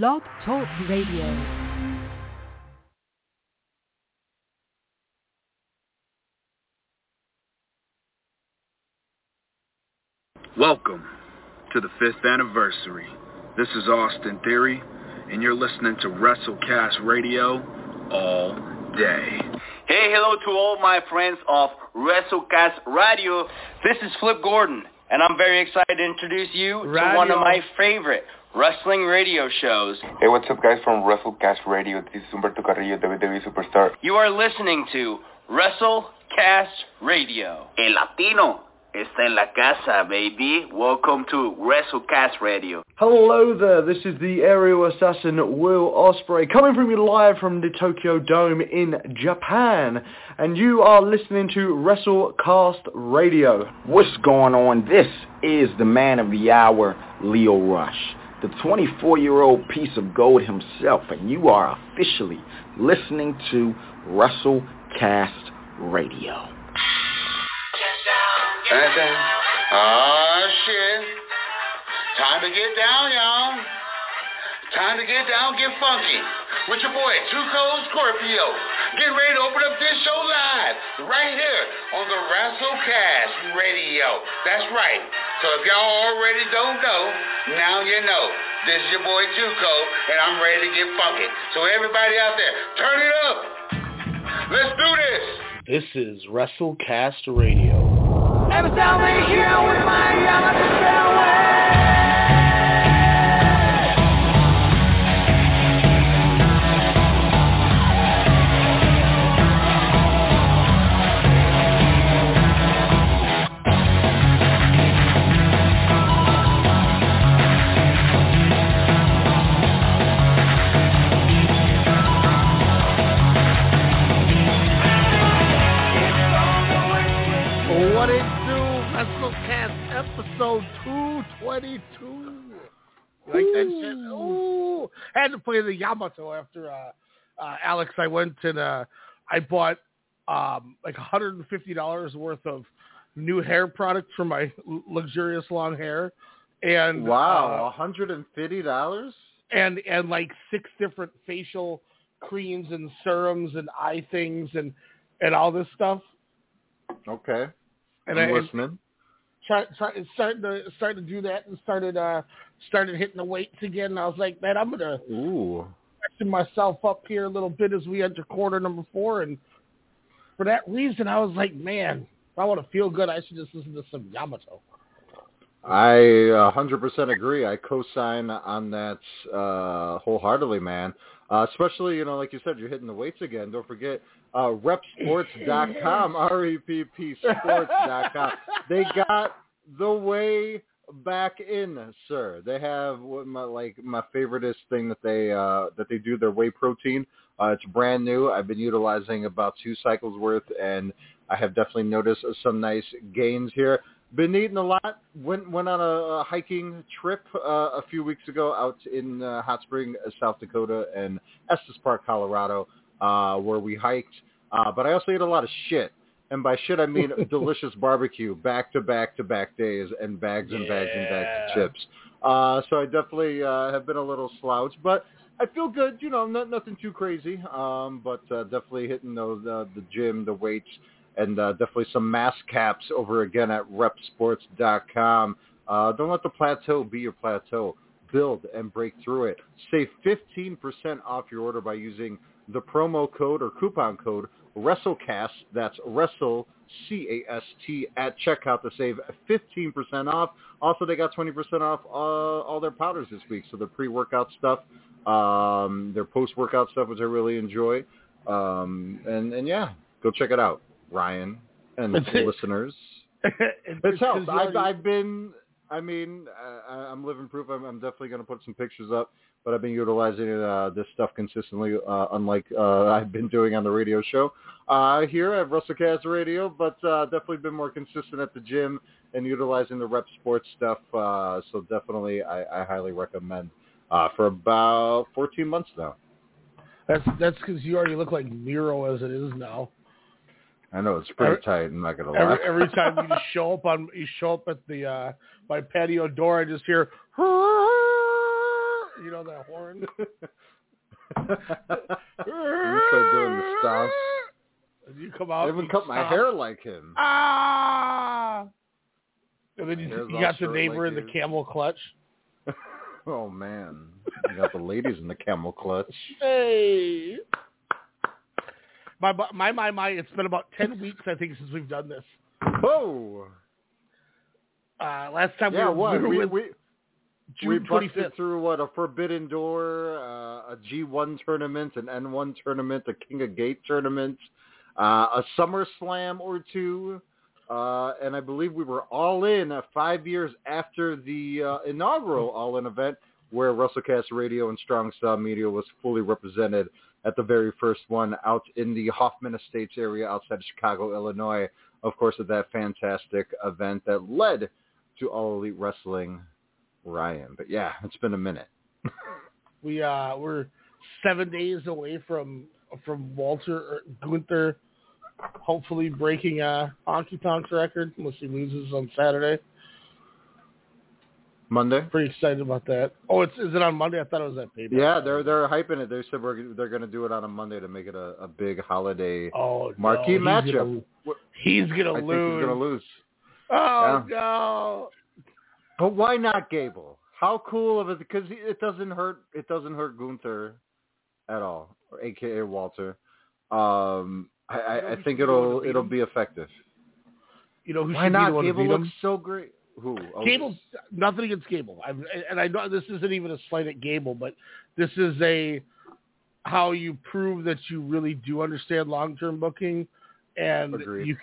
Blog Talk Radio. Welcome to the fifth anniversary. This is Austin Theory, and you're listening to WrestleCast Radio all day. Hey, hello to all my friends of WrestleCast Radio. This is Flip Gordon, and I'm very excited to introduce you Radio. to one of my favorite wrestling radio shows. Hey, what's up, guys? From WrestleCast Radio, this is Humberto Carrillo, WWE Superstar. You are listening to WrestleCast Radio. El Latino está en la casa, baby. Welcome to WrestleCast Radio. Hello there, this is the aerial assassin Will Ospreay coming from you live from the Tokyo Dome in Japan and you are listening to WrestleCast Radio. What's going on? This is the man of the hour, Lio Rush, the 24-year-old piece of gold himself and you are officially listening to WrestleCast Radio. Get down, get down. Oh, shit. Time to get down, y'all. Time to get down, get funky. With your boy, 2 Cold Scorpio. Getting ready to open up this show live. Right here on the WrestleCast Radio. That's right. So if y'all already don't know, now you know. This is your boy 2 Cold, and I'm ready to get funky. So everybody out there, turn it up. Let's do this. This is WrestleCast Radio. Every time we with my uh, yellow episode 222. You like that shit? Ooh. I had to play the Yamato after uh, uh, Alex. I went and uh, I bought um, like $150 worth of new hair products for my luxurious long hair. And Wow, uh, $150? and and like six different facial creams and serums and eye things and and all this stuff. Okay. And I'm I listening. Try, starting to starting to do that and started uh started hitting the weights again. And I was like, man, I'm gonna Ooh. myself up here a little bit as we enter quarter number four. And for that reason, I was like, man, if I want to feel good, I should just listen to some Yamato. I uh, 100% agree. I co-sign on that uh, wholeheartedly, man. Uh, especially, you know, like you said, you're hitting the weights again. Don't forget uh, repsports.com, R-E-P-P sports.com. They got the way back in, sir. They have what my like my favoriteest thing that they uh, that they do their whey protein. Uh, it's brand new. I've been utilizing about two cycles worth, and I have definitely noticed some nice gains here. Been eating a lot. Went went on a, a hiking trip uh, a few weeks ago out in uh, Hot Spring, uh, South Dakota, and Estes Park, Colorado, uh, where we hiked. Uh, but I also ate a lot of shit, and by shit I mean delicious barbecue, back to back to back days, and bags and bags and bags of chips. Uh, so I definitely uh, have been a little slouch, but I feel good. You know, not nothing too crazy. Um, but uh, definitely hitting those uh, the gym, the weights, and uh, definitely some mass caps over again at repsports.com. Uh, don't let the plateau be your plateau. Build and break through it. Save 15% off your order by using the promo code or coupon code WrestleCast. That's Wrestle C-A-S-T at checkout to save 15% off. Also, they got 20% off uh, all their powders this week. So their pre-workout stuff, um, their post-workout stuff, which I really enjoy. Um, and, and yeah, go check it out, Ryan and listeners. It's helped. 'cause I've, I've been, I mean, uh, I'm living proof. I'm, I'm definitely going to put some pictures up, but I've been utilizing uh, this stuff consistently, uh, unlike uh, I've been doing on the radio show uh, here at Russell WrestleCast Radio, but uh, definitely been more consistent at the gym and utilizing the Rep Sports stuff. Uh, so definitely, I, I highly recommend uh, for about 14 months now. That's that's because you already look like Miro as it is now. I know it's pretty Every- tight. I'm not gonna lie. Every, every time you show up on you show up at the uh my patio door, I just hear You know that horn. you start doing the stomps. And you come out. I you cut my hair like him. Ah. And then you, you got the neighbor like in the camel clutch. Oh man, you got the ladies in the camel clutch. Hey. My my my my! It's been about ten weeks, I think, since we've done this. Whoa. Uh, last time Yeah, we were, we We, we, June we busted fifth. through what a Forbidden Door, uh, a G1 tournament, an N1 tournament, a King of Gate tournament, uh, a Summer Slam or two, uh, and I believe we were all in uh, five years after the uh, inaugural All In event, where WrestleCast Radio and Strong Style Media was fully represented at the very first one out in the Hoffman Estates area outside of Chicago, Illinois. Of course, at that fantastic event that led to All Elite Wrestling Ryan. But yeah, it's been a minute. We uh we're seven days away from from Walter Gunther, hopefully breaking uh Honky Tonk's record unless he loses on Saturday. Monday. Pretty excited about that. Oh, it's is it on Monday? I thought it was at payback. Yeah, they're they're hyping it. They said we're they're going to do it on a Monday to make it a, a big holiday Oh, marquee no, he's matchup. Gonna, he's gonna I think lose. he's going to lose. Oh no! But why not Gable? How cool of it? Because it doesn't hurt. It doesn't hurt Gunther at all, or AKA Walter. Um, I, I, I think You know who it'll it'll be effective. You know who Why should not? be the one to Gable looks so great. Who? Oh, Gable, nothing against Gable, I'm, and I know this isn't even a slight at Gable, but this is a how you prove that you really do understand long-term booking, and Agreed. you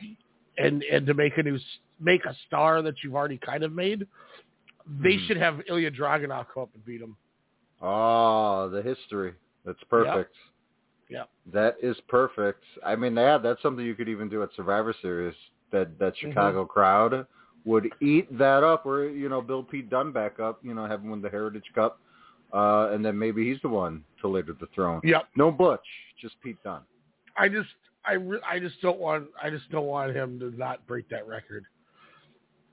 and and to make a new make a star that you've already kind of made. They Mhm. should have Ilya Dragunov come up and beat him. Oh, the history. That's perfect. Yep. That is perfect. I mean, yeah, that's something you could even do at Survivor Series. That that Mm-hmm. Chicago crowd would eat that up, or you know, build Pete Dunne back up. You know, have him win the Heritage Cup, uh, and then maybe he's the one to later the throne. Yep. No Butch, just Pete Dunne. I just I re- I just don't want I just don't want him to not break that record.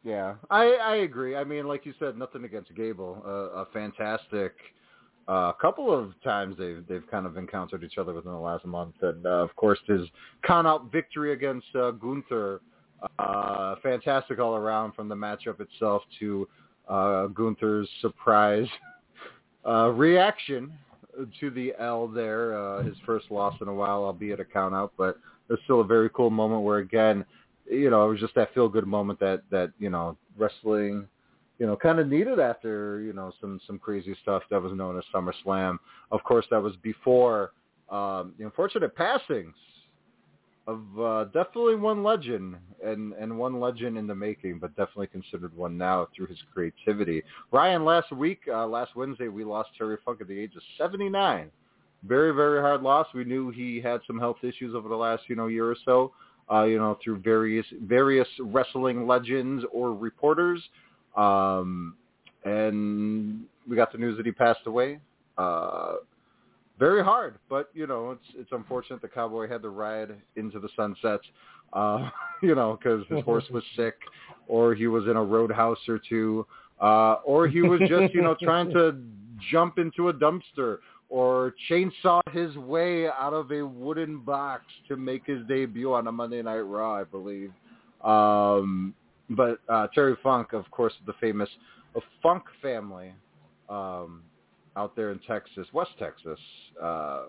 Yeah, I I agree. I mean, like you said, nothing against Gable. Uh, a fantastic uh, couple of times they've they've kind of encountered each other within the last month, and uh, of course his count out victory against uh, Gunther, uh, fantastic all around from the matchup itself to uh, Gunther's surprise uh, reaction to the L there, uh, his first loss in a while, albeit a count out, but it's still a very cool moment where again, you know, it was just that feel good moment that that you know wrestling, you know, kind of needed after you know some some crazy stuff that was known as SummerSlam. Of course, that was before um, the unfortunate passings of uh, definitely one legend and and one legend in the making, but definitely considered one now through his creativity. Ryan, last week, uh, last Wednesday, we lost Terry Funk at the age of 79. Very, very hard loss. We knew he had some health issues over the last, you know, year or so, uh, you know, through various various wrestling legends or reporters. Um, and we got the news that he passed away. Uh, very hard, but you know, it's it's unfortunate the cowboy had to ride into the sunset, uh, you know, because his horse was sick, or he was in a roadhouse or two, uh, or he was just you know trying to jump into a dumpster or chainsaw his way out of a wooden box to make his debut on a Monday Night Raw, I believe. Um, but uh, Terry Funk, of course, the famous uh, Funk family um, out there in Texas, West Texas, uh,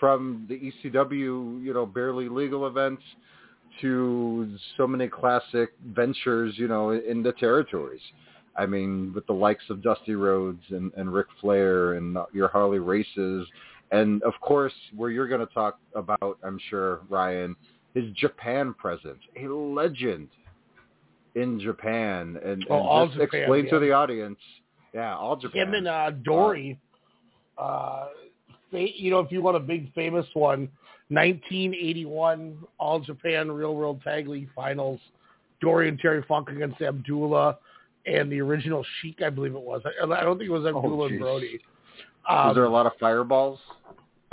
from the ECW, you know, barely legal events to so many classic ventures, you know, in the territories. I mean, with the likes of Dusty Rhodes and, and Ric Flair and your Harley races, and of course, where you're going to talk about, I'm sure, Ryan, his Japan presence, a legend in Japan, and, Oh, and just Japan, explain to the audience, yeah, all Japan. Him and uh, Dory, uh, fa- you know, if you want a big famous one, 1981 All Japan Real World Tag League Finals, Dory and Terry Funk against Abdullah and the original Sheik, I believe it was. I, I don't think it was Abdullah and jeez. Brody. Was Um, there a lot of fireballs?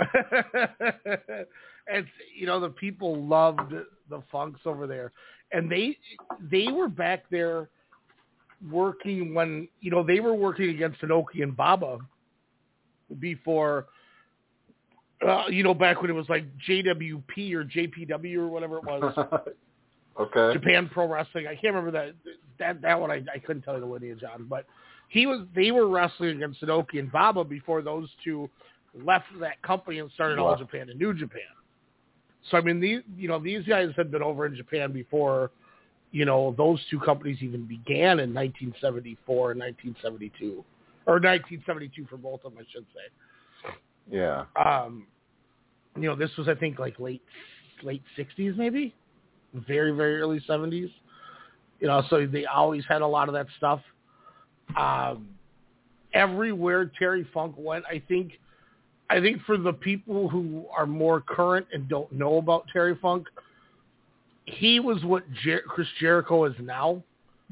and you know the people loved the funks over there and they they were back there working when you know they were working against Inoki and Baba before, uh, you know, back when it was like JWP or JPW or whatever it was. okay. Japan Pro Wrestling. I can't remember that that that one. I, I couldn't tell you the lineage on, but he was. They were wrestling against Inoki and Baba before those two left that company and started All Japan and New Japan. So I mean, these you know these guys had been over in Japan before, you know, those two companies even began in 1974 and 1972, or 1972 for both of them, I should say. Yeah. Um, you know, this was I think like late late 60s maybe, very very early 70s. You know, so they always had a lot of that stuff. Um, everywhere Terry Funk went, I think I think for the people who are more current and don't know about Terry Funk, he was what Jer- Chris Jericho is now.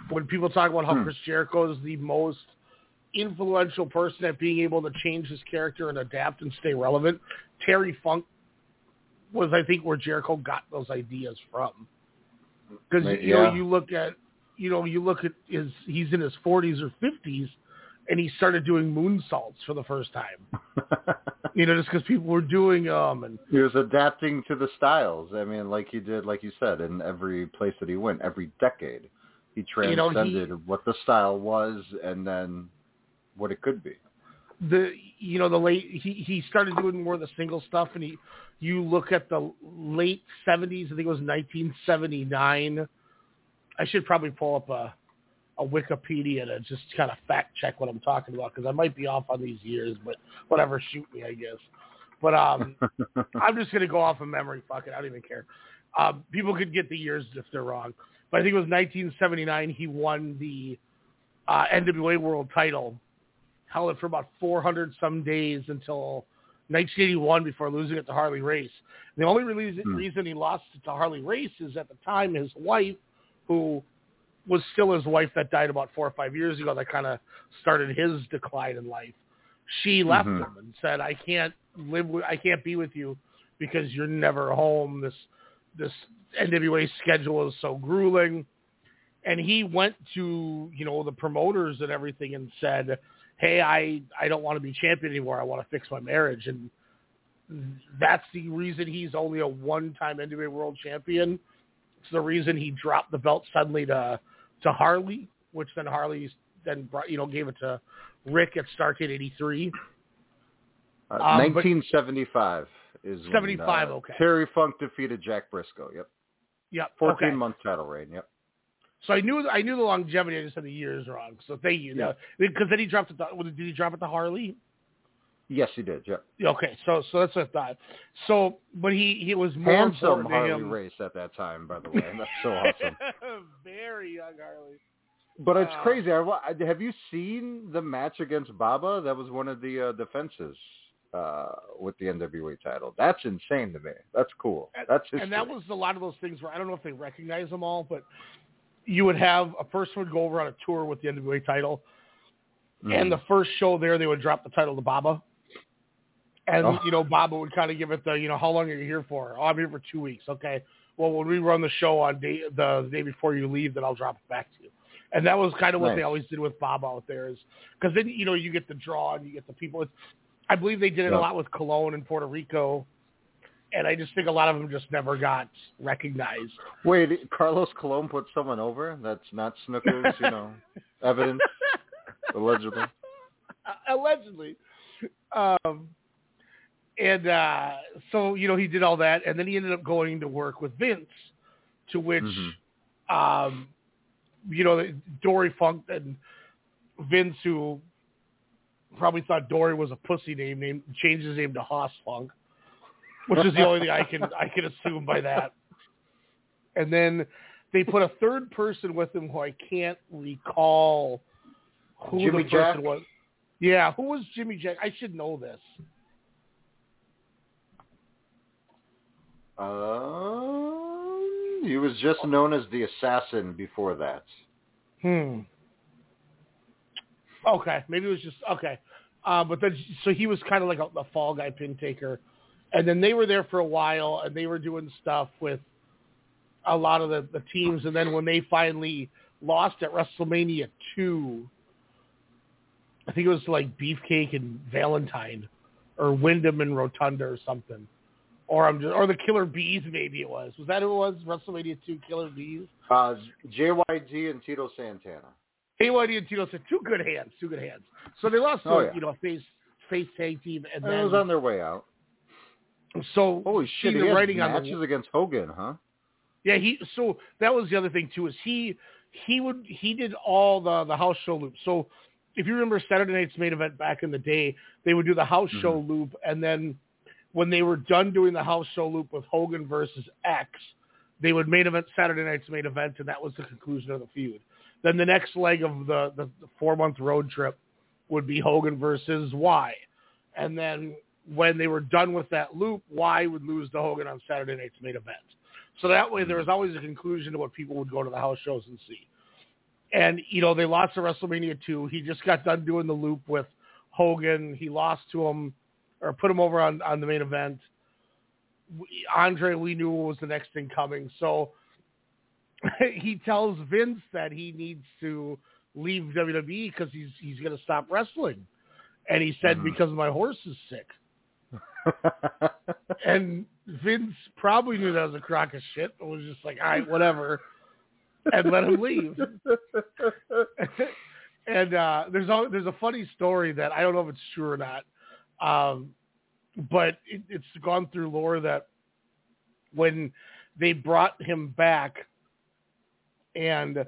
When people talk about how hmm. Chris Jericho is the most influential person at being able to change his character and adapt and stay relevant, Terry Funk was, I think, where Jericho got those ideas from. Because yeah. you know, you look at, you know, you look at his, he's in his 40s or 50s, and he started doing moonsaults for the first time. you know, just because people were doing them, and he was adapting to the styles. I mean, like he did, like you said, in every place that he went, every decade, he transcended you know, he, what the style was, and then what it could be. The you know the late he he started doing more of the single stuff, and he you look at the late seventies. I think it was nineteen seventy nine. I should probably pull up a a Wikipedia to just kind of fact check what I'm talking about because I might be off on these years, but whatever, shoot me, I guess. But um, I'm just gonna go off of memory. Fuck it, I don't even care. Um, people could get the years if they're wrong, but I think it was 1979. He won the uh, NWA World Title, held it for about 400 some days until 1981 before losing it to Harley Race. And the only reason, hmm. reason he lost it to Harley Race is at the time his wife, who was still his wife that died about four or five years ago that kind of started his decline in life. She left mm-hmm. him and said, "I can't live with, I can't be with you because you're never home. This this NWA schedule is so grueling." And he went to you know the promoters and everything and said, "Hey, I I don't want to be champion anymore. I want to fix my marriage." And that's the reason he's only a one-time NWA World Champion. It's the reason he dropped the belt suddenly to to Harley, which then Harley's then brought, you know gave it to Ric at Starcade '83. Uh, um, 1975 is 75. When, uh, okay. Terry Funk defeated Jack Briscoe. Yep. Yep. 14 okay. month title reign. Yep. So I knew I knew the longevity. I just said the years wrong. So thank you. Yeah. Because then he dropped it. To, did he drop it to Harley? Yes, he did. Yep. Okay, so so that's what I thought. So, but he he was more handsome Harley him. race at that time, by the way. That's so awesome. Very young Harley. But it's uh, crazy. Have you seen the match against Baba? That was one of the uh, defenses uh, with the NWA title. That's insane to me. That's cool. That's history. and that was a lot of those things where I don't know if they recognize them all, but you would have a person would go over on a tour with the NWA title, mm. and the first show there they would drop the title to Baba and, oh. you know, Baba would kind of give it the, you know, how long are you here for? Oh, I'm here for two weeks. Okay. Well, when we run the show on day, the, the day before you leave, then I'll drop it back to you. And that was kind of what nice. they always did with Bob out there is because then, you know, you get the draw and you get the people. It's, I believe they did it yeah. a lot with Colon and Puerto Rico. And I just think a lot of them just never got recognized. Wait, Carlos Colon put someone over? That's not Snooker's, you know, evidence, allegedly. Allegedly. Um, and uh, so you know he did all that, and then he ended up going to work with Vince, to which, mm-hmm. um, you know, Dory Funk and Vince, who probably thought Dory was a pussy name, name changed his name to Hoss Funk, which is the only thing I can I can assume by that. And then they put a third person with him who I can't recall who Jimmy the Jack? person was. Yeah, who was Jimmy Jack? I should know this. Um, he was just known as the assassin before that. Hmm. Okay, maybe it was just okay. Uh, but then, so he was kind of like a, a fall guy pin taker, and then they were there for a while, and they were doing stuff with a lot of the, the teams, and then when they finally lost at WrestleMania two, I think it was like Beefcake and Valentine, or Windham and Rotunda or something, or I'm just or the Killer Bees maybe it was. Was that who it was? WrestleMania two Killer Bees. Uh, JYD and Tito Santana. JYD and Tito said two good hands, two good hands. So they lost to Oh, yeah. you know face face tag team, and And then it was on their way out. so Holy shit! He writing on the matches against Hogan, huh? Yeah, he so that was the other thing too is he he would he did all the the house show loop. So if you remember Saturday Night's main event back in the day, they would do the house show loop, and then when they were done doing the house show loop with Hogan versus X, they would main event Saturday Night's main event, and that was the conclusion of the feud. Then the next leg of the the, the four month road trip would be Hogan versus Y, and then when they were done with that loop, Y would lose to Hogan on Saturday Night's main event. So that way, there was always a conclusion to what people would go to the house shows and see. And you know, they lost to WrestleMania two. He just got done doing the loop with Hogan. He lost to him, or put him over on on the main event. We- Andre, we knew was the next thing coming. So he tells Vince that he needs to leave WWE because he's he's going to stop wrestling. And he said because my horse is sick. And Vince probably knew that was a crock of shit and was just like, all right, whatever, and let him leave. and uh, there's a, there's a funny story that I don't know if it's true or not, um, but it, it's gone through lore that when they brought him back and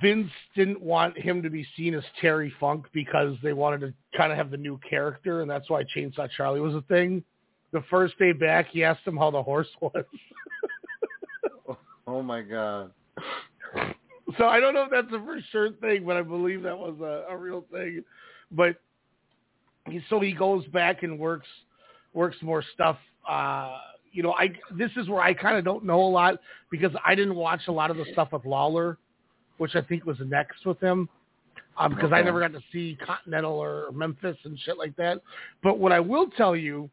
Vince didn't want him to be seen as Terry Funk because they wanted to kind of have the new character, and that's why Chainsaw Charlie was a thing. The first day back, he asked him how the horse was. oh my god. so I don't know if that's a for sure thing, but I believe that was a, a real thing. But so he goes back and works works more stuff. Uh, you know, I this is where I kind of don't know a lot because I didn't watch a lot of the stuff with Lawler, which I think was next with him. Um, because I never got to see Continental or Memphis and shit like that. But what I will tell you,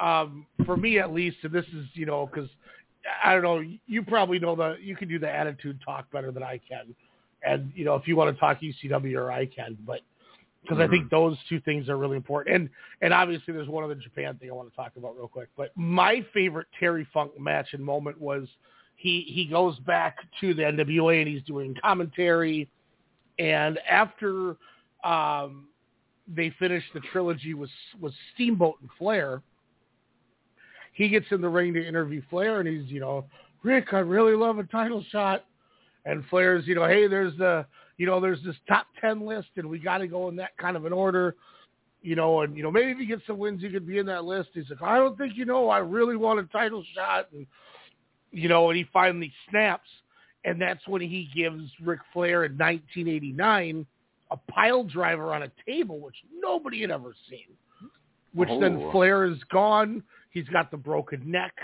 um, for me at least, and this is you know because I don't know, you probably know the you can do the attitude talk better than I can, and you know if you want to talk ECW or I can, but because I think those two things are really important, and and obviously there's one other Japan thing I want to talk about real quick. But my favorite Terry Funk match and moment was he he goes back to the NWA and he's doing commentary, and after um, they finished the trilogy with with Steamboat and Flair he gets in the ring to interview Flair, and he's, you know, Ric, I really love a title shot. And Flair's, you know, hey, there's the, you know, there's this top ten list, and we got to go in that kind of an order, you know, and you know maybe if you get some wins, you could be in that list. He's like, I don't think you know, I really want a title shot, and you know, and he finally snaps, and that's when he gives Ric Flair in 1989 a pile driver on a table, which nobody had ever seen. Which then Oh. Flair is gone. He's got the broken neck.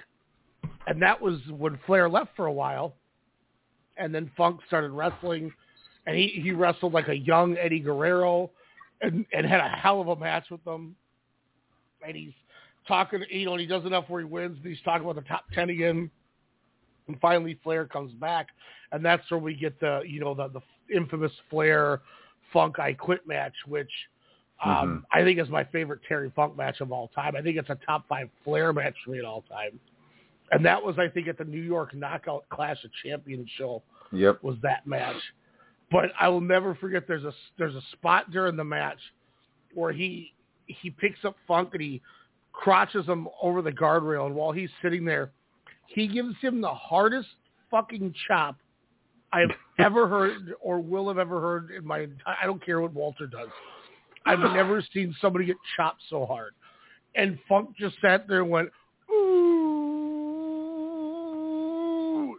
And that was when Flair left for a while. And then Funk started wrestling. And he, he wrestled like a young Eddie Guerrero and, and had a hell of a match with them. And he's talking, you know, and he does enough where he wins. And he's talking about the top 10 again. And finally Flair comes back. And that's where we get the, you know, the, the infamous Flair Funk I Quit match, which um, I think is my favorite Terry Funk match of all time. I think it's a top five Flair match for me at all time. And that was, I think, at the New York Knockout Clash of Champions show Yep. was that match. But I will never forget. There's a there's a spot during the match where he he picks up Funk and he crotches him over the guardrail, and while he's sitting there, he gives him the hardest fucking chop I've ever heard or will have ever heard in my. I don't care what Walter does. I've never seen somebody get chopped so hard. And Funk just sat there and went, ooh,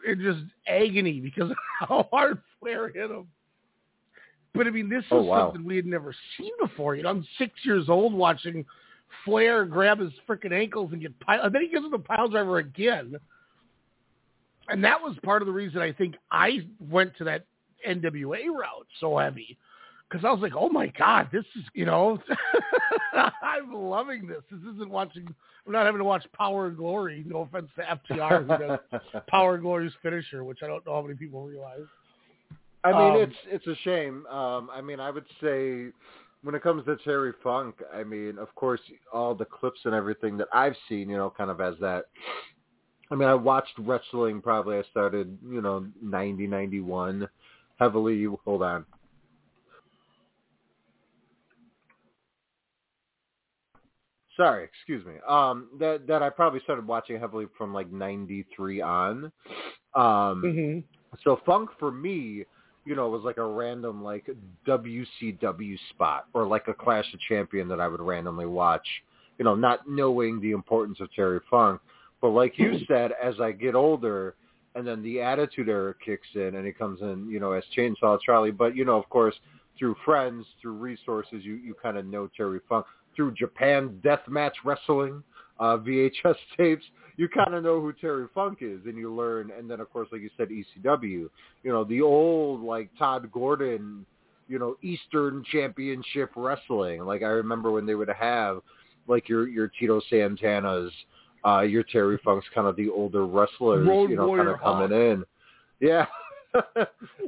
in just agony because of how hard Flair hit him. But I mean, this oh, is Oh, wow. something we had never seen before. You know, I'm six years old watching Flair grab his freaking ankles and get pile. And then he gives him the pile driver again. And that was part of the reason I think I went to that NWA route so heavy because I was like, oh my god, this is you know, I'm loving this. This isn't watching. I'm not having to watch Power and Glory. No offense to FTR, who does Power and Glory's finisher, which I don't know how many people realize. I mean, Um, it's it's a shame. Um, I mean, I would say when it comes to Terry Funk, I mean, of course, all the clips and everything that I've seen, you know, kind of as that. I mean, I watched wrestling probably. I started, you know, ninety ninety one, heavily. Hold on. Sorry, excuse me. Um, that that I probably started watching heavily from like '93 on. Um, mhm. so funk for me, you know, it was like a random like WCW spot or like a Clash of Champion that I would randomly watch. You know, not knowing the importance of Terry Funk, but like you said, as I get older, and then the Attitude Era kicks in, and he comes in, you know, as Chainsaw Charlie. But you know, of course, through friends, through resources, you you kind of know Terry Funk through Japan Deathmatch Wrestling, uh, VHS tapes. You kind of know who Terry Funk is, and you learn. And then, of course, like you said, ECW. You know, the old like Todd Gordon, you know, Eastern Championship Wrestling. Like I remember when they would have like your your Tito Santana's, uh, your Terry Funk's kind of the older wrestlers, Road you know, kind of coming in. Yeah.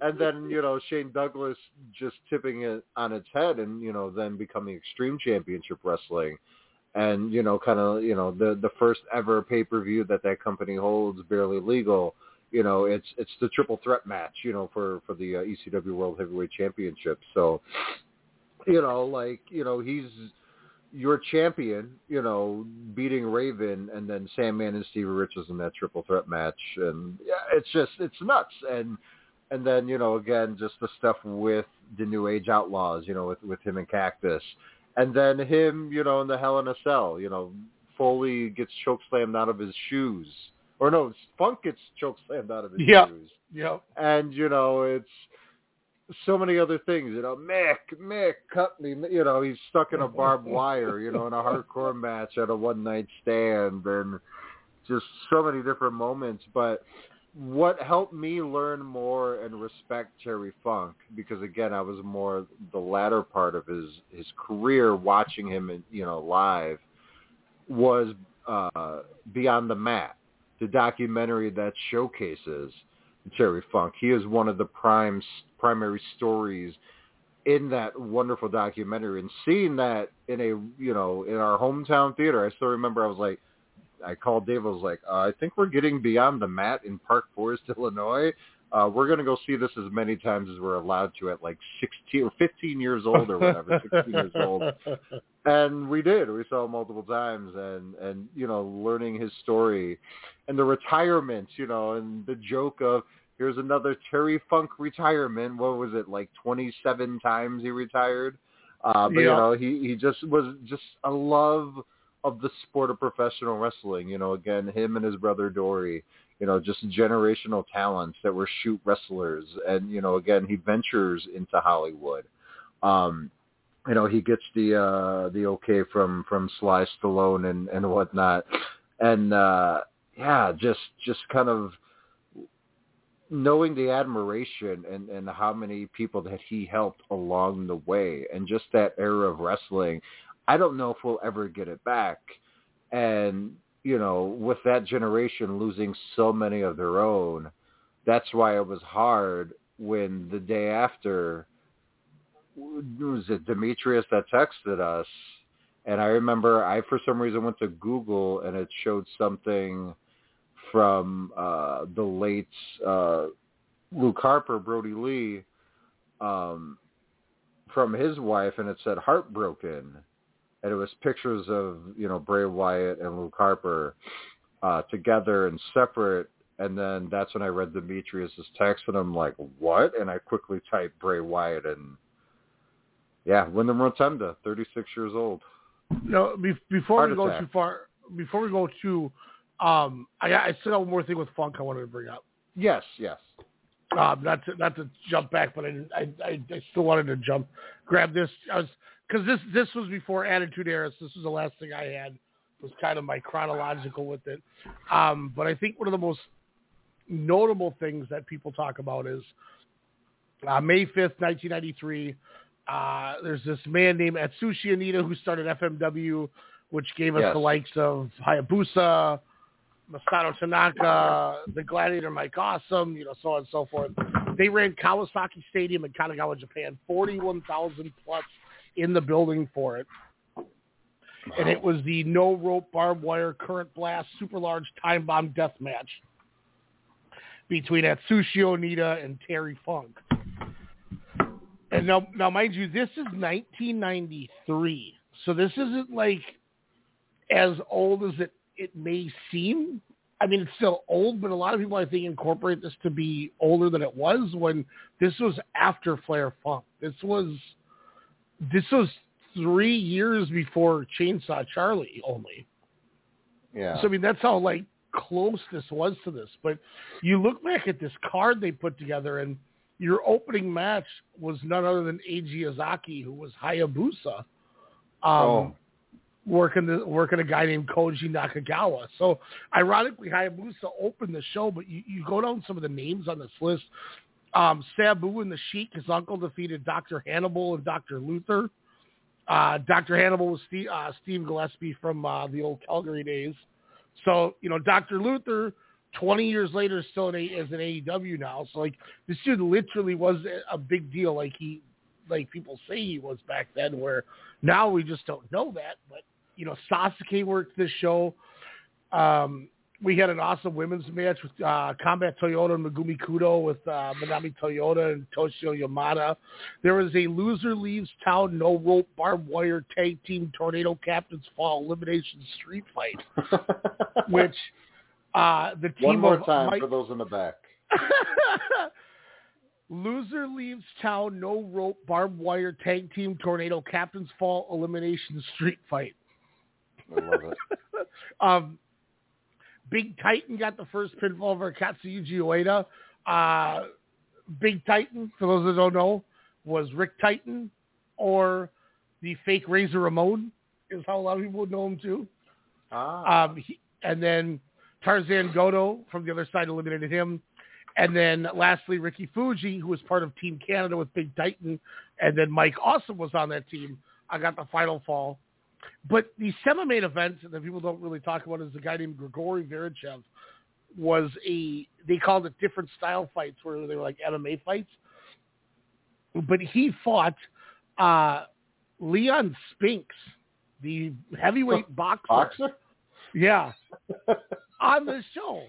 and then, you know, Shane Douglas just tipping it on its head and, you know, then becoming Extreme Championship Wrestling. And, you know, kind of, you know, the the first ever pay-per-view that that company holds, barely legal, you know, it's it's the triple threat match, you know, for for the uh, ECW World Heavyweight Championship. So, you know, like, you know, he's your champion, you know, beating Raven and then Sandman and Stevie Richards in that triple threat match and yeah, it's just it's nuts and and then, you know, again just the stuff with the New Age Outlaws, you know, with with him and Cactus. And then him, you know, in the Hell in a Cell, you know, Foley gets choke slammed out of his shoes. Or no, Funk gets choke slammed out of his Yep. shoes Yep. and you know it's so many other things. You know, Mick, Mick, cut me. You know, he's stuck in a barbed wire. You know, in a hardcore match at a one night stand, and just so many different moments. But what helped me learn more and respect Terry Funk because again, I was more the latter part of his his career watching him, in, you know, live was uh, Beyond the Mat, the documentary that showcases Terry Funk. He is one of the prime primary stories in that wonderful documentary. And seeing that in a you know in our hometown theater, I still remember I was like, I called Dave. I was like, uh, I think we're getting Beyond the Mat in Park Forest, Illinois. Uh, we're going to go see this as many times as we're allowed to at like 16 or 15 years old or whatever, 16 years old. And we did. We saw multiple times and, and, you know, learning his story and the retirement, you know, and the joke of here's another Terry Funk retirement. What was it? Like 27 times he retired. Uh, but, you know, he, he just was just a love of the sport of professional wrestling. You know, again, him and his brother Dory, you know, just generational talents that were shoot wrestlers. And, you know, again, he ventures into Hollywood. Um, you know, he gets the uh the okay from from Sly Stallone and and whatnot. And uh yeah, just just kind of knowing the admiration and and how many people that he helped along the way and just that era of wrestling i don't know if we'll ever get it back. And you know with that generation losing so many of their own that's why it was hard when the day after was it demetrius that texted us? And i remember i for some reason went to google and it showed something from uh the late uh Luke Harper, Brodie Lee, um from his wife and it said heartbroken and it was pictures of, you know, Bray Wyatt and Luke Harper uh together and separate and then that's when I read Demetrius's text and I'm like, What? And I quickly typed Bray Wyatt and yeah, Windham Rotunda, thirty six years old. No, be, before Heart we go too far, before we go too, um, I, I still got one more thing with Funk I wanted to bring up. Yes, yes. Um, not to not to jump back, but I I, I I still wanted to jump, grab this. I was because this this was before Attitude Era. So this was the last thing I had. Was kind of my chronological with it. Um, but I think one of the most notable things that people talk about is uh, May fifth, nineteen ninety three. Uh, there's this man named Atsushi Onita who started FMW, which gave us Yes. the likes of Hayabusa, Masato Tanaka, the Gladiator Mike Awesome, you know, so on and so forth. They ran Kawasaki Stadium in Kanagawa, Japan, 41,000 plus in the building for it. And it was the no rope barbed wire current blast super large time bomb death match between Atsushi Onita and Terry Funk. And now, now, mind you, this is 1993, so this isn't like as old as it it may seem. I mean, it's still old, but a lot of people I think incorporate this to be older than it was when this was after Flair Funk. This was this was three years before Chainsaw Charlie only. Yeah. So I mean, that's how like close this was to this. But you look back at this card they put together, and your opening match was none other than Eiji Ezaki, who was Hayabusa, um, Oh. working the working a guy named Koji Nakagawa. So ironically, Hayabusa opened the show, but you, you go down some of the names on this list. Um, Sabu and the Sheik, his uncle, defeated Dr. Hannibal and Dr. Luther. Uh, Dr. Hannibal was Steve, uh, Steve Gillespie from uh, the old Calgary days. So, you know, Dr. Luther, 20 years later, is still in a, is an AEW now. So, like, this dude literally was a- big deal, like he, like people say he was back then. Where now we just don't know that. But you know, Sasuke worked this show. Um, we had an awesome women's match with uh, Combat Toyota and Megumi Kudo with uh, Manami Toyota and Toshiyo Yamada. There was a loser leaves town, no rope, barbed wire tag team tornado captains fall elimination street fight, which uh, the team One more of time Mike- for those in the back. Loser leaves town, no rope, barbed wire tag team tornado captains fall elimination street fight. I love it. um, Big Titan got the first pinfall over Katsuyuji Ueda. Uh, Big Titan, for those that don't know, was Rick Titan or the fake Razor Ramon, is how a lot of people would know him too. Ah. Um, he, and then Tarzan Goto from the other side eliminated him. And then lastly, Ricky Fuji, who was part of Team Canada with Big Titan. And then Mike Awesome was on that team. I got the final fall. But the semi-main event that people don't really talk about is a guy named Grigory Verichev was a, they called it different style fights where they were like MMA fights. But he fought uh, Leon Spinks, the heavyweight boxer. Boxer? Yeah. on the show.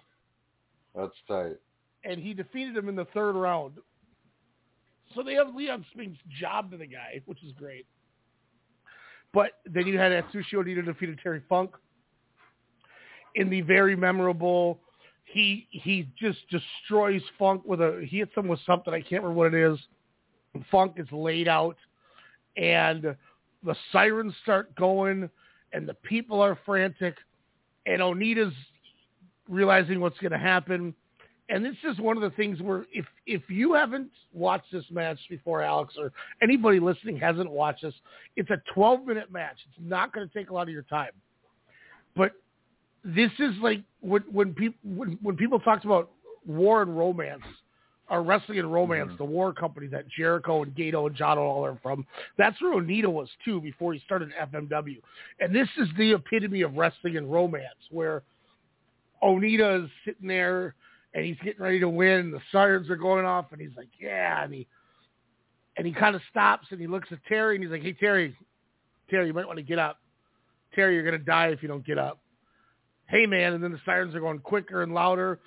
That's tight. And he defeated him in the third round. So they have Leon Spinks job to the guy, which is great. But then you had Atsushi Onita defeated Terry Funk in the very memorable. He he just destroys Funk with a he hits him with something I can't remember what it is. Funk is laid out, and the sirens start going, and the people are frantic, and Onita's realizing what's going to happen. And this is one of the things where if if you haven't watched this match before, Alex, or anybody listening hasn't watched this, it's a 12 minute match. It's not going to take a lot of your time. But this is like when when people when, when people talked about war and romance, or wrestling and romance, mm-hmm. the war company that Jericho and Gedo and John all are from. That's where Onita was too before he started FMW. And this is the epitome of wrestling and romance, where Onita is sitting there and he's getting ready to win. And the sirens are going off, and he's like, "Yeah," and he and he kind of stops and he looks at Terry and he's like, "Hey Terry, Terry, you might want to get up. Terry, you're gonna die if you don't get up." Hey man, and then the sirens are going quicker and louder,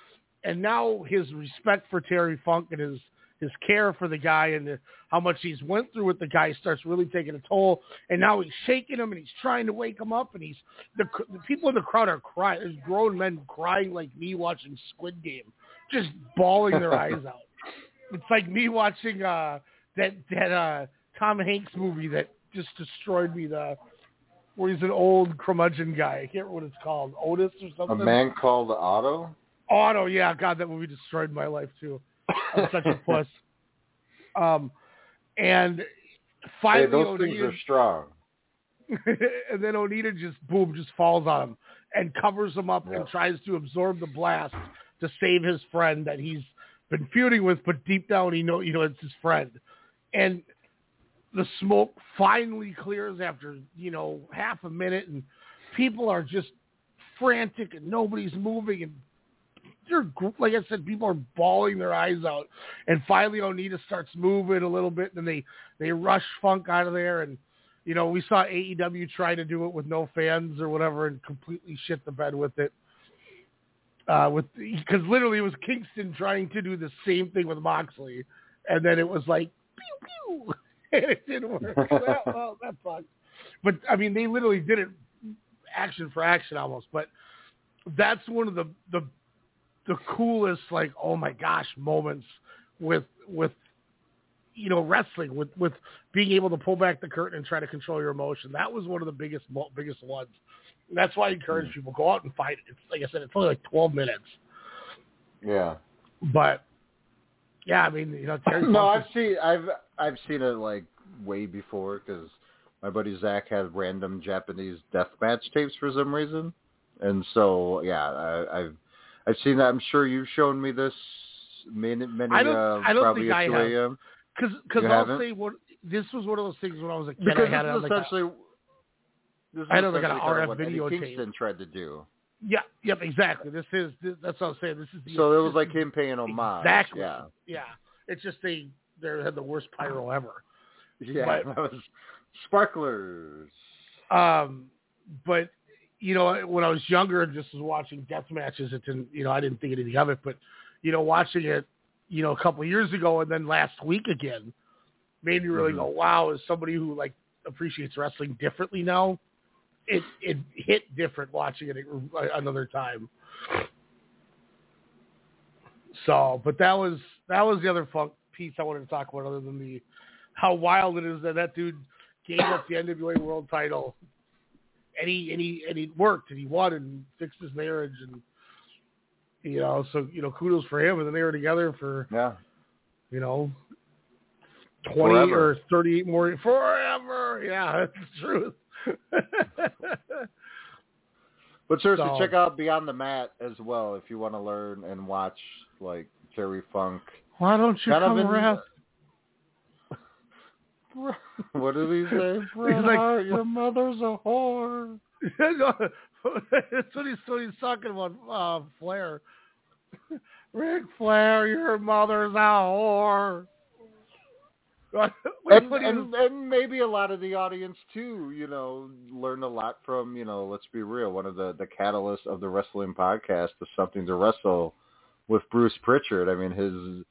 and now his respect for Terry Funk and his his care for the guy and the, how much he's went through with the guy starts really taking a toll. And now he's shaking him and he's trying to wake him up. And he's the, the people in the crowd are crying. There's grown men crying like me watching Squid Game, just bawling their eyes out. It's like me watching uh, that that uh, Tom Hanks movie that just destroyed me. The where he's an old curmudgeon guy. I can't remember what it's called. Otis or something. A man called Otto? Otto, yeah, God, that movie destroyed my life too. I'm such a puss. Um, and Hey, finally, those things are strong. and then Onita just boom, just falls on him and covers him up and tries to absorb the blast to save his friend that he's been feuding with, but deep down he know you know it's his friend. And the smoke finally clears after you know half a minute, and people are just frantic and nobody's moving and they're like I said, people are bawling their eyes out, and finally Onita starts moving a little bit, and they they rush Funk out of there, and you know we saw AEW try to do it with no fans or whatever, and completely shit the bed with it. Uh, with because literally it was Kingston trying to do the same thing with Moxley, and then it was like pew pew, and it didn't work. well, well, that sucks. But I mean, they literally did it action for action almost. But that's one of the the the coolest like oh my gosh moments with with you know wrestling with with being able to pull back the curtain and try to control your emotion. That was one of the biggest biggest ones. That's why I encourage people go out and fight. It's like I said, it's only like twelve minutes. Yeah. But yeah, I mean, you know, Terry. no, I've seen I've I've seen it like way before because my buddy Zach had random Japanese death match tapes for some reason, and so yeah, I, I've I've seen that. I'm sure you've shown me this many many I don't, uh, I don't probably think I 2 have. Because because I'll haven't? say what this was one of those things when I was a kid. Because I had it this on is like essentially is I know they got an RF what Eddie. Kingston tried to do. yeah, yep, exactly. This is this, that's what I'm saying. This is the So it was like him paying homage. Exactly. Yeah. Yeah. It's just they they had the worst pyro ever. Yeah. But- that was sparklers. Um, but you know, when I was younger and just was watching death matches, it didn't. You know, I didn't think anything of it. But you know, watching it, you know, a couple of years ago and then last week again, made me really Mhm. go, "Wow!" As somebody who like appreciates wrestling differently now, it it hit different watching it another time. So, but that was that was the other funk piece I wanted to talk about, other than the how wild it is that that dude gave up the NWA World Title, and he and he and he worked and he won and fixed his marriage and you know so you know kudos for him and then they were together for Yeah. you know twenty Forever. or thirty eight more forever. Yeah, that's the truth. But seriously, So- check out Beyond the Mat as well if you want to learn and watch like Terry Funk. Why don't you Kind come around? What did he say? Bret like- your mother's a whore. That's what he's, what he's talking about, uh, Flair. Ric Flair, your mother's a whore. And, and and maybe a lot of the audience too, you know, learned a lot from, you know, let's be real, one of the the catalysts of the wrestling podcast is something to wrestle with Bruce Prichard. I mean, his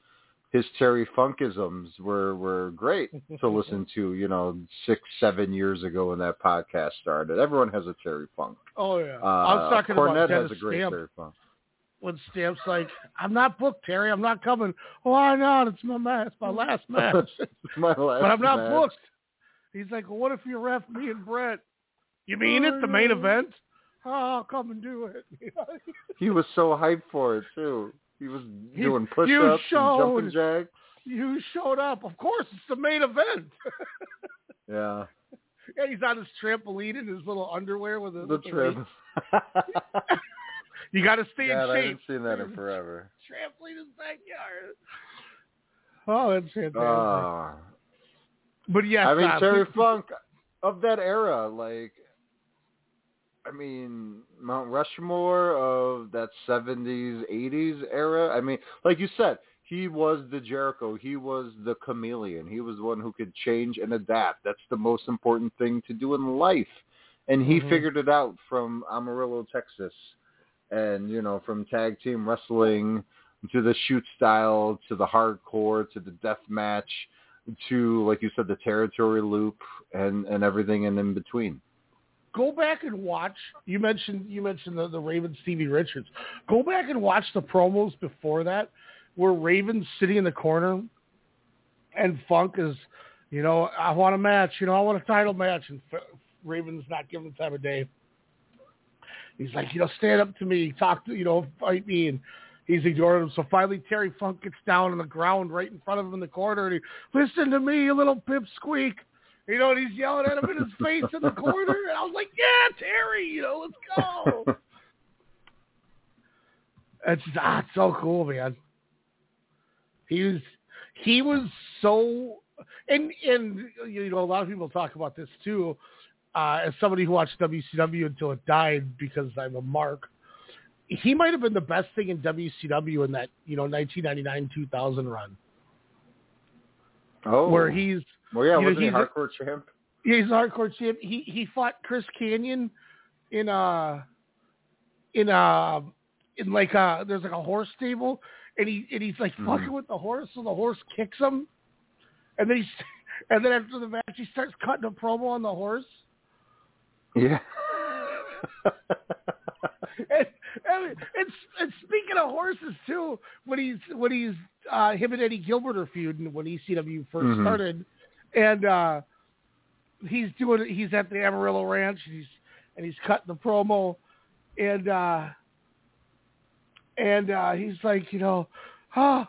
his Terry Funkisms were were great to listen to, you know, six seven years ago when that podcast started. Everyone has a Terry Funk. oh yeah, Uh, I was talking Cornette about Dennis has a great Stamp. Terry Funk. When Stamp's like, "I'm not booked, Terry. I'm not coming." Oh, Why not? It's my match, my last match. My last but I'm not match. booked. He's like, well, what if you ref me and Brett? You mean it, the main mm-hmm. event? Oh, I'll come and do it. He was so hyped for it too. He was He- doing push you ups and jumping jacks. you showed up. Of course, it's the main event. Yeah. yeah, he's on his trampoline in his little underwear with, a, The with the trip. weights. You got to stay God, in shape. I shape. haven't seen that in forever. Trampoline in his backyard. Oh, that's fantastic. Ah. but yes, I mean uh, Terry Funk of that era, like I mean Mount Rushmore of that seventies, eighties era. I mean, like you said, he was the Jericho. He was the chameleon. He was the one who could change and adapt. That's the most important thing to do in life. And he Mhm. figured it out from Amarillo, Texas. And, you know, from tag team wrestling to the shoot style to the hardcore to the death match to like you said the territory loop and and everything in in between go back and watch. You mentioned you mentioned the, the Raven Stevie Richards. Go back and watch the promos before that, where Raven's sitting in the corner, and Funk is, you know, I want a match. You know, I want a title match, and Raven's not giving the time of day. He's like, you know, stand up to me, talk to, you know, fight me, and he's ignoring him. So finally, Terry Funk gets down on the ground right in front of him in the corner, and he, listen to me, you little pipsqueak. You know, and he's yelling at him in his face in the corner, and I was like, "Yeah, Terry, you know, let's go." it's ah, it's so cool, man. He was he was so, and and you know, a lot of people talk about this too. Uh, as somebody who watched WCW until it died because I'm a mark, he might have been the best thing in WCW in that you know 1999-2000 run. Oh, where he's well, yeah, wasn't he he's a- hardcore champ? yeah, he's a hardcore champ. He he fought Chris Kanyon in a in a in like a there's like a horse stable, and he and he's like Mhm. fucking with the horse, so the horse kicks him, and then he's and then after the match he starts cutting a promo on the horse. Yeah. and, and, and, and speaking of horses too, when he's when he's uh, him and Eddie Gilbert are feuding when ECW 1st Mhm. started, and uh, he's doing he's at the Amarillo Ranch and he's and he's cutting the promo, and uh, and uh, he's like, you know, oh,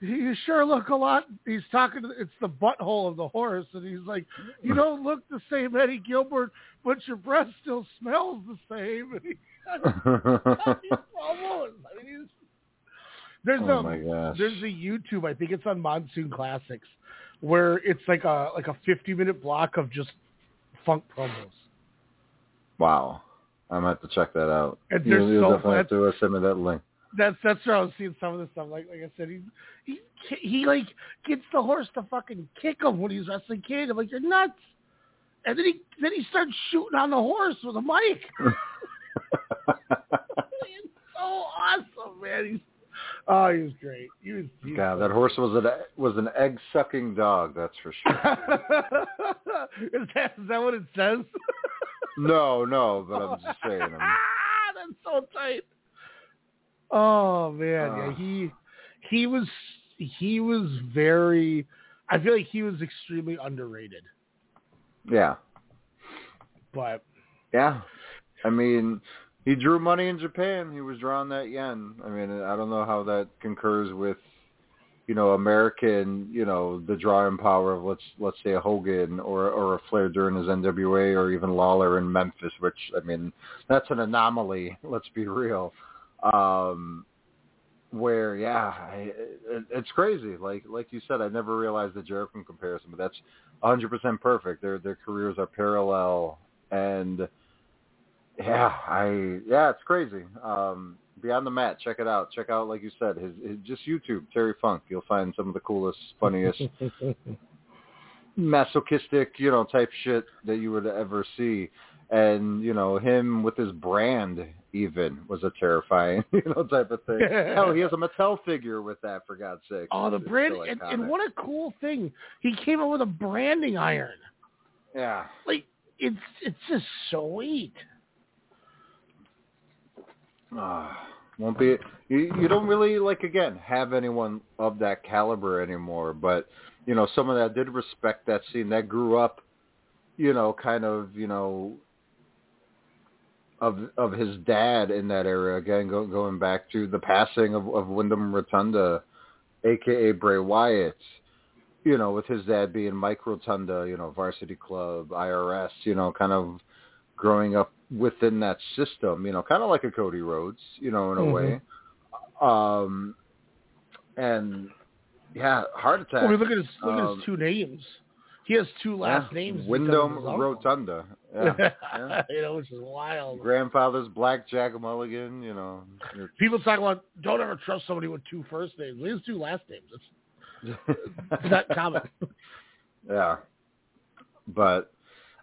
you sure look a lot. He's talking. To, it's the butthole of the horse, and he's like, you don't look the same, Eddie Gilbert, but your breath still smells the same. And he, these promos. I mean, he's- there's oh a there's a YouTube. I think it's on Monsoon Classics, where it's like a like a 50 minute block of just funk promos. Wow. I'm gonna have to check that out. And they're You'll, you'll so definitely have to send me that link. That's that's where I was seeing some of this stuff. Like like I said, he he he like gets the horse to fucking kick him when he's wrestling Kane. I'm like, you're nuts. And then he then he starts shooting on the horse with a mic. It's so awesome, man. He's oh, he was great. He was. He was God, so that horse was an was an egg sucking dog. That's for sure. is that is that what it says? no, no, but I'm just saying. I'm, Ah, that's so tight. Oh man, yeah, Ah. he he was he was very. I feel like he was extremely underrated, yeah, but yeah. I mean, he drew money in Japan. He was drawing that yen. I mean, I don't know how that concurs with, you know, American, you know, the drawing power of let's let's say a Hogan or or a Flair during his NWA or even Lawler in Memphis, which I mean, that's an anomaly. Let's be real. Um, where yeah, I, it, it's crazy. Like like you said, I never realized the Jericho comparison, but that's 100% perfect. Their their careers are parallel, and yeah, I yeah, it's crazy. Um, Beyond the Mat, check it out. Check out, like you said, his, his just YouTube Terry Funk. You'll find some of the coolest, funniest, masochistic, you know, type shit that you would ever see. And you know him with his brand even was a terrifying, you know, type of thing. Hell, he has a Mattel figure with that for God's sake. oh, the brand so and, and what a cool thing! He came up with a branding iron. yeah, Like it's it's just sweet. Ah, won't be you, you don't really like again have anyone of that caliber anymore but you know someone that did respect that scene that grew up you know kind of you know of of his dad in that era again go, going back to the passing of of Windham Rotunda aka Bray Wyatt you know with his dad being Mike Rotunda you know Varsity Club IRS you know kind of growing up within that system, you know, kind of like a Cody Rhodes, you know, in a Mhm. way. Um, and yeah, heart attack. Well, I mean, look at his look at Um, his two names. He has two last yeah, names. Windham. Rotunda. Yeah, yeah. you know, which is wild. Grandfather's Blackjack Mulligan, you know. People talk about don't ever trust somebody with two first names. Has two last names. It's, it's not common. yeah. But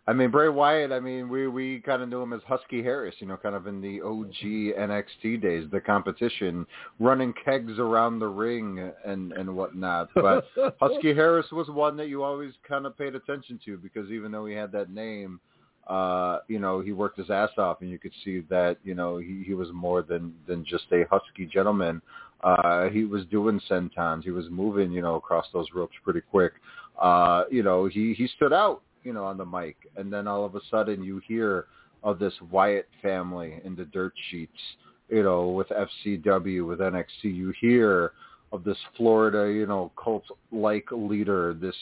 I mean Bray Wyatt, I mean we we kind of knew him as Husky Harris, you know, kind of in the OG NXT days, the competition, running kegs around the ring and and whatnot. But Husky Harris was one that you always kind of paid attention to because even though he had that name, uh, you know, he worked his ass off and you could see that, you know, he, he was more than, than just a husky gentleman. Uh, he was doing sentons. He was moving, you know, across those ropes pretty quick. Uh, you know, he, he stood out, you know, on the mic. And then all of a sudden you hear of this Wyatt family in the dirt sheets, you know, with FCW, with NXT. You hear of this Florida, you know, cult-like leader, this,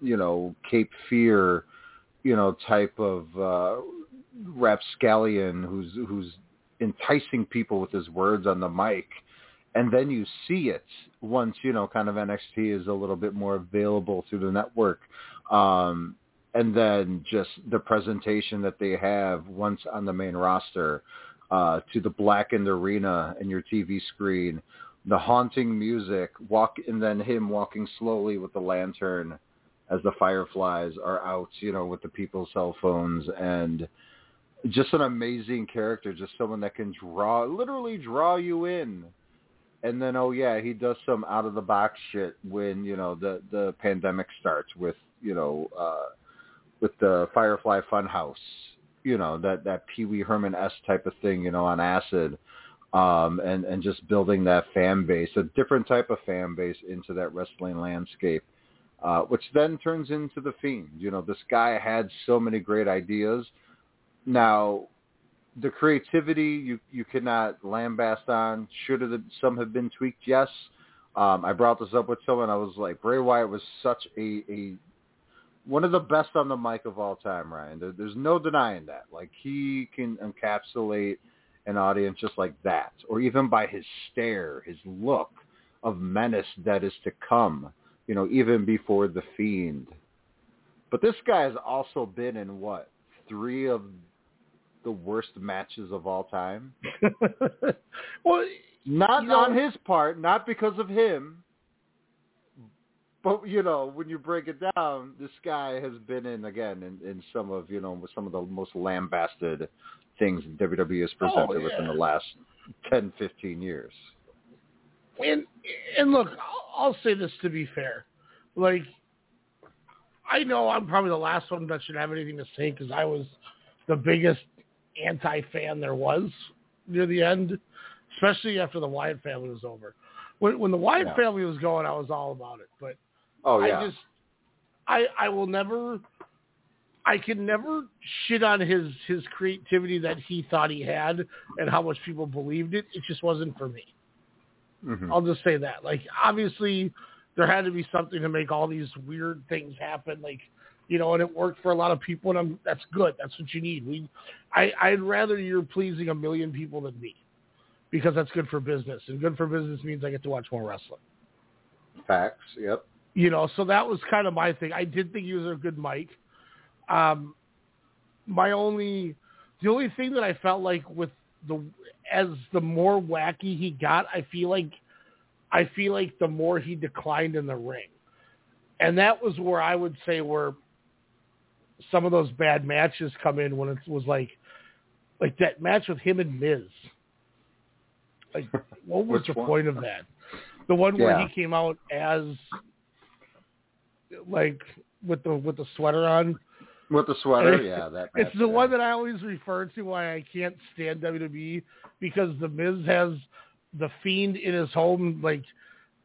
you know, Cape Fear, you know, type of uh, rapscallion who's who's enticing people with his words on the mic, and then you see it once you know, kind of NXT is a little bit more available through the network. Um, and then just the presentation that they have once on the main roster uh, to the blackened arena and your TV screen, the haunting music, walk, and then him walking slowly with the lantern as the fireflies are out, you know, with the people's cell phones and just an amazing character, just someone that can draw, literally draw you in. And then, oh yeah, he does some out of the box shit when you know the the pandemic starts with you know uh, with the Firefly Funhouse, you know that that Pee Wee Herman s type of thing, you know, on acid, um, and and just building that fan base, a different type of fan base into that wrestling landscape, uh, which then turns into the Fiend. You know, this guy had so many great ideas. Now, the creativity you you cannot lambast on. Should have some have been tweaked? Yes. Um, I brought this up with someone. I was like, Bray Wyatt was such a, a one of the best on the mic of all time, Ryan. There, there's no denying that. Like he can encapsulate an audience just like that, or even by his stare, his look of menace that is to come. You know, even before the Fiend. But this guy has also been in what three of the worst matches of all time. well, not know, on his part, not because of him, but you know, when you break it down, this guy has been in again in, in some of you know some of the most lambasted things WWE has presented oh, yeah. within the last 10, 15 years. And and look, I'll say this to be fair, like I know I'm probably the last one that should have anything to say because I was the biggest anti-fan there was near the end, especially after the Wyatt family was over. When, when the Wyatt Yeah. family was going, I was all about it. But Oh yeah, I just, I I will never, I can never shit on his his creativity that he thought he had and how much people believed it. It just wasn't for me. Mhm. I'll just say that. Like obviously, there had to be something to make all these weird things happen. Like you know, and it worked for a lot of people, and I'm, that's good. That's what you need. We, I, I'd rather you're pleasing a million people than me, because that's good for business, and good for business means I get to watch more wrestling. facts. Yep. You know, so that was kind of my thing. I did think he was a good mic. Um, my only, the only thing that I felt like with the, as the more wacky he got, I feel like, I feel like the more he declined in the ring, and that was where I would say where some of those bad matches come in when it was like, like that match with him and Miz. Like, what was the one? point of that? The one where he came out as like with the with the sweater on. With the sweater, yeah, that. It's the yeah. one that I always refer to why I can't stand WWE because the Miz has the fiend in his home like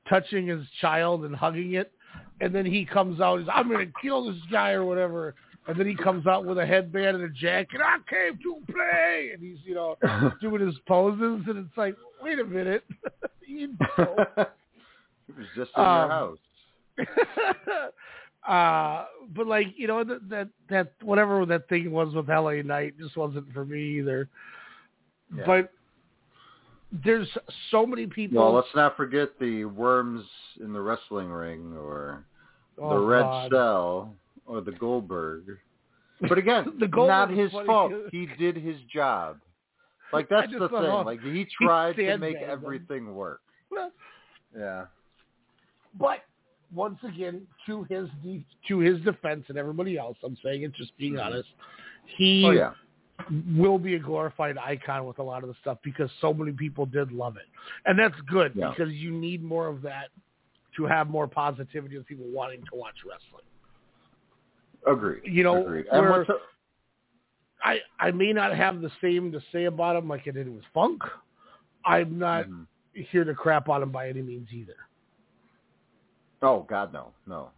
touching his child and hugging it, and then he comes out. He's I'm gonna kill this guy or whatever, and then he comes out with a headband and a jacket. I came to play, and he's you know doing his poses, and it's like, wait a minute, you know. it was just in Um, your house. Uh, but like you know that that that whatever that thing was with LA Knight just wasn't for me either. Yeah. But there's so many people. Well, let's not forget the worms in the wrestling ring, or Oh, the red God. cell, or the Goldberg. But again, The Goldberg not his fault. He did his job. Like that's the thing. know. Like he tried to make everything work. Yeah. But once again, to his de- to his defense and everybody else, I'm saying it's just being honest. He Oh yeah. will be a glorified icon with a lot of the stuff because so many people did love it, and that's good Yeah. because you need more of that to have more positivity of people wanting to watch wrestling. Agreed. You know, Agreed. Where- I I may not have the same to say about him like I did with Funk. I'm not Mhm. here to crap on him by any means either. Oh God, no, no.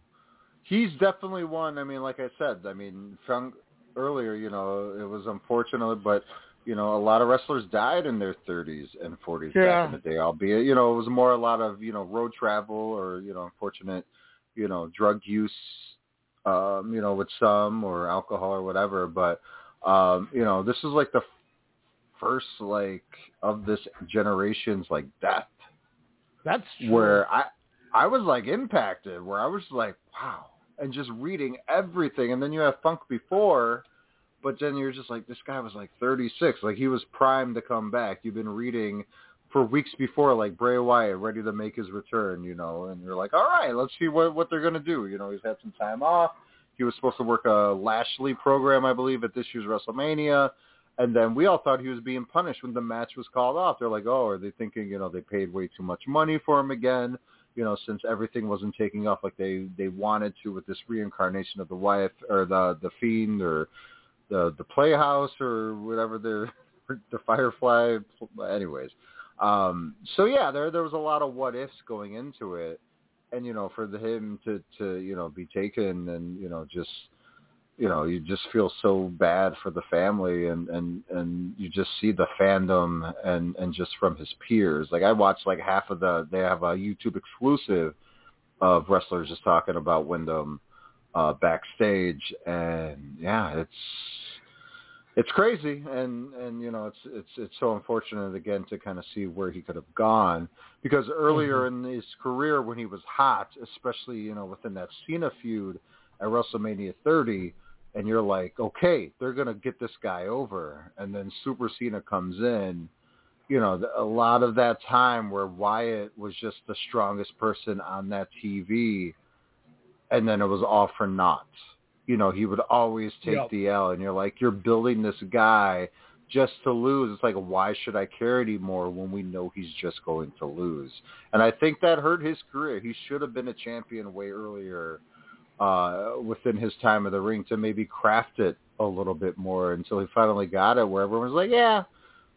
He's definitely one. I mean, like I said, I mean, Funk earlier, you know, it was unfortunate, but you know, a lot of wrestlers died in their 30s and 40s Yeah. back in the day. Albeit, you know, it was more a lot of you know road travel or you know, unfortunate, you know, drug use, um, you know, with some or alcohol or whatever. But um, you know, this is like the first like of this generation's like death That's true. where I I was like impacted where I was like, wow, and just reading everything. And then you have Funk before, but then you're just like, this guy was like 36. Like he was primed to come back. You've been reading for weeks before, like Bray Wyatt ready to make his return, you know, and you're like, all right, let's see what what they're gonna do. You know, he's had some time off. He was supposed to work a Lashley program, I believe, at this year's WrestleMania. And then we all thought he was being punished when the match was called off. They're like, oh, are they thinking, you know, they paid way too much money for him again? You know, since everything wasn't taking off like they they wanted to with this reincarnation of the wife or the the fiend or the the playhouse or whatever the the firefly. Anyways, um, so yeah, there there was a lot of what ifs going into it, and you know, for the, him to to you know be taken and you know just you know you just feel so bad for the family and and and you just see the fandom and and just from his peers. Like i watched like half of the they have a youtube exclusive of wrestlers just talking about windham uh backstage. And yeah it's it's crazy. And and you know it's it's it's so unfortunate again to kind of see where he could have gone. Because earlier mm-hmm. in his career when he was hot especially you know within that Cena feud at WrestleMania 30 and you're like, okay, they're gonna get this guy over, and then Super Cena comes in. You know, a lot of that time where Wyatt was just the strongest person on that TV, and then it was all for naught. You know, he would always take yep. the L, and you're like, you're building this guy just to lose. It's like, why should I care anymore when we know he's just going to lose? And I think that hurt his career. He should have been a champion way earlier uh, within his time of the ring to maybe craft it a little bit more until he finally got it where everyone's like, yeah,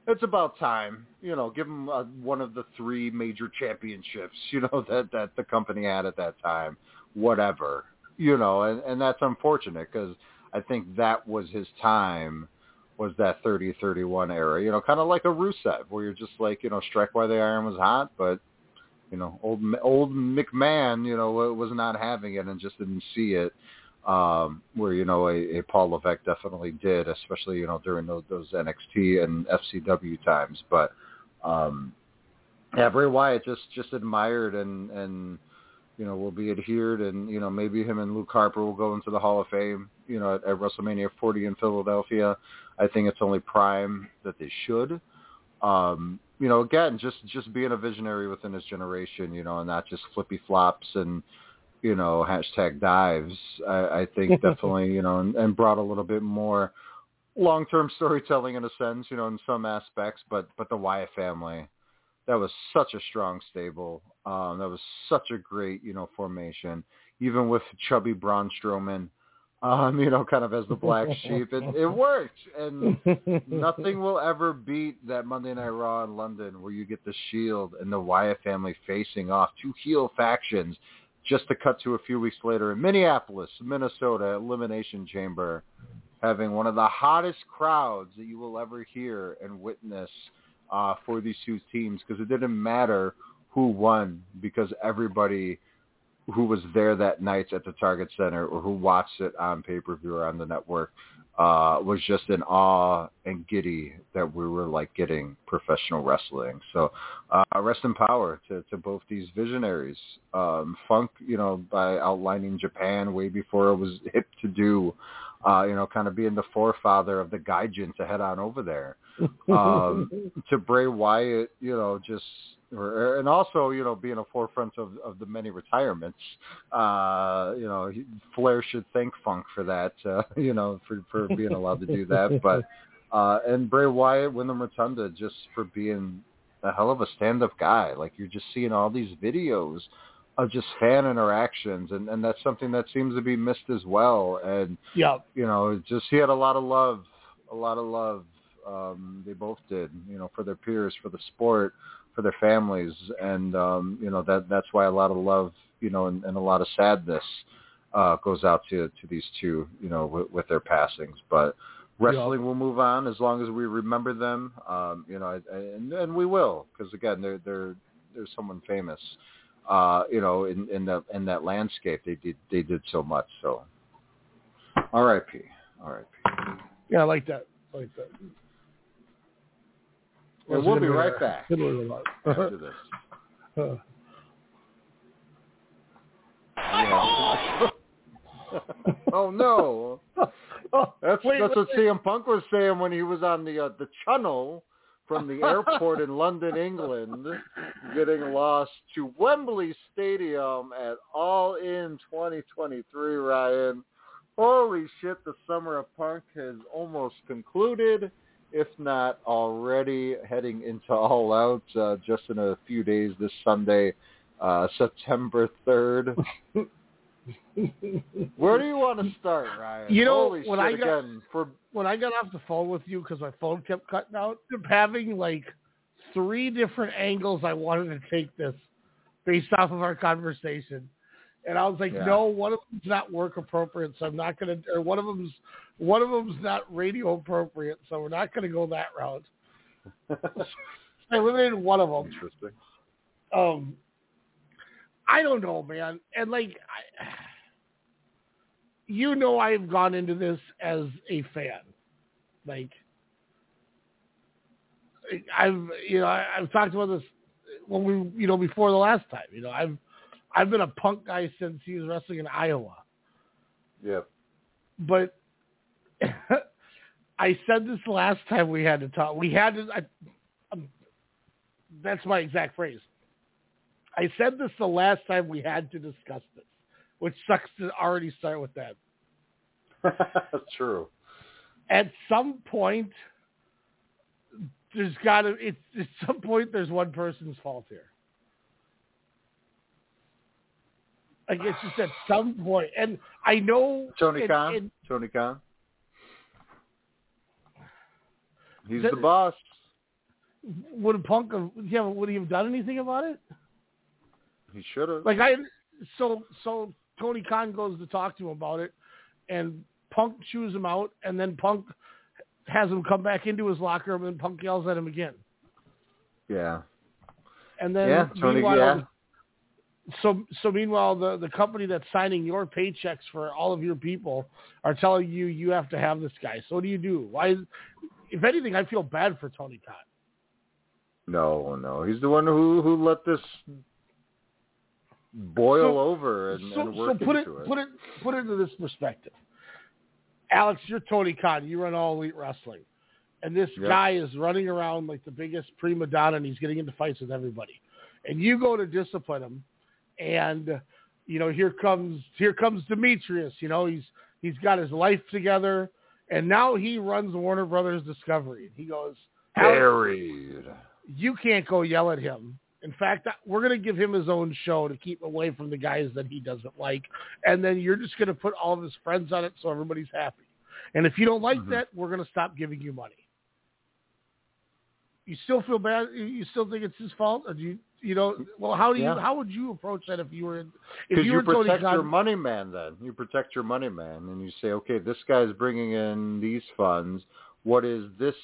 it's about time. You know, give him uh, one of the three major championships, you know, that, that the company had at that time, whatever, you know, and, and that's unfortunate because I think that was his time was that 30-31 era, you know, kind of like a Rusev where you're just like, you know, strike while the iron was hot, but you know, old old McMahon, you know, was not having it and just didn't see it. Um, where you know a, a Paul Levesque definitely did, especially you know during those, those NXT and FCW times. But um, yeah, Bray Wyatt just just admired and and you know will be adhered, and you know maybe him and Luke Harper will go into the Hall of Fame. You know at, at WrestleMania 40 in Philadelphia. I think it's only prime that they should. Um, you know, again, just just being a visionary within his generation, you know, and not just flippy flops and you know hashtag dives. I, I think definitely, you know, and, and brought a little bit more long-term storytelling in a sense, you know, in some aspects. But but the Wyatt family, that was such a strong stable. Um, that was such a great, you know, formation. Even with chubby Braun Strowman, um, you know, kind of as the black sheep. It, it worked, and nothing will ever beat that Monday Night Raw in London where you get the Shield and the Wyatt family facing off two heel factions. Just to cut to a few weeks later in Minneapolis, Minnesota, Elimination Chamber, having one of the hottest crowds that you will ever hear and witness uh, for these two teams because it didn't matter who won because everybody who was there that night at the Target Center or who watched it on pay-per-view or on the network uh, was just in awe and giddy that we were like getting professional wrestling. So uh, rest in power to, to both these visionaries. Um, Funk, you know, by outlining Japan way before it was hip to do, uh, you know, kind of being the forefather of the gaijin to head on over there. Um, to Bray Wyatt, you know, just or, and also you know being a forefront of, of the many retirements. Uh, you know, Flair should thank Funk for that. Uh, you know, for for being allowed to do that. But uh, and Bray Wyatt, Windham Rotunda, just for being a hell of a stand-up guy. Like you're just seeing all these videos of just fan interactions, and and that's something that seems to be missed as well. And yeah, you know, just he had a lot of love, a lot of love. Um, they both did, you know, for their peers, for the sport for their families, and um, you know that that's why a lot of love, you know, and, and a lot of sadness uh, goes out to to these two, you know, with, with their passings. But wrestling yeah. will move on as long as we remember them, um, you know, and, and we will, because again, they're they're they're someone famous, uh, you know, in in the in that landscape. They did they did so much. So, R.I.P. R.I.P. Yeah, I like that. I like that. And we'll be right back after this. Uh. Oh no. That's Wait, that's wait, what CM Punk was saying when he was on the uh, the channel from the airport in London, England, getting lost to Wembley Stadium at All In 2023. Ryan, holy shit! The summer of Punk has almost concluded, if not already heading into All Out uh, just in a few days. This Sunday, uh, September 3rd. Where do you want to start, Ryan? You know, Holy when I got- again, for when I got off the phone with you because my phone kept cutting out, I'm having like three different angles I wanted to take this based off of our conversation. And I was like, Yeah. no, one of them's not work appropriate, so I'm not gonna. Or one of them's one of them's not radio appropriate, so we're not gonna go that route. I eliminated one of them. interesting. Um, I don't know, man. And like, I, you know, I've gone into this as a fan. Like, I've you know I, I've talked about this when we you know before the last time. You know, I've I've been a punk guy since he was wrestling in Iowa. Yeah. But I said this last time we had to talk. We had to. I, um, that's my exact phrase. I said this the last time we had to discuss this, which sucks to already start with that. True. At some point, there's got to. It's at some point there's one person's fault here. Like it's just at some point, and I know Tony and- Khan. and- Tony Khan. He's That- the boss. would Punk have, yeah, would he have done anything about it? He should have. Like I, so so Tony Khan goes to talk to him about it, and Punk chews him out, and then Punk has him come back into his locker room, and then Punk yells at him again, yeah. and then Yeah, Tony. Yeah. so so meanwhile the the company that's signing your paychecks for all of your people are telling you you have to have this guy. So what do you do? Why? If anything, I feel bad for Tony Khan. No, no. He's the one who who let this boil So- over and, so, and work so put it, it. put it put it into this perspective. Alex, you're Tony Khan. You run all elite wrestling, and this Yep. guy is running around like the biggest prima donna, and he's getting into fights with everybody. And you go to discipline him, and you know here comes here comes Demetrius. You know he's he's got his life together, and now he runs Warner Brothers Discovery. He goes, Buried. you can't go yell at him. In fact, we're going to give him his own show to keep away from the guys that he doesn't like. And then you're just going to put all of his friends on it so everybody's happy. And if you don't like Mhm. that, we're going to stop giving you money. You still feel bad? You still think it's his fault? Or do you, you know, well, how do you, Yeah. how would you approach that if you were, in- if Because you you, protect your money man then. You protect your money man and you say, okay, this guy's bringing in these funds. What is this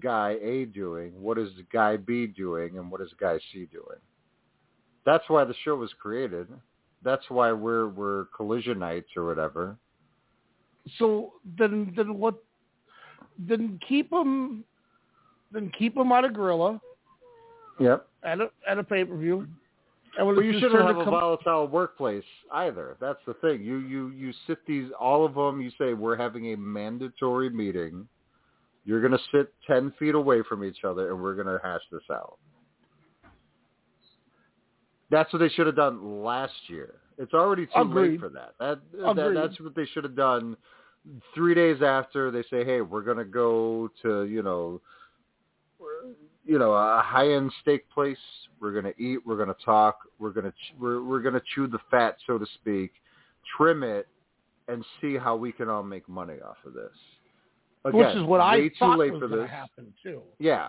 guy A doing? What is guy B doing? And what is guy C doing? That's why the show was created. That's why we're we're collisionites or whatever. So then, then what? Then keep them. then keep them out of Gorilla Yep. At a at a pay per view. And Well, you shouldn't have a come- volatile workplace either. That's the thing. You you you sit these all of them. You say we're having a mandatory meeting. You're going to sit ten feet away from each other, and we're going to hash this out. That's what they should have done last year. It's already too Agreed. late for that. That, that that's what they should have done. Three days after they say, "Hey, we're going to go to you know, you know, a high-end steak place. We're going to eat. We're going to talk. We're going to ch- we're we're going to chew the fat, so to speak, trim it, and see how we can all make money off of this." Again, which is what I thought late was going to happen too. Yeah.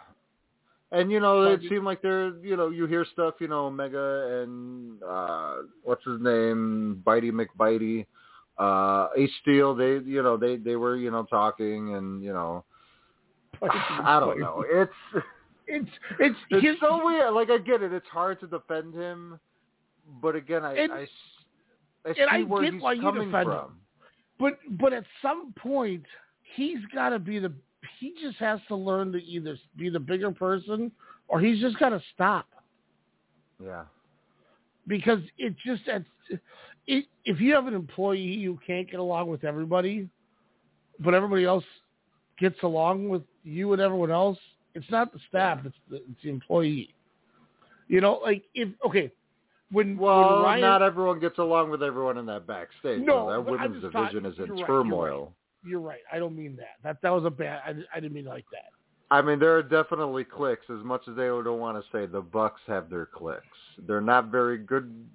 And you know, it seemed like they're you know, you hear stuff, you know, Omega and uh what's his name, Bitey McBitey, uh Ace Steel, they you know, they they were, you know, talking and, you know I don't know. It's It's it's, it's so weird. Like I get it, it's hard to defend him, but again I And- I, I see I where get he's why you coming defend from. him. But but at some point he's got to be the he just has to learn to either be the bigger person or he's just got to stop. Yeah. because it just it, it, if you have an employee who can't get along with everybody, but everybody else gets along with you and everyone else, it's not the staff, it's the, it's the employee. You know, like if okay, when Well, when Ryan, not everyone gets along with everyone in that backstage. No, that women's division talking- is in right, you're turmoil. You're right. I don't mean that. That that was a bad. I, I didn't mean like that. I mean, there are definitely cliques. As much as they don't want to say, the Bucks have their cliques. They're not very good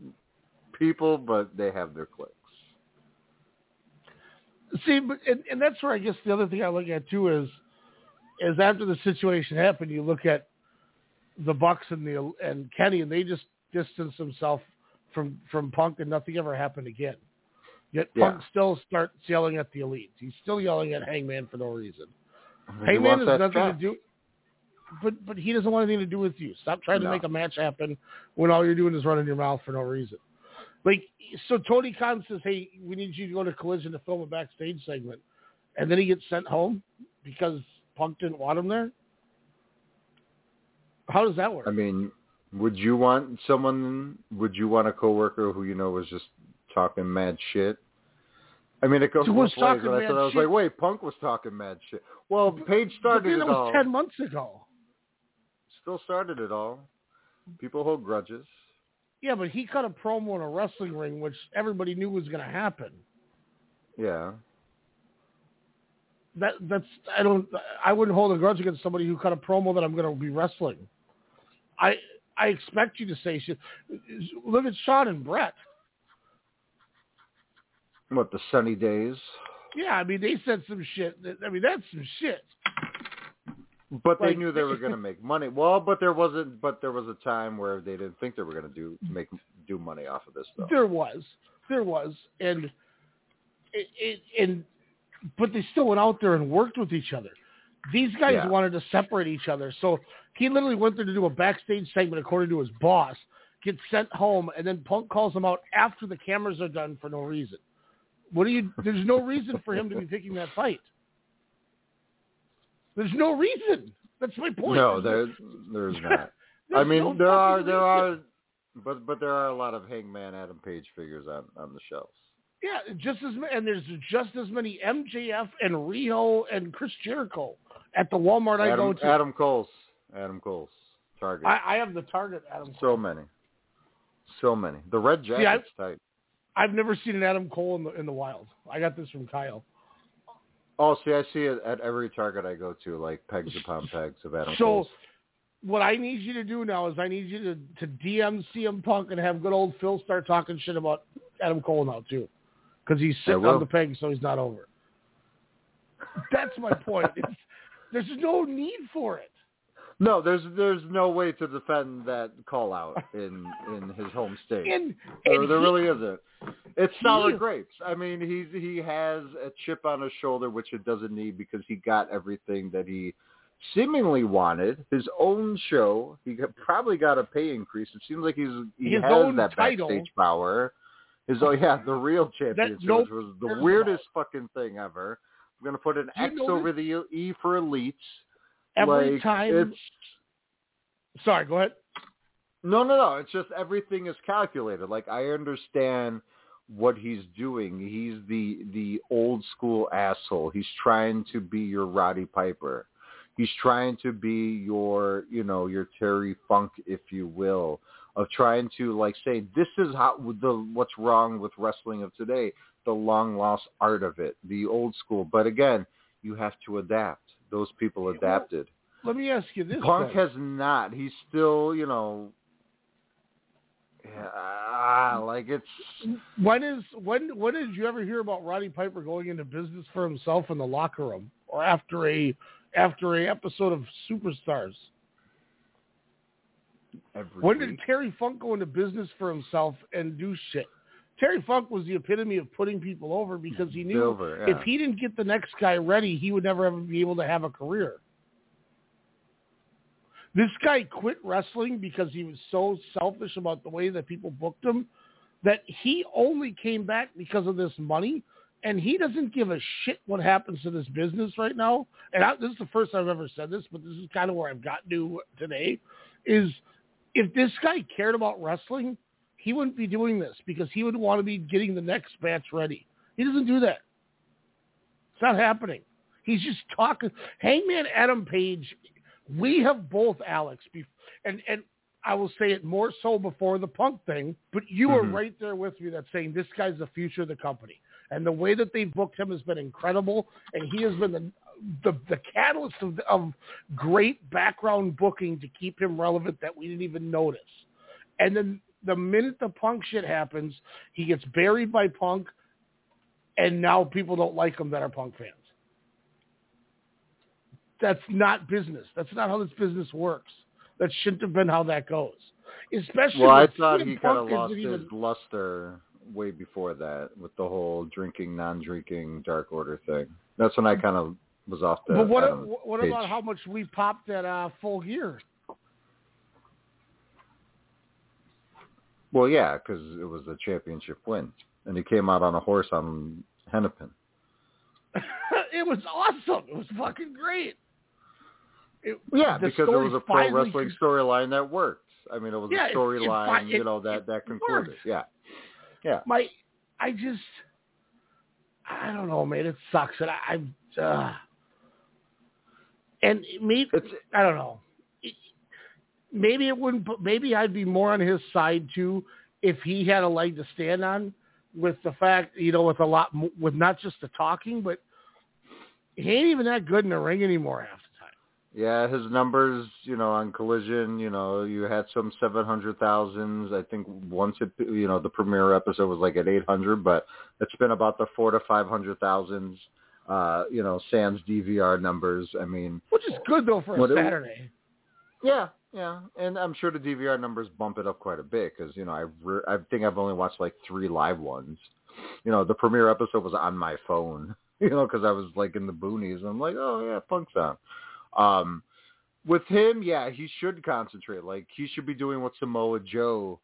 people, but they have their cliques. See, but and, and that's where I guess the other thing I look at too is, is after the situation happened, you look at the Bucks and the and Kenny, and they just distanced themselves from from Punk, and nothing ever happened again. Yet Punk still starts yelling at the elites. He's still yelling at Hangman for no reason. He Hangman has nothing check. to do. But but he doesn't want anything to do with you. Stop trying to make a match happen when all you're doing is running your mouth for no reason. Like so, Tony Khan says, "Hey, we need you to go to Collision to film a backstage segment," and then he gets sent home because Punk didn't want him there. How does that work? I mean, would you want someone? Would you want a coworker who you know was just talking mad shit? I mean, it goes Who both was ways. talking I mad I was shit? like, wait, Punk was talking mad shit. Well, Page but started it it was all. ten months ago. Still started it all. People hold grudges. Yeah, but he cut a promo in a wrestling ring, which everybody knew was going to happen. Yeah. That that's I don't I wouldn't hold a grudge against somebody who cut a promo that I'm going to be wrestling. I I expect you to say shit. Look at Shawn and Bret. What the sunny days? Yeah, I mean they said some shit. that- I mean that's some shit. But they knew they were going to make money. Well, but there wasn't. But there was a time where they didn't think they were going to do make do money off of this stuff. There was, there was, and it, it and but they still went out there and worked with each other. These guys Yeah. wanted to separate each other, so he literally went there to do a backstage segment according to his boss. Gets sent home, and then Punk calls him out after the cameras are done for no reason. What do you? There's no reason for him to be picking that fight. There's no reason. That's my point. No, There's there, there's not. there's I mean, no there are there reason. are, but but there are a lot of Hangman Adam Page figures on on the shelves. Yeah, just as and there's just as many MJF and Rio and Chris Jericho at the Walmart I go Adam, to. Adam Cole's Adam Cole's Target. I, I have the Target Adam. Cole. so many, so many. The red See, I- jacket's tight. I've never seen an Adam Cole in the in the wild. I got this from Kyle. Oh, see, I see it at every Target I go to, like pegs upon pegs of Adam Cole. So, Cole's. what I need you to do now is I need you to to DM CM Punk and have good old Phil start talking shit about Adam Cole now too, because he's sitting on the peg, so he's not over. That's my point. It's, there's no need for it. No, there's there's no way to defend that call out in in his home state. And, there, and there he- really isn't. It's sour he- grapes. I mean, he's he has a chip on his shoulder, which it doesn't need because he got everything that he seemingly wanted. His own show. He probably got a pay increase. It seems like he's he His has own that title. backstage power. His oh yeah, the real championship, no which was the weirdest fucking thing ever. I'm gonna put an you X over the E for elites. Every like, time. it's Sorry, go ahead. no, no, no. It's just everything is calculated. Like I understand what he's doing. He's the the old school asshole. He's trying to be your Roddy Piper. He's trying to be your, you know, your Terry Funk, if you will, of trying to like say this is how the what's wrong with wrestling of today, the long lost art of it, the old school. But again, you have to adapt. Those people adapted. Let me ask you this. Punk has not. He's still, you know, yeah, ah, like it's When is when when did you ever hear about Roddy Piper going into business for himself in the locker room or after a after a episode of Superstars? Every When did. Terry Funk go into business for himself and do shit? Terry Funk was the epitome of putting people over because he knew yeah. if he didn't get the next guy ready, he would never ever be able to have a career. This guy quit wrestling because he was so selfish about the way that people booked him that he only came back because of this money and he doesn't give a shit what happens to this business right now. And I, this is the first I've ever said this, but this is kind of where I've gotten to today is if this guy cared about wrestling, he wouldn't be doing this because he would want to be getting the next match ready. He doesn't do that. It's not happening. He's just talking. Hangman Adam Page, we have both, Alex, and and I will say it more so before the Punk thing, but you mm-hmm. are right there with me that saying this guy's the future of the company. And the way that they've booked him has been incredible, and he has been the the, the catalyst of, of great background booking to keep him relevant that we didn't even notice. And then the minute the Punk shit happens, he gets buried by Punk, and now people don't like him that are Punk fans. That's not business. That's not how this business works. That shouldn't have been how that goes. Especially well, I thought he kind of lost his even, luster way before that with the whole drinking, non-drinking Dark Order thing. That's when I mm-hmm. kind of was off the. But what Adam what page. about how much we popped at uh, Full Gear? Well, yeah, because it was a championship win, and he came out on a horse on Hennepin. it was awesome. It was fucking great. It, Yeah, because it was a pro wrestling storyline that worked. I mean, it was Yeah, a storyline, you know, that that concluded. worked. Yeah, yeah. My, I just, I don't know, man. It sucks, and I, I uh, and maybe It's I don't know. Maybe it wouldn't. Maybe I'd be more on his side too if he had a leg to stand on. With the fact, you know, with a lot, with not just the talking, but he ain't even that good in the ring anymore half the time. Yeah, his numbers, you know, on Collision, you know, you had some seven hundred thousands. I think once it, you know, the premiere episode was like at eight hundred, but it's been about the four to five hundred thousands. Uh, you know, Sans DVR numbers. I mean, Which is good though for a What it- Saturday. yeah, yeah, and I'm sure the DVR numbers bump it up quite a bit because you know I re- I think I've only watched like three live ones. You know, the premiere episode was on my phone. You know, because I was like in the boonies. I'm like, oh yeah, Punk's on. Um, with him, yeah, he should concentrate. Like he should be doing what Samoa Joe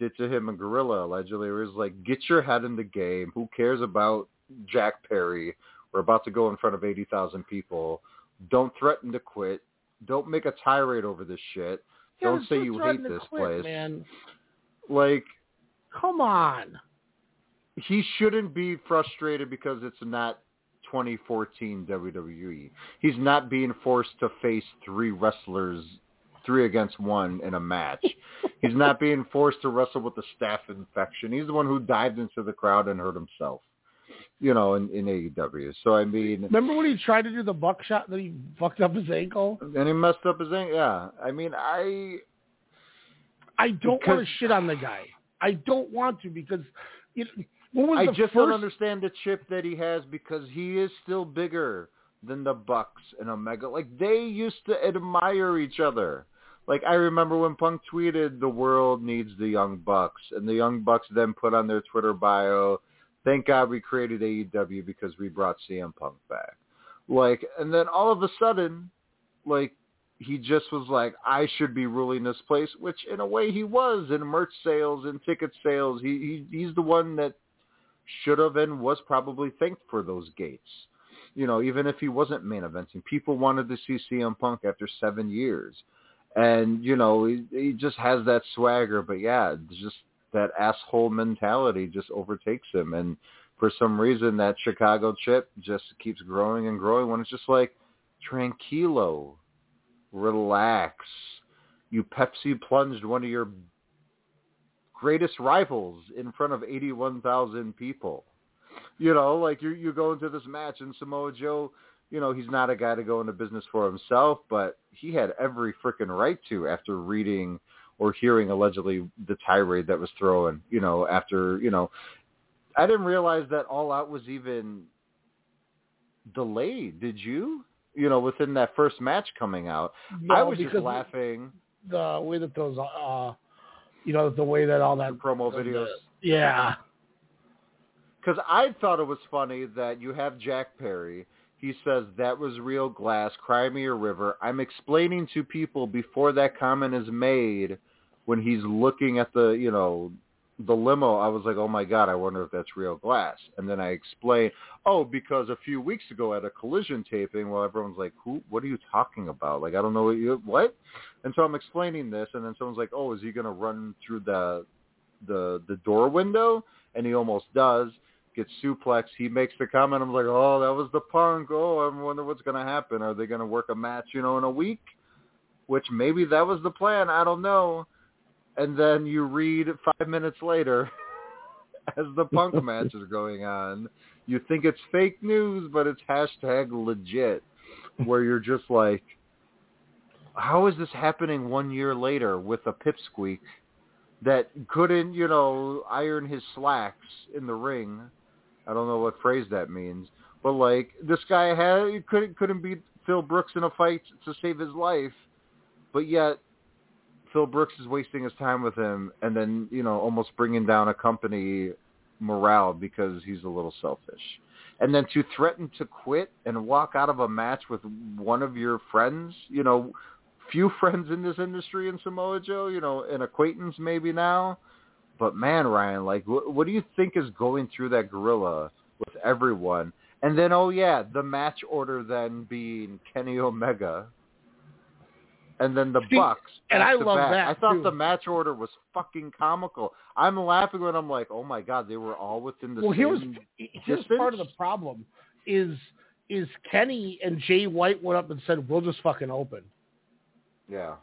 did to him and Gorilla allegedly. Where it's like, get your head in the game. Who cares about Jack Perry? We're about to go in front of eighty thousand people. Don't threaten to quit. Don't make a tirade over this shit. Yeah, Don't say you hate this quit, place. man. Like Come on. he shouldn't be frustrated because it's not 2014 WWE. He's not being forced to face three wrestlers, three against one in a match. He's not being forced to wrestle with a staph infection. He's the one who dived into the crowd and hurt himself. You know, in, in AEW. So I mean, Remember when he tried to do the buckshot that he fucked up his ankle? and he messed up his ankle. Yeah, I mean, I I don't want to shit on the guy. I don't want to because know, what was I the just first? don't understand the chip that he has because he is still bigger than the Bucks and Omega. Like they used to admire each other. Like I remember when Punk tweeted, "The world needs the Young Bucks," and the Young Bucks then put on their Twitter bio, "Thank God we created AEW because we brought CM Punk back." Like, and then all of a sudden, like he just was like, I should be ruling this place, which in a way he was in merch sales and ticket sales. He, he he's the one that should have and was probably thanked for those gates. You know, even if he wasn't main eventing, people wanted to see CM Punk after seven years, and you know he, he just has that swagger. But yeah, just that asshole mentality just overtakes him, and for some reason that Chicago chip just keeps growing and growing. When it's just like tranquilo, relax. You Pepsi plunged one of your greatest rivals in front of 81,000 people. You know, like you you go into this match and Samoa Joe, you know, he's not a guy to go into business for himself, but he had every freaking right to after reading or hearing allegedly the tirade that was thrown, you know, after, you know, I didn't realize that All Out was even delayed. Did you? You know, within that first match coming out, No, I was just laughing. the way that those, uh, you know, the way that all that The promo the- videos. yeah, Because I thought it was funny that you have Jack Perry. He says that was real glass. Cry me a river. I'm explaining to people before that comment is made when he's looking at the you know the limo. I was like, oh my god, I wonder if that's real glass. And then I explained, oh, because a few weeks ago at a collision taping, well, everyone's like, who? What are you talking about? Like, I don't know what you what. And so I'm explaining this, and then someone's like, oh, is he going to run through the the the door window, and he almost does gets suplex. He makes the comment. I'm like, oh, that was the punk. Oh, I wonder what's gonna happen. Are they gonna work a match, you know, in a week? Which maybe that was the plan. I don't know. And then you read five minutes later, as the punk match is going on, you think it's fake news, but it's hashtag legit, where you're just like, how is this happening one year later with a pipsqueak that couldn't, you know, iron his slacks in the ring? I don't know what phrase that means, but like this guy had couldn't couldn't beat Phil Brooks in a fight to save his life, but yet Phil Brooks is wasting his time with him, and then you know almost bringing down a company morale because he's a little selfish. And then to threaten to quit and walk out of a match with one of your friends, you know, few friends in this industry in Samoa Joe, you know, an acquaintance maybe now. But man, Ryan, like, what, what do you think is going through that gorilla with everyone? And then, oh yeah, the match order then being Kenny Omega, and then the See, Bucks. and I love back. that, I thought too. the match order was fucking comical. I'm laughing when I'm like, oh my god, they were all within the well, here's here's part of the problem is is Kenny and Jay White went up and said we'll just fucking open. Yeah.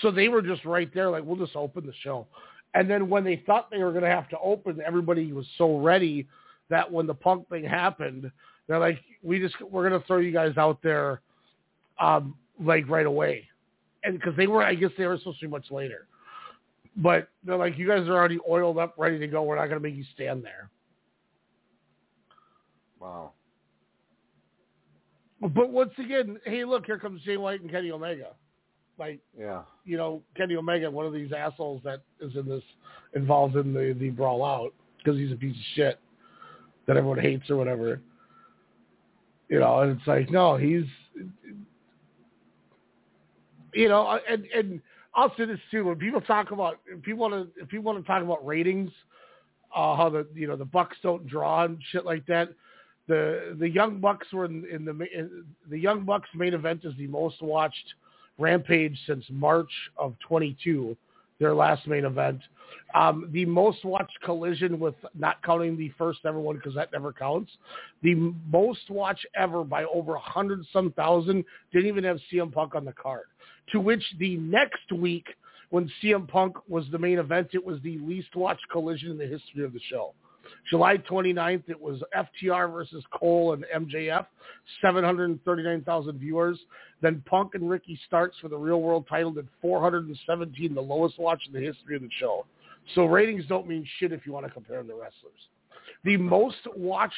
So they were just right there, like we'll just open the show. And then when they thought they were going to have to open, everybody was so ready that when the punk thing happened, they're like, we just we're going to throw you guys out there, um, like right away, and because they were, I guess they were supposed to be much later, but they're like, you guys are already oiled up, ready to go. We're not going to make you stand there. Wow. But once again, hey, look, here comes Jay White and Kenny Omega. Like, Yeah. you know, Kenny Omega, one of these assholes that is in this, involved in the, the brawl out because he's a piece of shit that everyone hates or whatever. You know, and it's like, no, he's, you know, and, and I'll say this too, when people talk about, if people want to, if people want to talk about ratings, uh, how the, you know, the Bucks don't draw and shit like that, the the Young Bucks were in, in the in, the Young Bucks main event is the most watched Rampage since March of 22, their last main event. Um, the most watched Collision with not counting the first ever one because that never counts. The most watched ever by over a hundred some thousand didn't even have CM Punk on the card. To which the next week when CM Punk was the main event, it was the least watched Collision in the history of the show. July 29th, it was FTR versus Cole and MJF, 739,000 viewers. Then Punk and Ricky Starks for the Real World title did 417, the lowest watch in the history of the show. So ratings don't mean shit if you want to compare them to wrestlers. The most watched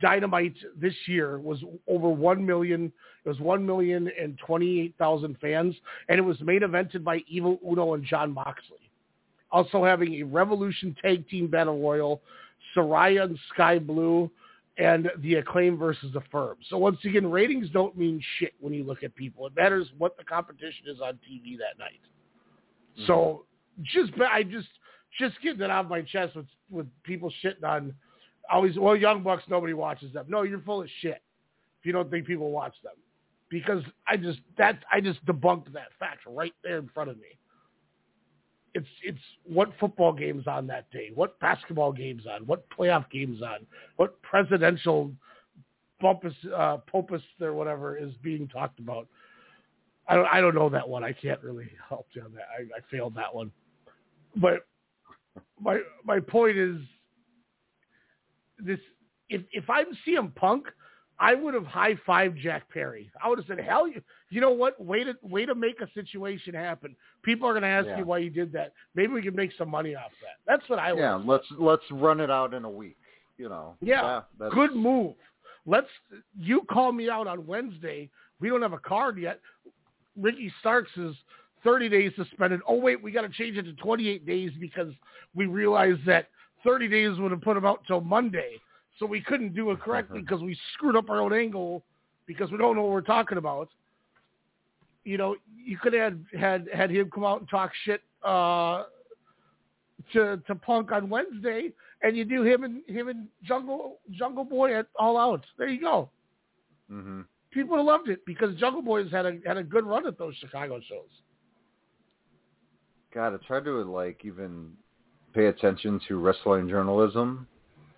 Dynamite this year was over 1 million. It was 1 million and 28,000 fans, and it was main evented by Evil Uno and Jon Moxley also having a Revolution Tag Team Battle Royal, Saraya and Skye Blue, and the Acclaim versus the Firm. So once again, ratings don't mean shit when you look at people. It matters what the competition is on TV that night. Mm-hmm. So just I just just getting that off my chest with with people shitting on always well Young Bucks nobody watches them. No, you're full of shit if you don't think people watch them. Because I just that I just debunked that fact right there in front of me it's it's what football games on that day, what basketball games on, what playoff games on, what presidential bumpus uh, popus or whatever is being talked about. I don't I don't know that one. I can't really help you on that. I, I failed that one. But my my point is this: if if I'm CM Punk, I would have high fived Jack Perry. I would have said, "Hell, you, you know what? Way to way to make a situation happen. People are going to ask Yeah. you why you did that. Maybe we can make some money off that." That's what I would. Yeah, let's let's run it out in a week. You know. Yeah, that's, good move. Let's. You call me out on Wednesday. We don't have a card yet. Ricky Starks is 30 days suspended. Oh wait, we got to change it to 28 days because we realized that 30 days would have put him out till Monday. So we couldn't do it correctly because we screwed up our own angle because we don't know what we're talking about. You know, you could have had had him come out and talk shit uh, to to Punk on Wednesday, and you do him and him and Jungle Jungle Boy at All Out. There you go. hmm People have loved it because Jungle Boy has had a had a good run at those Chicago shows. God, it's hard to like even pay attention to wrestling journalism,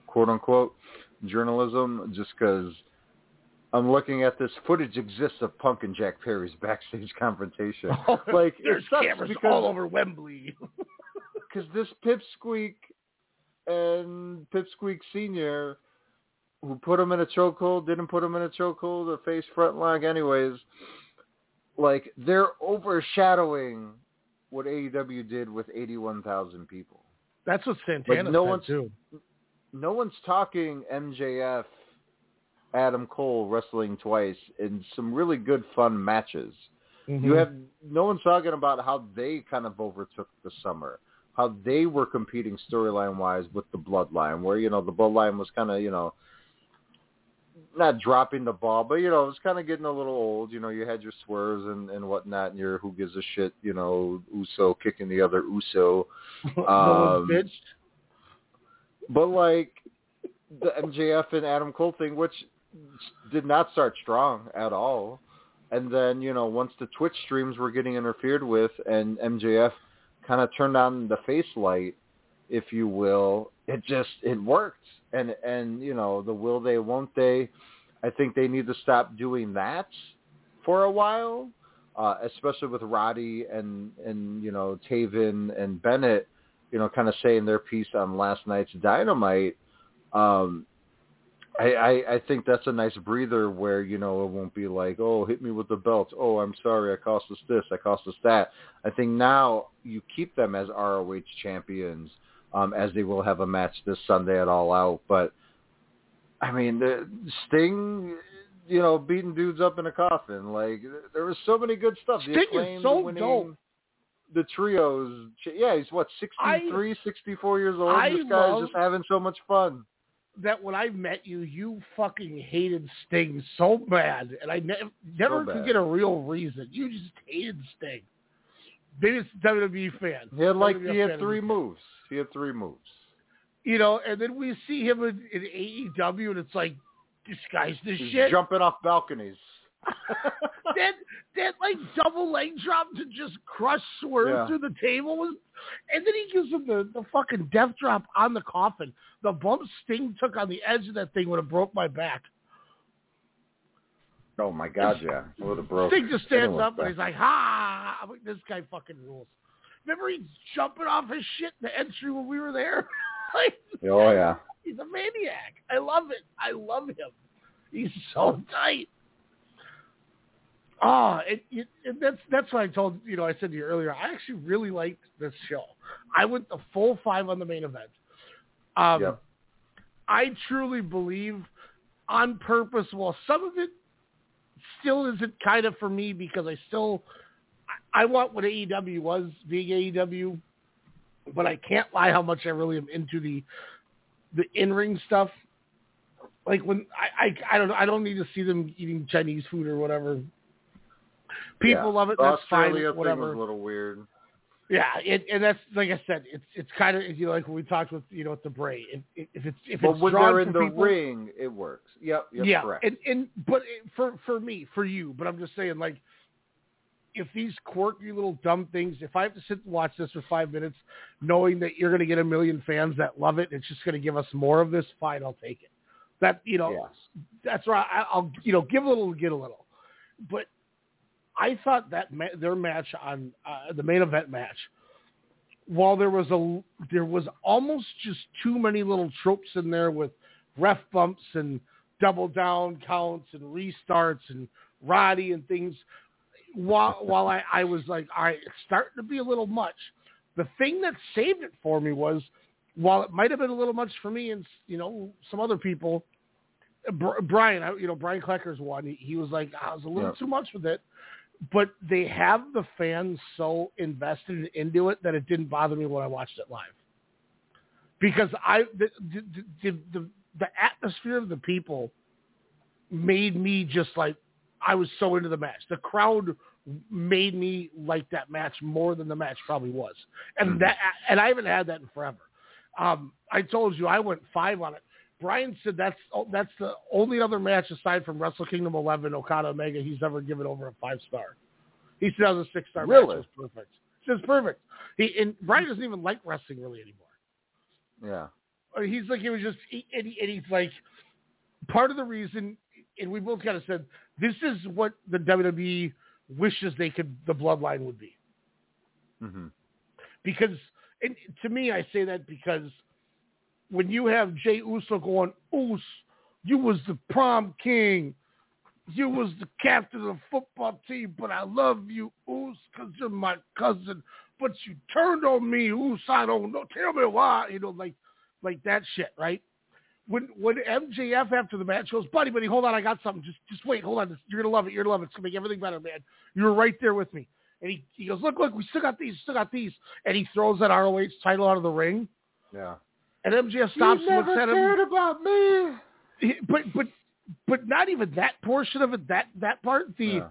quote unquote journalism, just because I'm looking at this footage exists of Punk and Jack Perry's backstage confrontation. Oh, like There's cameras because, all over Wembley. because this Pipsqueak and Pipsqueak Senior, who put him in a chokehold, didn't put him in a chokehold, a face front lock, anyways. Like they're overshadowing what AEW did with 81,000 people. That's what Santana Like, no said one's- too. No one's talking MJF, Adam Cole wrestling twice in some really good fun matches. You Mhm. have no one's talking about how they kind of overtook the summer, how they were competing storyline wise with the Bloodline, where you know the Bloodline was kind of you know not dropping the ball, but you know it was kind of getting a little old. You know, you had your swerves and and whatnot, and your who gives a shit, you know, Uso kicking the other Uso. Um. But like the MJF and Adam Cole thing, which did not start strong at all. And then, you know, once the Twitch streams were getting interfered with and MJF kind of turned on the face light, if you will, it just it worked. And and you know, the will they won't they, I think they need to stop doing that for a while. Uh, especially with Roddy and and you know Taven and Bennett, you know, kind of saying their piece on last night's Dynamite. Um, I, I I think that's a nice breather where you know it won't be like oh hit me with the belt oh I'm sorry I cost us this I cost us that. I think now you keep them as ROH champions um, as they will have a match this Sunday at All Out. But I mean the Sting you know beating dudes up in a coffin like there was so many good stuff. The Sting is so winning dope. the trios. Yeah he's what 63 64 years old? I this guy's just having so much fun that when I met you, you fucking hated Sting so bad, and I ne- never could get a real reason. You just hated Sting. Maybe it's WWE fan. He had like WWE he had three moves. He had three moves. You know, and then we see him in, in AEW, and it's like, this guy's the He's shit. jumping off balconies. that that like double leg drop to just crush Swerve Yeah. through the table was, and then he gives him the the fucking death drop on the coffin. The bump Sting took on the edge of that thing would have broke my back. Oh my god, yeah. It would have broke. Sting just stands up and he's like, "Ha!" I'm like, "This guy fucking rules." Remember he's jumping off his shit in the entry when we were there. like, Oh yeah. he's a maniac. I love it. I love him. He's so tight. Ah, it, it, it, that's that's what I told you know. I said to you earlier. I actually really liked this show. I went the full five on the main event. Um, Yep. I truly believe, on purpose. Well, some of it still isn't kind of for me because I still I, I want what AEW was being AEW, but I can't lie how much I really am into the the in ring stuff. Like when I, I I don't know I don't need to see them eating Chinese food or whatever. People Yeah. love it. That's Australia fine. thing Whatever. was a little weird. Yeah, it, and that's like I said, it's it's kind of you know like when we talked with you know with the Bray. If, if it's if but it's when they're in the people, ring, it works. Yep. Yep. yeah, Correct. and and but for for me, for you, but I'm just saying like if these quirky little dumb things, if I have to sit and watch this for five minutes, knowing that you're going to get a million fans that love it, it's just going to give us more of this. Fine, I'll take it. That you know, Yes. that's right. I'll you know give a little, get a little. But I thought that ma- their match on uh, the main event match, while there was a there was almost just too many little tropes in there with ref bumps and double down counts and restarts and Roddy and things. While while I, I was like, all right, it's starting to be a little much. The thing that saved it for me was, while it might have been a little much for me and you know some other people, Brian, you know Brian Klecker's one. He, was like, I was a little Yeah. too much with it, but they have the fans so invested into it that it didn't bother me when I watched it live. Because I the the the, the, the atmosphere of the people made me just like I was so into the match. The crowd made me like that match more than the match probably was, and that and I haven't had that in forever. Um, I told you I went five on it. Brian said that's oh, that's the only other match aside from Wrestle Kingdom 11 Okada Omega he's ever given over a five star. He said that was a six star match. Really? It was perfect. It's just perfect. He and Brian doesn't even like wrestling really anymore. Yeah. Uh, He's like he was just, he, and, he, and he's like, part of the reason, and we both kind of said this is what the WWE wishes they could, the bloodline would be, hmm because, and to me, I say that because when you have Jay Uso going, Us, you was the prom king. You was the captain of the football team, but I love you, Us, because you're my cousin. But you turned on me, Us. I don't know. Tell me why. You know, like, like that shit, right? When when MJF after the match goes, buddy, buddy, hold on, I got something. Just just wait, hold on. You're gonna love it. You're gonna love it. It's gonna make everything better, man. You were right there with me. And he, he goes, look, look, we still got these, still got these. And he throws that ROH title out of the ring. Yeah. And MJF stops you and never looks at him. cared about me. He- but but but not even that portion of it. That that part. The Yeah.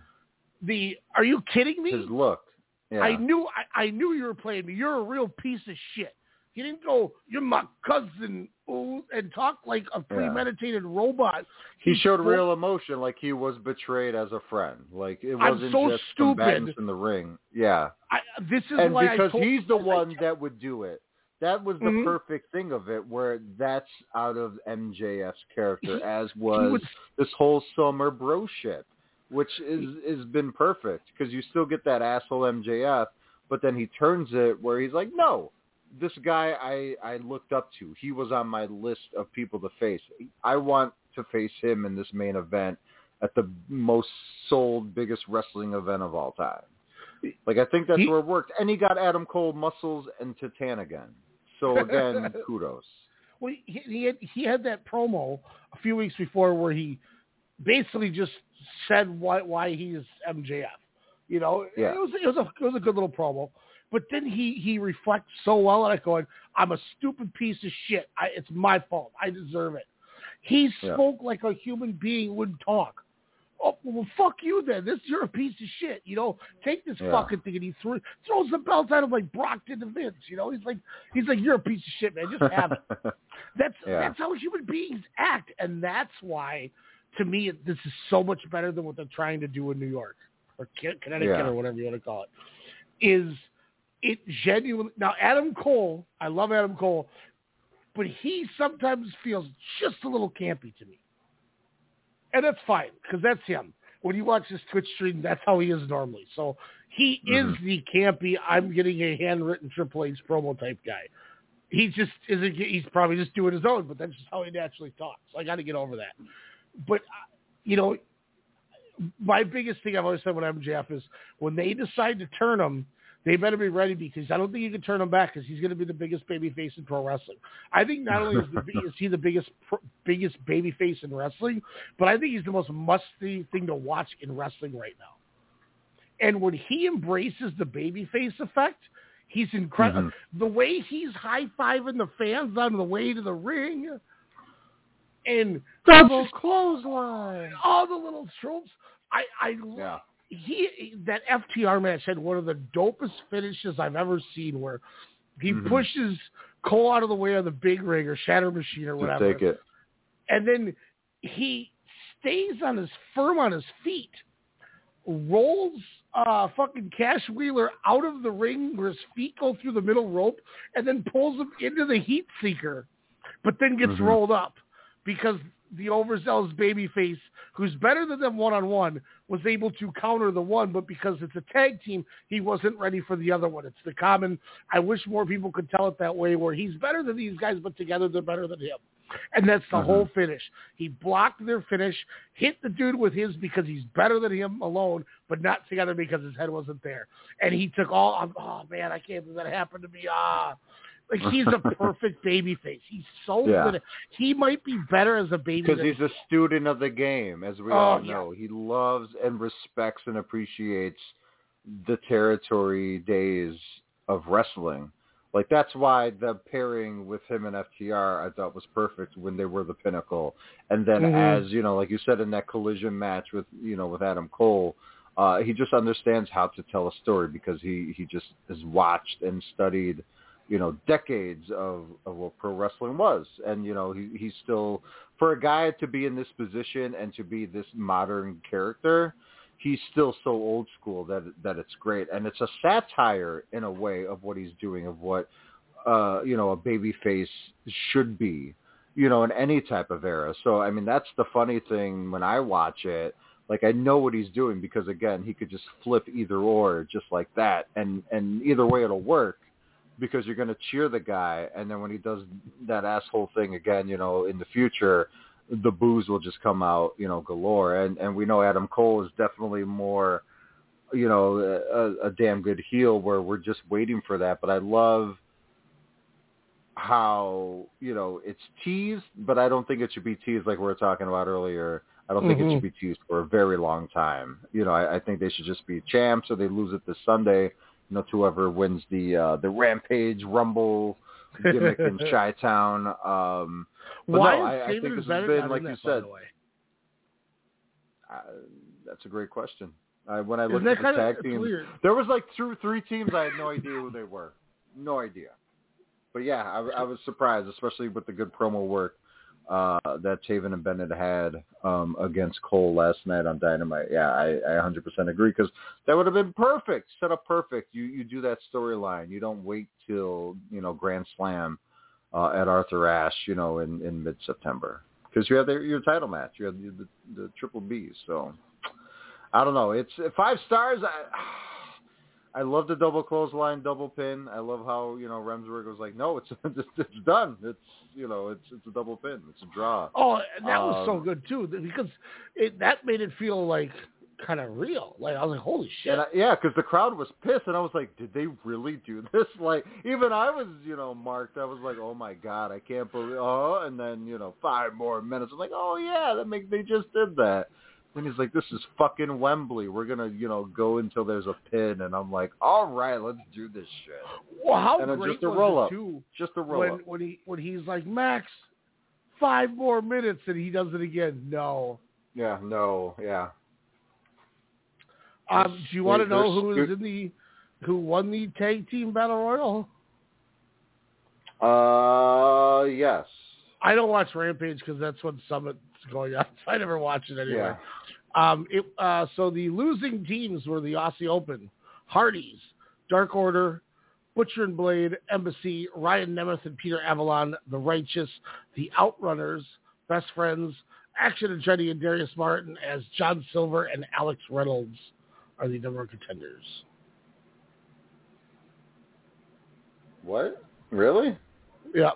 the. Are you kidding me? His look. Yeah. I knew I, I knew you were playing me. You're a real piece of shit. He didn't go, "You're my cousin," ooh, and talk like a premeditated robot. he showed spoke- real emotion, like he was betrayed as a friend. Like it I'm wasn't so just stupid. combatants in the ring. Yeah. I, this is and why because I told, he's the one that would do it. That was the Mhm. perfect thing of it, where that's out of MJF's character, He- as was was this whole summer bro shit, which is has been perfect because you still get that asshole MJF, but then he turns it where he's like, no, this guy I I looked up to, he was on my list of people to face. I want to face him in this main event at the most sold, biggest wrestling event of all time. Like I think that's He- where it worked, and he got Adam Cole muscles and Titan again. So again, kudos. Well, he, he had he had that promo a few weeks before where he basically just said why why he is MJF. You know, Yeah. it was it was a it was a good little promo. But then he he reflects so well on it, going, "I'm a stupid piece of shit. I, it's my fault. I deserve it." He Yeah. spoke like a human being would talk. Oh well, fuck you then. This you're a piece of shit. You know, take this Yeah. fucking thing and he threw, throws the belt at him like Brock did to Vince. You know, he's like he's like you're a piece of shit, man. Just have it. That's Yeah. that's how human beings act, and that's why, to me, this is so much better than what they're trying to do in New York or Connecticut Yeah. or whatever you want to call it. Is it genuine? Now, Adam Cole, I love Adam Cole, but he sometimes feels just a little campy to me, and that's fine because that's him. When you watch his Twitch stream, that's how he is normally. So he is the campy. I'm getting a handwritten Triple H promo type guy he just isn't. He's probably just doing his own, but that's just how he naturally talks. So I got to get over that. But uh, you know, my biggest thing I've always said with MJF is when they decide to turn him, they better be ready because I don't think you can turn him back because he's going to be the biggest baby face in pro wrestling. I think not only is, the, is he the biggest pro- biggest baby face in wrestling, but I think he's the most must-see thing to watch in wrestling right now. And when he embraces the baby face effect, he's incredible. Mm-hmm. The way he's high fiving the fans on the way to the ring, and Double clothesline. all the little tropes. I, I Yeah. He that FTR match had one of the dopest finishes I've ever seen, where he Mhm. pushes Cole out of the way of the Big Rig or Shatter Machine or Just whatever, take it. and then he stays on his firm on his feet, rolls uh fucking Cash Wheeler out of the ring where his feet go through the middle rope, and then pulls him into the heat seeker, but then gets Mhm. rolled up because the overzealous babyface, who's better than them one on one, was able to counter the one, but because it's a tag team, he wasn't ready for the other one. It's the common. I wish more people could tell it that way, where he's better than these guys, but together they're better than him. And that's the Mhm. whole finish. He blocked their finish, hit the dude with his because he's better than him alone, but not together because his head wasn't there. And he took all. I'm, oh man, I can't believe that happened to me. Ah, like he's a perfect baby face. He's so Yeah. good. At, he might be better as a baby Because he's a student of the game, as we Oh, all yeah. know. He loves and respects and appreciates the territory days of wrestling. Like that's why the pairing with him and FTR I thought was perfect when they were the pinnacle. And then Mhm. as, you know, like you said in that collision match with you know, with Adam Cole, uh, he just understands how to tell a story because he, he just has watched and studied you know decades of, of what pro wrestling was and you know he, he's still for a guy to be in this position and to be this modern character he's still so old school that that it's great and it's a satire in a way of what he's doing of what uh, you know, a baby face should be, you know, in any type of era. So I mean, that's the funny thing when I watch it. Like I know what he's doing because again, he could just flip either or just like that, and and either way it'll work because you're going to cheer the guy, and then when he does that asshole thing again, you know, in the future, the booze will just come out, you know, galore. And and we know Adam Cole is definitely more, you know, a, a damn good heel. Where we're just waiting for that. But I love how you know it's teased, but I don't think it should be teased like we were talking about earlier. I don't think Mhm. it should be teased for a very long time. You know, I, I think they should just be champs, or they lose it this Sunday. You know, to whoever wins the uh, the Rampage Rumble gimmick in Chi Town. Um, but Why no, I, I think this has been like you said. Uh, that's a great question. I, when I looked at the tag it's teams, there was like two, three teams I had no idea who they were. No idea. But yeah, I, I was surprised, especially with the good promo work uh, that Taven and Bennett had um, against Cole last night on Dynamite. Yeah, I, I 100% agree because that would have been perfect, set up perfect. You you do that storyline. You don't wait till you know Grand Slam uh, at Arthur Ashe, you know, in in mid September because you have the, your title match. You have the, the, the Triple B. So I don't know. It's five stars. I I love the double clothesline, double pin. I love how you know Remsburg was like, no, it's it's, it's done. It's you know it's it's a double pin. It's a draw. Oh, and that was so Um, good too because it that made it feel like kind of real. Like I was like, holy shit. And I, yeah, because the crowd was pissed, and I was like, "Did they really do this?" Like, even I was, you know, marked. I was like, "Oh my god, I can't believe." Oh, and then you know, five more minutes. I'm like, "Oh yeah, that make they just did that." And he's like, "This is fucking Wembley. We're gonna, you know, go until there's a pin." And I'm like, "All right, let's do this shit." well, how and great just a was roll it up, too just a roll when up. when he when he's like Max, five more minutes and he does it again. No. Yeah, no, yeah. Um, do you want to know who was in the who won the tag team battle royal? Uh, yes. I don't watch Rampage because that's when Summit's going on. So I never watch it anyway. Yeah. Um, it, uh, so the losing teams were the Aussie Open, Hardys, Dark Order, Butcher and Blade, Embassy, Ryan Nemeth and Peter Avalon, The Righteous, The Outrunners, Best Friends, Action Andretti and Darius Martin as John Silver and Alex Reynolds are the number one contenders. What? Really? Yeah.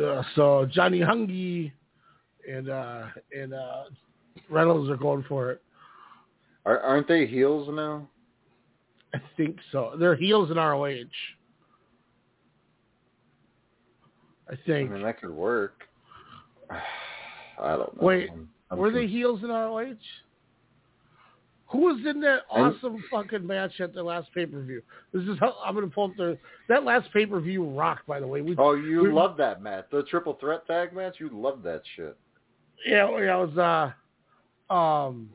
Uh, so Johnny Hungee and uh, and uh, Reynolds are going for it. Are, aren't they heels now? I think so. They're heels in ROH. I think. I mean, that could work. I don't know. Wait, I'm- I'm Were they heels in ROH? Who was in that I'm- awesome fucking match at the last pay per view? This is how I'm gonna pull up their that last pay per view rock. By the way, we Oh, you we- love that match, the triple threat tag match. You love that shit. Yeah, yeah, it was uh um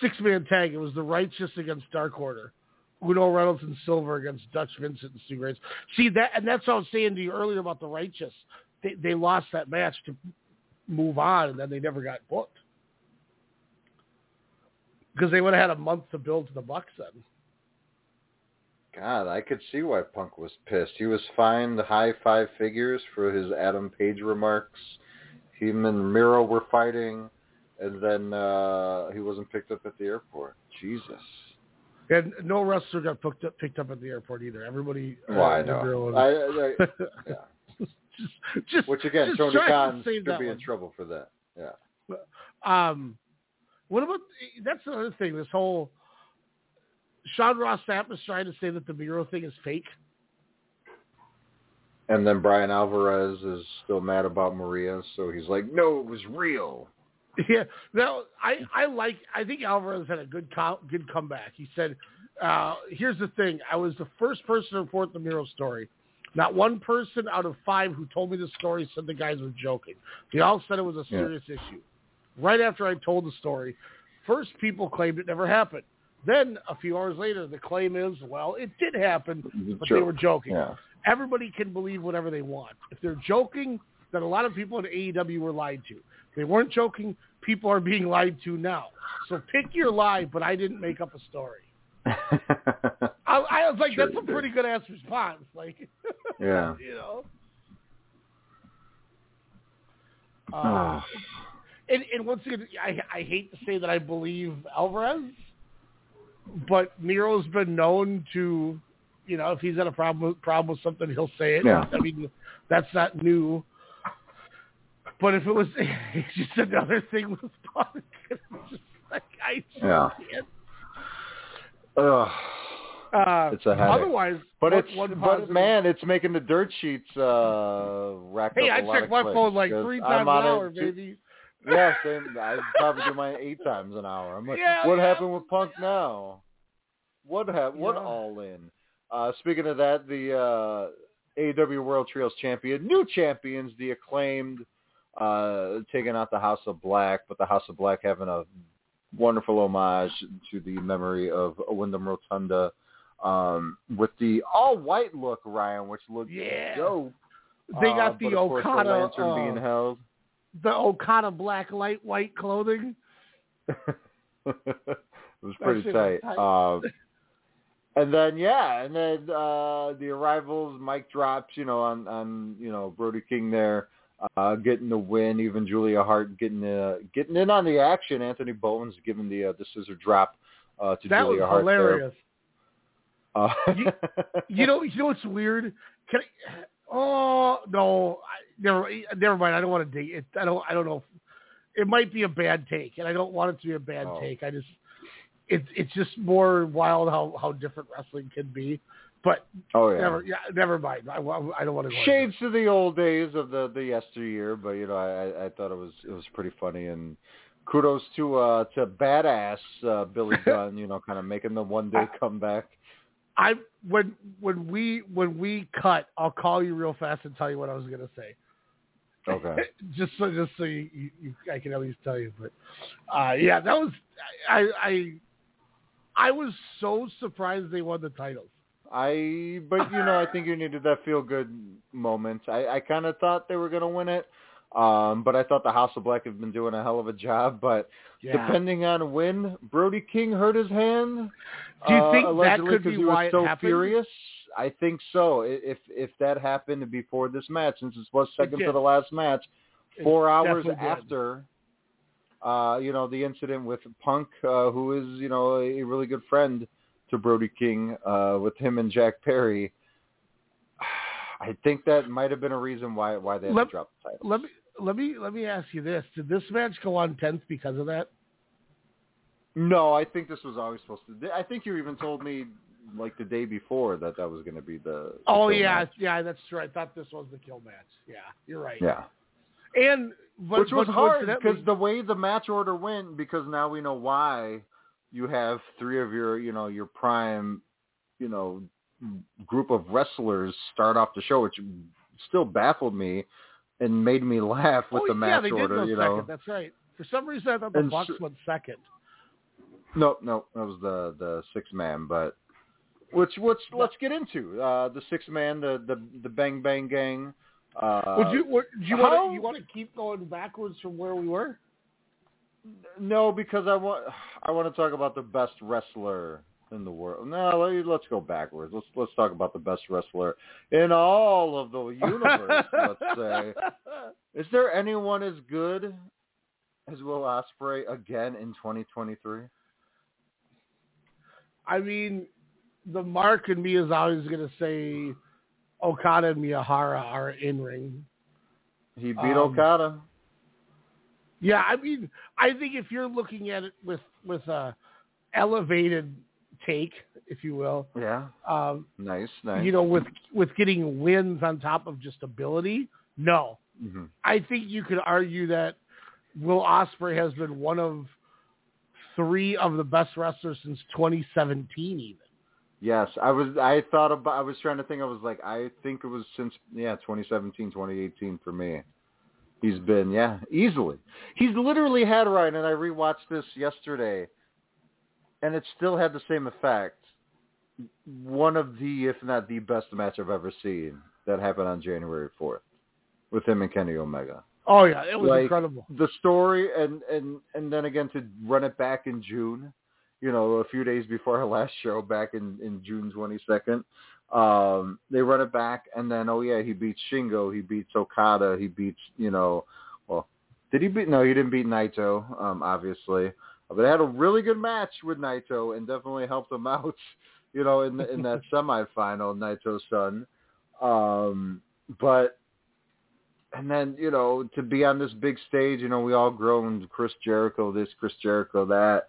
six man tag. It was the righteous against Dark Order. Uno Reynolds and Silver against Dutch Vincent and Stu Grace. See that and that's what I was saying to you earlier about the righteous. They they lost that match to move on and then they never got booked. Because they would have had a month to build to the Bucks then. God, I could see why Punk was pissed. He was fined high five figures for his Adam Page remarks. Him and Miro were fighting, and then uh he wasn't picked up at the airport. Jesus. And no wrestler got picked up picked up at the airport either. Everybody uh, Well, I know. I, I, yeah. just, just Which again, just Tony Khan could be in trouble for that. Yeah. Um, what about that's another thing? This whole Sean Ross Sapp is trying to say that the Miro thing is fake. And then Bryan Alvarez is still mad about Maria, so he's like, "No, it was real." Yeah, no, I I like. I think Alvarez had a good co- good comeback. He said, uh, "Here's the thing: I was the first person to report the Miro story. Not one person out of five who told me the story said the guys were joking. They all said it was a Yeah. serious issue. Right after I told the story, first people claimed it never happened. Then a few hours later, the claim is, well, it did happen, but they were joking. Yeah. Everybody can believe whatever they want. If they're joking, then a lot of people in AEW were lied to. If they weren't joking, people are being lied to now. So pick your lie, but I didn't make up a story. I, I was like, Sure that's a pretty good ass response. Like, Yeah. you know. Uh, and, and once again, I, I hate to say that I believe Alvarez, but Miro's been known to, you know, if he's had a problem with, problem with something, he'll say it. Yeah. I mean, that's not new. But if it was it's just another thing with Punk, it's just like I just Yeah. can't. Ugh. Uh, It's a headache. Otherwise, But it's one but man, it's making the dirt sheets uh rack Hey, up I a lot check my phone like three I'm times an it hour, baby. Yeah, same. I probably do mine eight times an hour. I'm like, Yeah, what yeah. happened with Punk now? What ha- What Yeah. all in? Uh, speaking of that, the uh, AEW World Trios champion, new champions, the acclaimed, uh, taking out the House of Black, but the House of Black having a wonderful homage to the memory of Windham Rotunda um, with the all white look, Ryan, which looked Yeah. dope. They got but the Okada, the lantern uh, being held. the Okada black light white clothing. it was pretty shit was tight. and then yeah, and then uh, the arrivals, Mike drops, you know, on on you know Brody King there, uh, getting the win. Even Julia Hart getting uh, getting in on the action. Anthony Bowens giving the uh, the scissor drop uh, to That Julia was Hart hilarious. there. Uh, You- You know, you know what's weird? Can I, oh no, I, never, never mind. I don't want to date it. I don't. I don't know. It might be a bad take, and I don't want it to be a bad Oh. take. I just, it's it's just more wild how how different wrestling can be. But oh yeah. never, yeah, never mind. I, I don't want to go. Shades to the old days of the the yesteryear, but you know, I I- I thought it was it was pretty funny and kudos to uh to badass uh, Billy Gunn, you know, kind of making the one day comeback. I when when we when we cut, I'll call you real fast and tell you what I was gonna say. Okay. just so just so you, you, you I can at least tell you. But uh yeah, that was I I I was so surprised they won the titles. I but you know, I think you needed that feel good moment. I I kind of thought they were going to win it. Um, but I thought the House of Black have been doing a hell of a job. But Yeah. depending on when Brody King hurt his hand, Do you uh, think that allegedly could be he was why it so happened? furious? I think so. If if that happened before this match, since it was second to the last match, It four hours definitely did. after, uh, you know, the incident with Punk, uh, who is you know a really good friend to Brody King, uh, with him and Jack Perry. I think that might have been a reason why why they had Let- to drop the title. Let me let me let me ask you this: Did this match go on tenth because of that? No, I think this was always supposed to. I think you even told me like the day before that that was going to be the. the Oh yeah, match. yeah, that's true. I thought this was the kill match. Yeah, you're right. yeah. And but, Which was hard because the way the match order went, because now we know why you have three of your, you know, your prime, you know, group of wrestlers start off the show, which still baffled me and made me laugh with oh, the yeah, match did order. you second. know, That's right. For some reason, I thought the And Bucks went second. no, no, that was the the six man, but. Which, which let's get into uh, the six man, the the the Bang Bang Gang. Uh, Would you? Would, do you want to? You want to keep going backwards from where we were? No, because I want I want to talk about the best wrestler in the world. No, let- let's go backwards. Let's let's talk about the best wrestler in all of the universe. let's say, is there anyone as good as Will Ospreay again in 2023? I mean, the mark in me is always going to say Okada and Miyahara are in ring. He beat Um, Okada. Yeah, I mean, I think if you're looking at it with with a elevated take, if you will, Yeah, um, nice, nice. you know, with with getting wins on top of just ability, no, hmm I think you could argue that Will Ospreay has been one of three of the best wrestlers since 2017, even. Yes, I was. I thought about. I was trying to think. I was like, I think it was since yeah, 2017, 2018 for me. He's been yeah, easily. He's literally had Ryan, and I rewatched this yesterday, and it still had the same effect. One of the, if not the best match I've ever seen that happened on January 4th with him and Kenny Omega. Oh yeah, it was Like, incredible. The story, and and and then again to run it back in June. You know, a few days before our last show back in in June 22nd. Um, they run it back, and then oh yeah, he beats Shingo, he beats Okada, he beats you know, well, did he beat? No, he didn't beat Naito, um, obviously, but they had a really good match with Naito and definitely helped him out, you know, in in that semifinal, Naito's son. Um, but and then you know to be on this big stage, you know, we all groaned Chris Jericho this, Chris Jericho that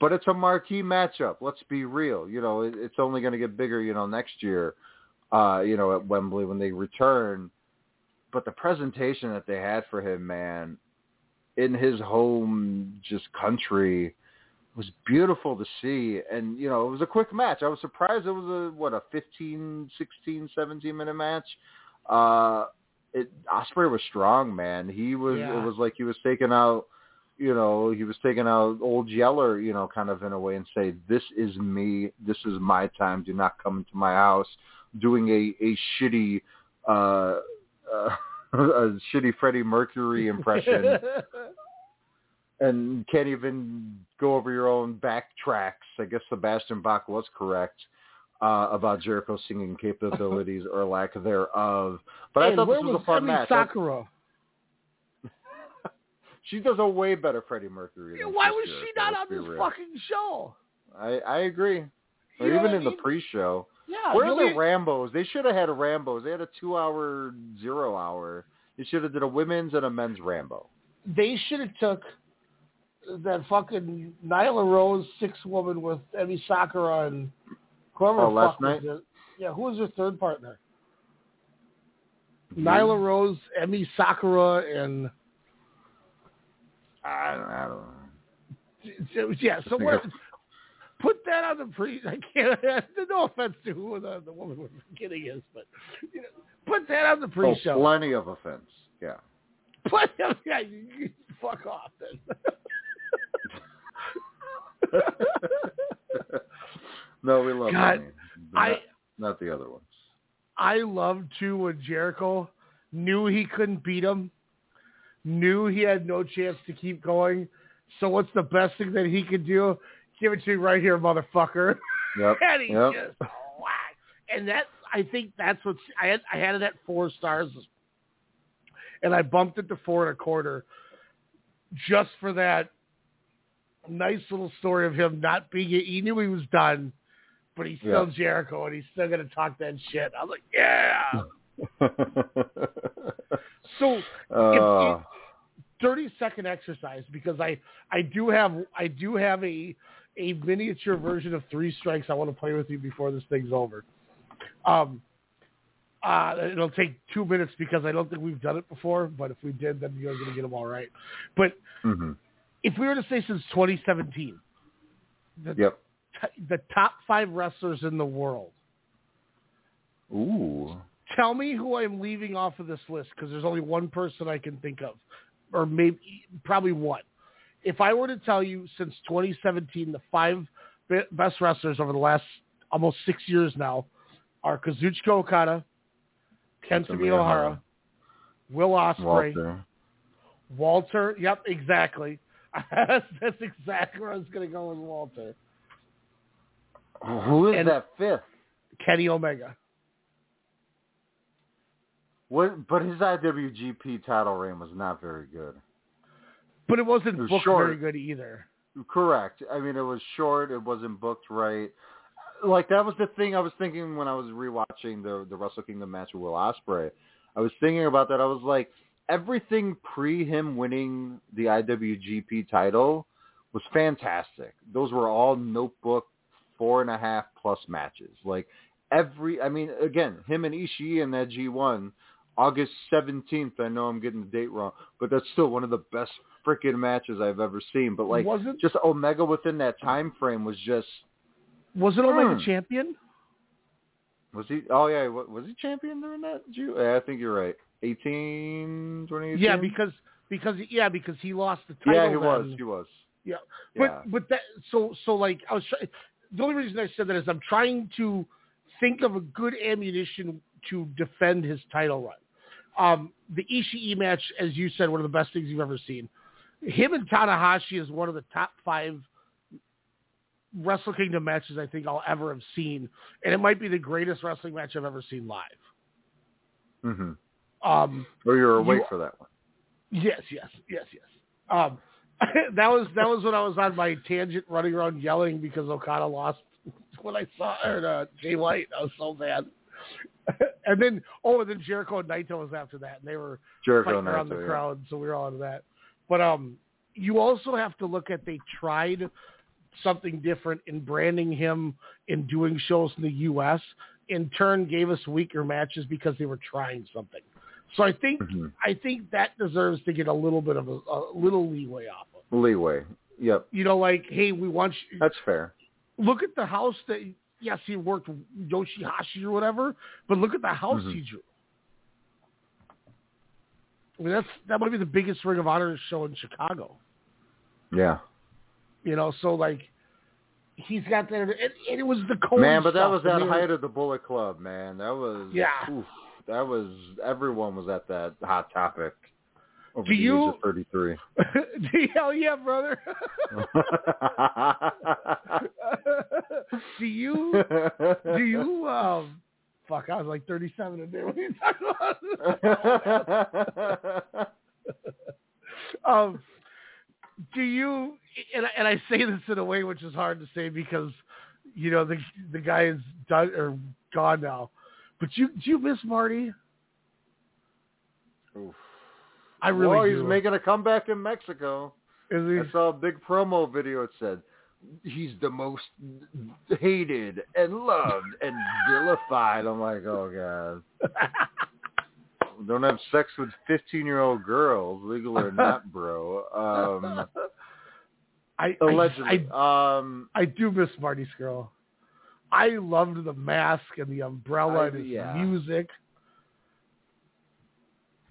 but it's a marquee matchup. Let's be real. You know, it, it's only going to get bigger. You know, next year, uh, you know, at Wembley when they return. But the presentation that they had for him, man, in his home, just country, was beautiful to see. And you know, it was a quick match. I was surprised it was a what a 15, 16, 17 minute match. Uh, it Ospreay was strong, man. He was. Yeah. It was like he was taking out you know, he was taking out old Yeller, you know, kind of in a way and say, this is me. This is my time. Do not come into my house doing a, a shitty, uh, uh, a shitty Freddie Mercury impression and can't even go over your own backtracks. I guess Sebastian Bach was correct. Uh, about Jericho's singing capabilities or lack thereof, but Hey, I thought this was, was a fun Emi match. I- Sakura? She does a way better Freddie Mercury. Yeah, why was she not on this real. fucking show? I I agree. Or You even what I in the pre-show. Yeah, Where are the Rambos? They should have had a Rambos. They had a two-hour, zero-hour. They should have did a women's and a men's Rambo. they should have took that fucking Nyla Rose six woman with Emi Sakura and whoever Oh, last night? Yeah, who was her third partner? Hmm. Nyla Rose, Emi Sakura, and I don't, I don't know. yeah. So what? Put that on the pre. I can't. No offense to who the, the woman we're forgetting is, but you know, put that on the Oh, pre-show. plenty of offense. Yeah. Put yeah, you, you fuck off then. no, we love God, Lenny, I- not, not the other ones. I love too when Jericho knew he couldn't beat him, knew he had no chance to keep going. So what's the best thing that he could do? Give it to me right here, motherfucker. Yep. and he yep. just whack. And that I think that's what I had. I had it at four stars, and I bumped it to four and a quarter, just for that nice little story of him not being. He knew he was done, but he's still Yeah. Jericho, and he's still gonna talk that shit. I was like, yeah. So Uh, thirty second exercise because I I do have I do have a a miniature version of three strikes I want to play with you before this thing's over. Um, uh, it'll take two minutes because I don't think we've done it before, but if we did, then you're going to get them all right. But mhm. if we were to say since 2017, the, Yep. t- the top five wrestlers in the world, Ooh. tell me who I'm leaving off of this list because there's only one person I can think of, or maybe probably one. If I were to tell you since 2017, the five best wrestlers over the last almost six years now are Kazuchika Okada, Kento Miyahara, Will Ospreay, Walter. Walter. Yep, exactly. That's exactly where I was going to go with Walter. Who is And- that fifth? Kenny Omega. What? But his IWGP title reign was not very good. But it wasn't It was booked short. very good either. Correct. I mean, it was short. It wasn't booked right. Like that was the thing I was thinking when I was rewatching the the Wrestle Kingdom match with Will Ospreay. I was thinking about that. I was like, everything pre him winning the IWGP title was fantastic. Those were all notebook four and a half plus matches. Like every, I mean, again, him and Ishii in that G1, August 17th. I know I'm getting the date wrong, but that's still one of the best freaking matches I've ever seen. But like, wasn't just Omega within that time frame was just wasn't Omega Hmm. champion? was he? Oh yeah, was he champion during that? Ju- I think you're right. 18, 2018? Yeah, because because yeah, because he lost the title. yeah, he was. He was. Yeah, but Yeah. but that so so like I was try- the only reason I said that is I'm trying to think of a good ammunition to defend his title run. Um, the Ishii match, as you said, one of the best things you've ever seen. Him and Tanahashi is one of the top five Wrestle Kingdom matches I think I'll ever have seen, and it might be the greatest wrestling match I've ever seen live. hmm Um, Or you're awake You- for that one. Yes, yes, yes, yes. Um, that was that was when I was on my tangent, running around yelling because Okada lost when I saw or uh, Jay White. I was so bad. and then oh, and then Jericho and Naito was after that, and they were Jericho fighting around Naito, the yeah. crowd, so we were all into that. But um, you also have to look at they tried something different in branding him in doing shows in the U.S. In turn, gave us weaker matches because they were trying something. So I think Mhm. I think that deserves to get a little bit of a, a little leeway off of. Leeway. Yep. You know, like hey, we want you, That's fair. look at the house that yes he worked Yoshihashi or whatever, but look at the house Mhm. he drew. I mean, that's that might be the biggest Ring of Honor show in Chicago. Yeah. You know, so like he's got that, and, and it was the cold Man, but that was that they were- height of the Bullet Club, man. That was Yeah. oof, that was everyone was at that hot topic over Do the you- age of thirty three. Hell yeah, brother. do you do you um fuck I was like thirty seven a day when you talk about um do you and I, and I say this in a way which is hard to say because you know the the guy is done or gone now but you do you miss Marty Oof. I really well, do he's making a comeback in Mexico. is he I saw a big promo video. It said he's the most hated and loved and vilified. I'm like, oh god. Don't have sex with 15 year old girls, legal or not, bro. Um, I, allegedly. I, um, I do miss Marty Scurll. I loved the mask and the umbrella I- and his yeah. music.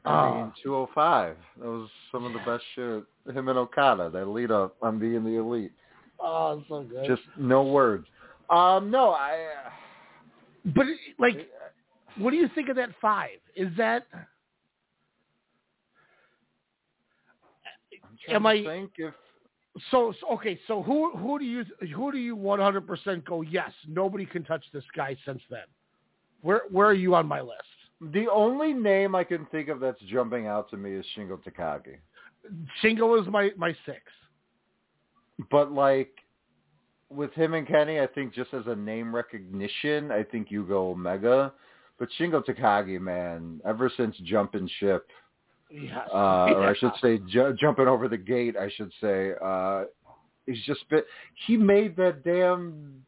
I mean, Uh, 205. That was some of the best shit. Him and Okada, that lead up on being the elite. oh, so good. Just no words. Um, no, I. but it- like, what do you think of that five? Is that Am I- think if so? so okay, so who who do you who do you one hundred percent go? Yes, nobody can touch this guy since then. Where where are you on my list? The only name I can think of that's jumping out to me is Shingo Takagi. Shingo is my my six. But like with him and Kenny, I think just as a name recognition, I think you go Omega. But Shingo Takagi, man, ever since jumping ship, Yes. uh, or I should say ju- jumping over the gate, I should say, uh, he's just been, he made that damn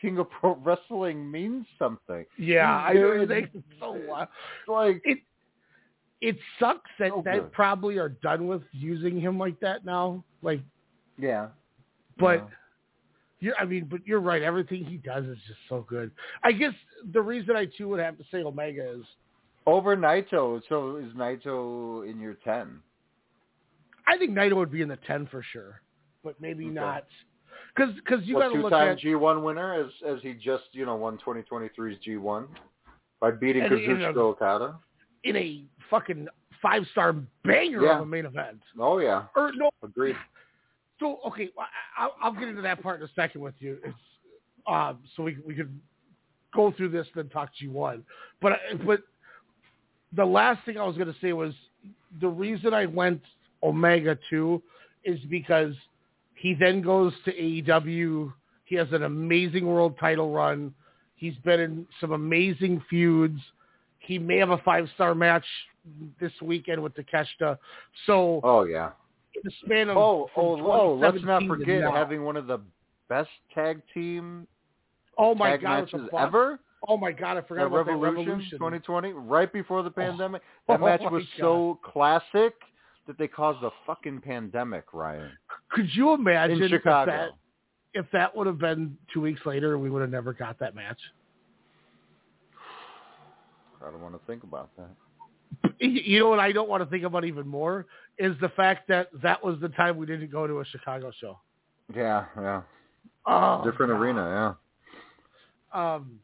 King of Pro Wrestling means something. Yeah, I know. doing- They, so Like, it it sucks that So that probably are done with using him like that now. Like, yeah. but Yeah. you're I mean, but you're right. Everything he does is just so good. I guess the reason I too would have to say Omega is Over Naito, so is Naito in your 10? I think Naito would be in the ten for sure, but maybe Okay. not because because you got to look two-time at G1 winner as as he just you know won 2023's G1 by beating And Kazuchika Okada. in a fucking five star banger Yeah. of a main event. Oh yeah, Or no, agreed. So okay, I, I'll, I'll get into that part in a second with you. It's, um, so we we could go through this then talk G one, but but the last thing I was going to say was the reason I went Omega two is because he then goes to AEW. He has an amazing world title run. He's been in some amazing feuds. He may have a five star match this weekend with Takeshita. So Oh yeah. the span of Oh oh oh. Let's not forget having one of the best tag team oh my tag god, matches ever. Oh my god, I forgot That about Revolution, that Revolution. 2020, right before the oh. pandemic. Oh, That Oh match my was so classic that they caused a fucking pandemic, Ryan, Could you imagine if that if that would have been two weeks later, we would have never got that match? I don't want to think about that. You know what I don't want to think about even more is the fact that that was the time we didn't go to a Chicago show. Yeah, yeah. Oh, Different God. arena, yeah. Um,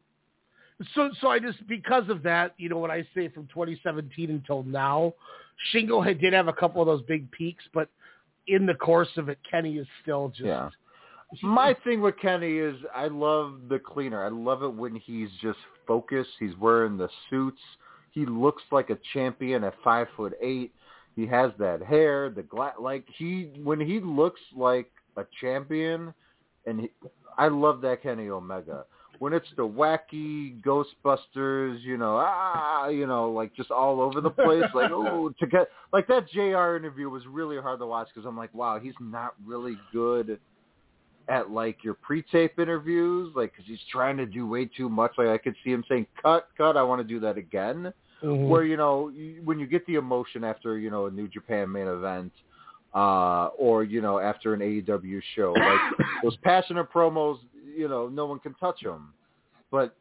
so so I just because of that, you know, when I say from 2017 until now, Shingo had, did have a couple of those big peaks, but in the course of it, Kenny is still just Yeah. My thing with Kenny is I love the cleaner. I love it when he's just focused. He's wearing the suits. He looks like a champion at five foot eight. He has that hair, the gla- like he when he looks like a champion, and he, I love that Kenny Omega. When it's the wacky Ghostbusters, you know, ah, you know, like just all over the place, like oh, to get like that Jr. interview was really hard to watch because I'm like, wow, he's not really good at like your pre-tape interviews, like because he's trying to do way too much. Like I could see him saying, "Cut, cut, I want to do that again." Mhm. Where you know when you get the emotion after you know a New Japan main event, uh, or you know after an AEW show, like those passionate promos, you know, no one can touch him. But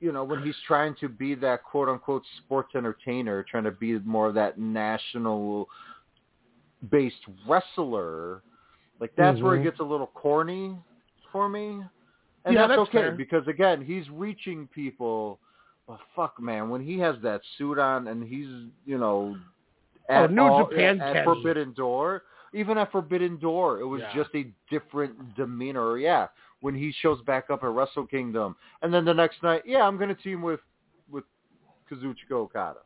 you know when he's trying to be that quote unquote sports entertainer, trying to be more of that national based wrestler, like that's where Mhm. it gets a little corny for me. And Yeah, that's, that's okay fair. because again, he's reaching people. But fuck, man, when he has that suit on and he's you know Oh, at New all- Japan at Kenny. Forbidden Door, even at Forbidden Door, it was Yeah. just a different demeanor. Yeah, when he shows back up at Wrestle Kingdom, and then the next night, yeah, I'm going to team with with Kazuchika Okada.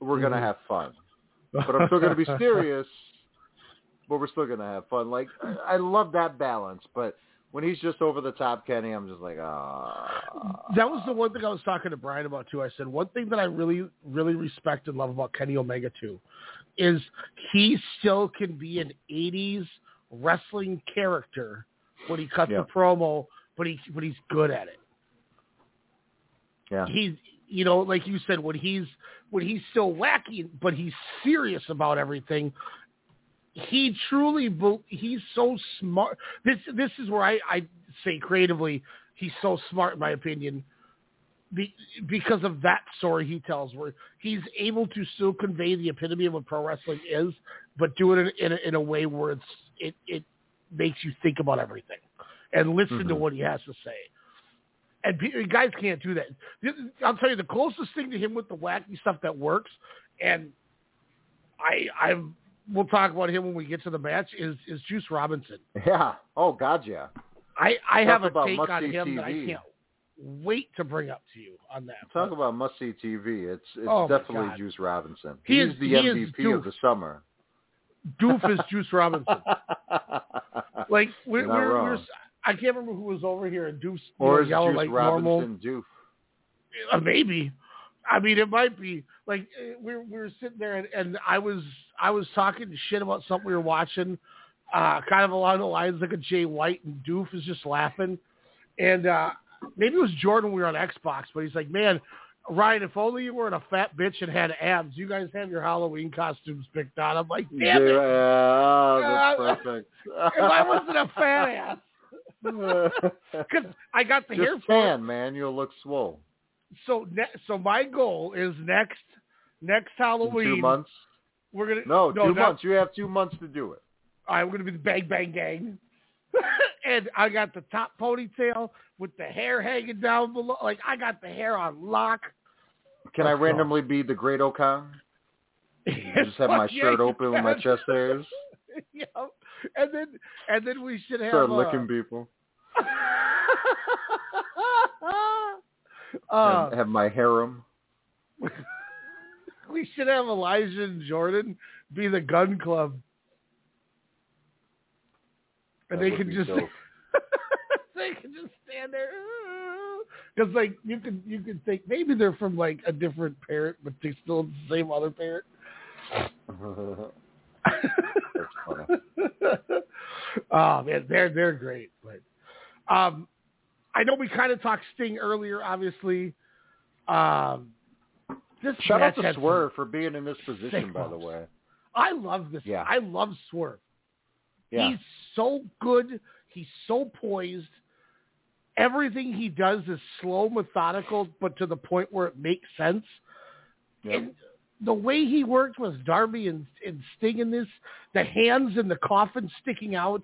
We're going to Mhm. have fun, but I'm still going to be serious. But we're still going to have fun. Like I I love that balance, but when he's just over the top, Kenny, I'm just like, ah. that was the one thing I was talking to Brian about too. I said one thing that I really, really respect and love about Kenny Omega too is he still can be an '80s wrestling character when he cuts Yeah. a promo, but he but he's good at it. Yeah. He's you know like you said when he's when he's still wacky, but he's serious about everything. He truly, he's so smart. This this is where I, I say creatively, he's so smart in my opinion be, because of that story he tells, where he's able to still convey the epitome of what pro wrestling is, but do it in, in, a, in a way where it's it it makes you think about everything and listen to Mhm. what he has to say. And pe- guys can't do that. I'll tell you the closest thing to him with the wacky stuff that works, and I I we'll talk about him when we get to the match is is Juice Robinson. Yeah. Oh God, yeah. I I Talk have a about take on must-see that I TV. can't wait to bring up to you on that. Talk But- about must see TV. It's it's Oh, definitely Juice Robinson. He He's is- the he is MVP of the summer. Doof is Juice Robinson. Like we're, we're, wrong. I can't remember who was over here and Doof's you or know, is Juice like Robinson normal. Doof? Uh, maybe. I mean, it might be like uh, we were, we were sitting there and, and I was I was talking shit about something we were watching, uh, kind of along the lines like a Jay White and Doof is just laughing, and uh, maybe it was Jordan. We were on Xbox, but he's like, man. Ryan, if only you weren't a fat bitch and had abs, you guys have your Halloween costumes picked out. I'm like, damn it! Yeah, oh, that's perfect. If I wasn't a fat ass, because I got the hair Just it. tan, man. You'll look swole. So, ne- so my goal is next next In Halloween. two months? We're gonna No, two not- months. You have two months to do it. I'm gonna be the Bang Bang Gang, and I got the top ponytail with the hair hanging down below. Like I got the hair on lock. Can I randomly be the Great O-Khan? Just have my yeah, shirt open with my chest hairs. Yep. And then and then we should have Start uh, licking people. uh, have, my harem. we should have Elijah and Jordan be the gun club. And That they can just they can just stand there because like you could you could think maybe they're from like a different parent but they still have the same other parent. That's funny. oh man, they're they're great. But um, I know we kind of talked Sting earlier. Obviously, um, this Shout out to Swerve for being in this position, by the way. I love this. Yeah. I love Swerve. Yeah. He's so good. He's so poised. Everything he does is slow, methodical, but to the point where it makes sense. Yep. And the way he worked with Darby and, and Sting in this, the hands in the coffin sticking out,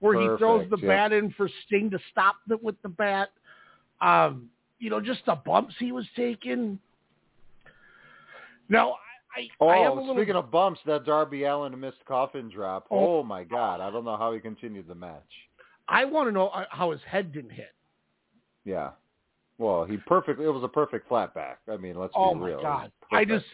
where he throws the yeah. bat in for Sting to stop it with the bat. Um, you know, just the bumps he was taking. Now, I, I, I Oh, little speaking of bumps, that Darby Allin missed coffin drop. Oh. Oh. my God! I don't know how he continued the match. I want to know uh, how his head didn't hit. Yeah. Well, he perfectly. It was a perfect flat back. I mean, let's oh be real. Oh my god! I just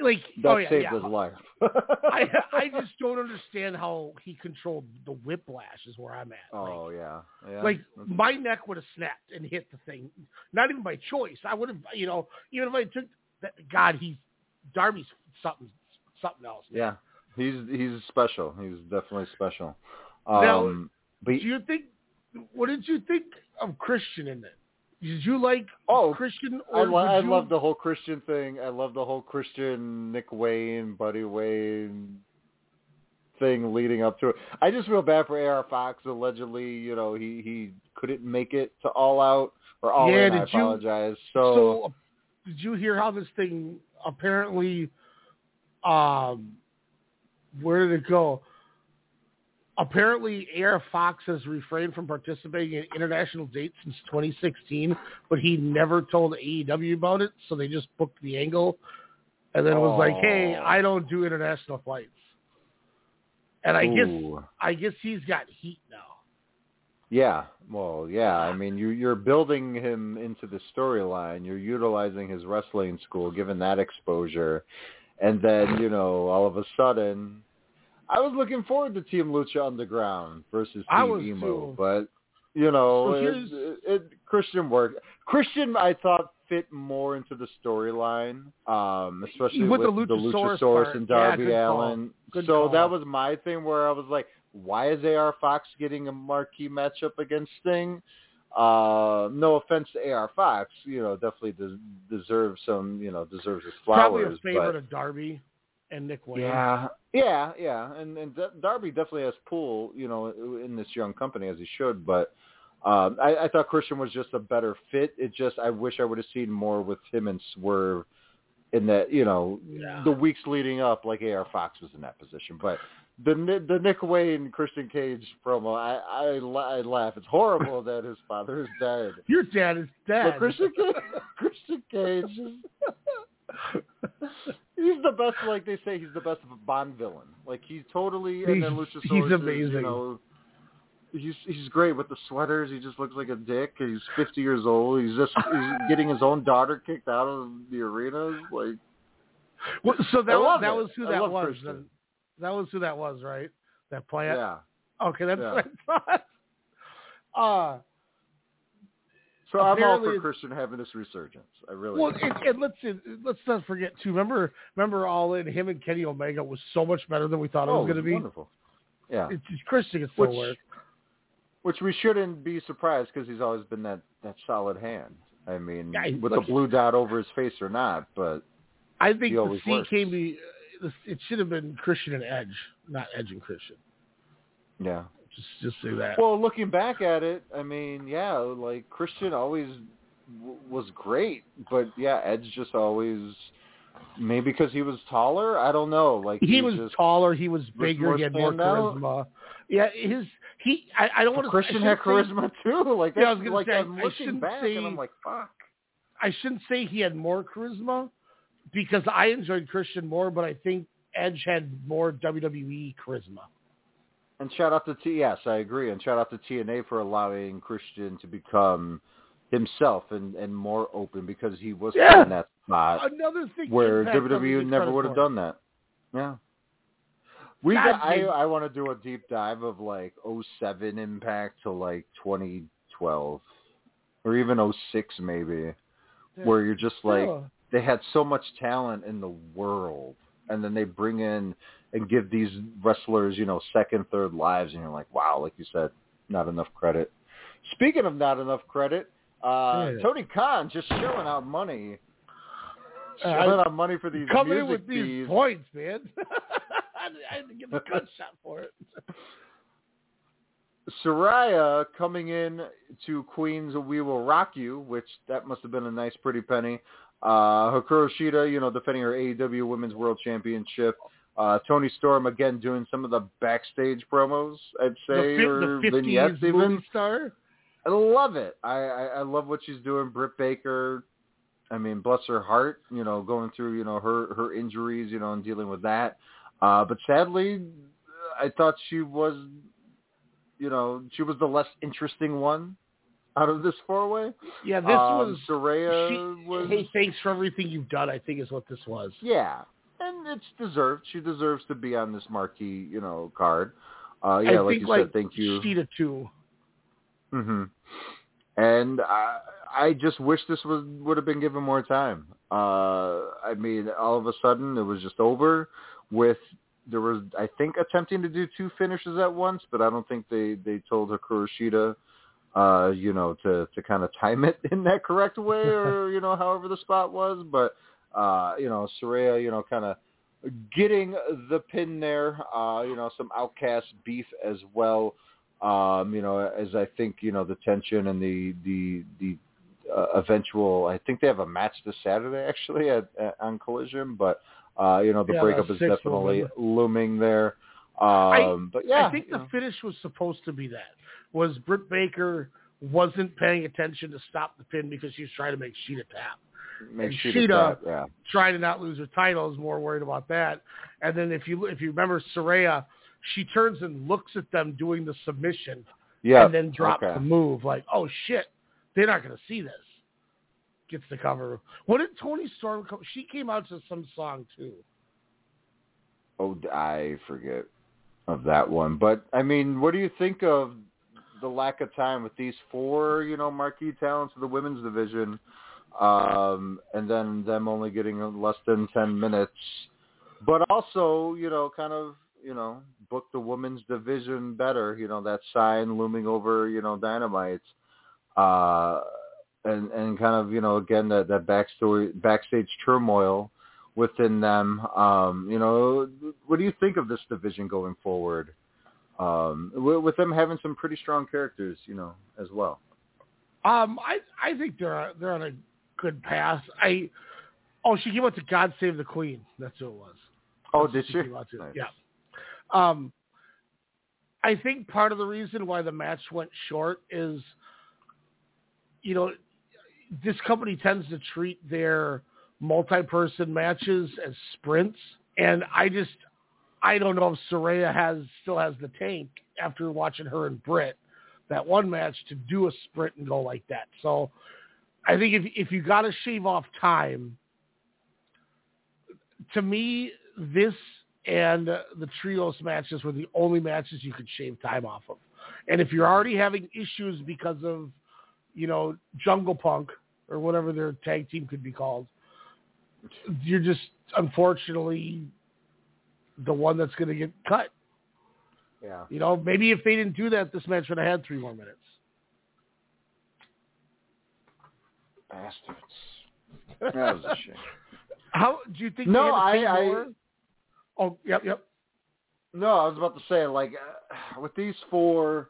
like that oh, yeah, saved yeah. his life. I I just don't understand how he controlled the whiplash. Is where I'm at. oh like, yeah. yeah. like my neck would have snapped and hit the thing. Not even by choice. I would have, you know, even if I took that. God, he's Darby's something something else. man. yeah, he's he's special. He's definitely special. Now, Um, but Do you think? What did you think of Christian in it? Did you like Oh, Christian? I, lo- I you- love the whole Christian thing. I love the whole Christian Nick Wayne, Buddy Wayne thing leading up to it. I just feel bad for AR Fox. Allegedly, you know, he he couldn't make it to All Out or All Yeah, In. I did you- apologize. So, So, did you hear how this thing apparently? Um, where did it go? Apparently, AR Fox has refrained from participating in international dates since 2016, but he never told AEW about it, so they just booked the angle, and then it was like, "Hey. I don't do international flights." And I guess I guess he's got heat now. yeah, well, yeah. I mean, you you're building him into the storyline. You're utilizing his wrestling school, given that exposure, and then you know, all of a sudden, I was looking forward to Team Lucha Underground versus Team Emo, too. but you know, So it, it, Christian worked. Christian, I thought fit more into the storyline, um, especially With with, the the Luchasaurus Luchasaurus and Darby call. Allin. So call. that was my thing where I was like, why is AR Fox getting a marquee matchup against Sting? Uh, no offense to AR Fox, you know, definitely des- deserves some, you know, deserves his Probably a favorite but of Darby and Nick Wayne. yeah, yeah, yeah, and and Darby definitely has pull, you know, in this young company as he should. But um, I, I thought Christian was just a better fit. It just I wish I would have seen more with him and Swerve in that, you know, Yeah. the weeks leading up, like AR Fox was in that position. But the the Nick Wayne Christian Cage promo, I I, I laugh. It's horrible that his father is dead. Your dad is dead. But Christian Cage, Christian Cage is he's the best. Like they say, he's the best of a Bond villain. Like he's totally and then Luchasaurus. he's is, amazing. you know, he's he's great with the sweaters. He just looks like a dick. He's fifty years old. He's just he's getting his own daughter kicked out of the arena. Like Well, so that was that it. was who I that was. Christian. That was who that was, right? That plant. yeah. Okay, that's Yeah. what I thought. Uh So I'm all for Christian having this resurgence. I really. well, am. and, and let's let's not forget too. Remember, remember, all in him and Kenny Omega was so much better than we thought oh, it was going to be. wonderful. Yeah. It's, Christian. It's still Which- work. Which we shouldn't be surprised because he's always been that that solid hand. I mean, Yeah, with look, the blue dot over his face or not, but I think he the C works. came to. It should have been Christian and Edge, not Edge and Christian. yeah. Just just say that. Well, looking back at it, I mean, yeah, like Christian always w- was great, but yeah, Edge just always maybe because he was taller. I don't know. Like he was just, taller. He was bigger. more He had more standout. charisma. Yeah, his he. I, I don't but want to. Christian had charisma too. Like Yeah, I that's was gonna like say, I'm I looking back say- and I'm like, fuck. I shouldn't say he had more charisma because I enjoyed Christian more, but I think Edge had more WWE charisma. And shout out to T. Yes, I agree. And shout out to TNA for allowing Christian to become himself and and more open because he was Yeah. in that spot Another thing where WWE never would have done that. Yeah. We God, got, I I want to do a deep dive of like 07 Impact to like 2012 or even 06 maybe where you're just like Yeah. they had so much talent in the world and then they bring in and give these wrestlers, you know, second, third lives and you're like, wow, like you said, not enough credit. Speaking of not enough credit, uh Yeah. Tony Khan just shelling out money. Uh, Shelling out money for these coming in with these fees. points, man. I had to- I had to give a cut shot for it. Saraya coming in to Queen's We Will Rock You, which that must have been a nice pretty penny. Uh, Hikaru Shida, you know, defending her AEW Women's World Championship. Uh, Toni Storm again doing some of the backstage promos, I'd say, the, or the 50s vignettes even. star. I love it. I, I, I love what she's doing. Britt Baker, I mean, bless her heart, you know, going through, you know, her, her injuries, you know, and dealing with that. Uh, but sadly, I thought she was, you know, she was the less interesting one out of this four way. Yeah, this um, was Saraya she, was Hey, thanks for everything you've done. I think is what this was. yeah, and it's deserved. She deserves to be on this marquee, you know, card. Uh, yeah, I like think you like said, thank you. Shida too. hmm And I, I just wish this was would have been given more time. Uh, I mean, all of a sudden it was just over. With there was, I think, attempting to do two finishes at once, but I don't think they they told Hikaru Shida, uh, you know, to to kind of time it in that correct way, or you know, however the spot was. But uh, you know, Saraya, you know, kind of getting the pin there. Uh, you know, some outcast beef as well. Um, you know, as I think you know the tension and the the the uh, eventual. I think they have a match this Saturday actually at, at on Collision, but uh, you know the Yeah, breakup is definitely woman. looming there. Um, but yeah, I think the know. finish was supposed to be that. Was Britt Baker wasn't paying attention to stop the pin because she was trying to make Shida tap. Make and Shida- uh, yeah. Trying to not lose her title is more worried about that. And then if you if you remember Saraya, she turns and looks at them doing the submission Yeah. and then drops okay. the move like, oh shit, they're not going to see this. Gets the cover. What did Toni Storm come? She came out to some song too. Oh, I forget of that one. But I mean, what do you think of the lack of time with these four, you know, marquee talents of the women's division, um, and then them only getting less than ten minutes, but also, you know, kind of, you know, book the women's division better. You know, that sign looming over, you know, Dynamite. Uh, and and kind of you know again that that backstory backstage turmoil within them. Um, you know, what do you think of this division going forward? Um, with, with them having some pretty strong characters, you know, as well. Um, I I think they're they're on a good pass. I oh she came out to God Save the Queen. That's who it was. Oh, That's did she? to. Nice. Yeah. Um, I think part of the reason why the match went short is, you know, this company tends to treat their multi-person matches as sprints, and I just I don't know if Saraya has still has the tank after watching her and Britt that one match to do a sprint and go like that. So I think if if you got to shave off time, to me this and the trios matches were the only matches you could shave time off of. And if you're already having issues because of, you know, Jungle Punk or whatever their tag team could be called, you're just unfortunately the one that's going to get cut. Yeah. You know, maybe if they didn't do that, this match would have had three more minutes. Bastards. That was a shame. How do you think? No, they I- I- Oh, yep, yep. No, I was about to say, like, uh, with these four,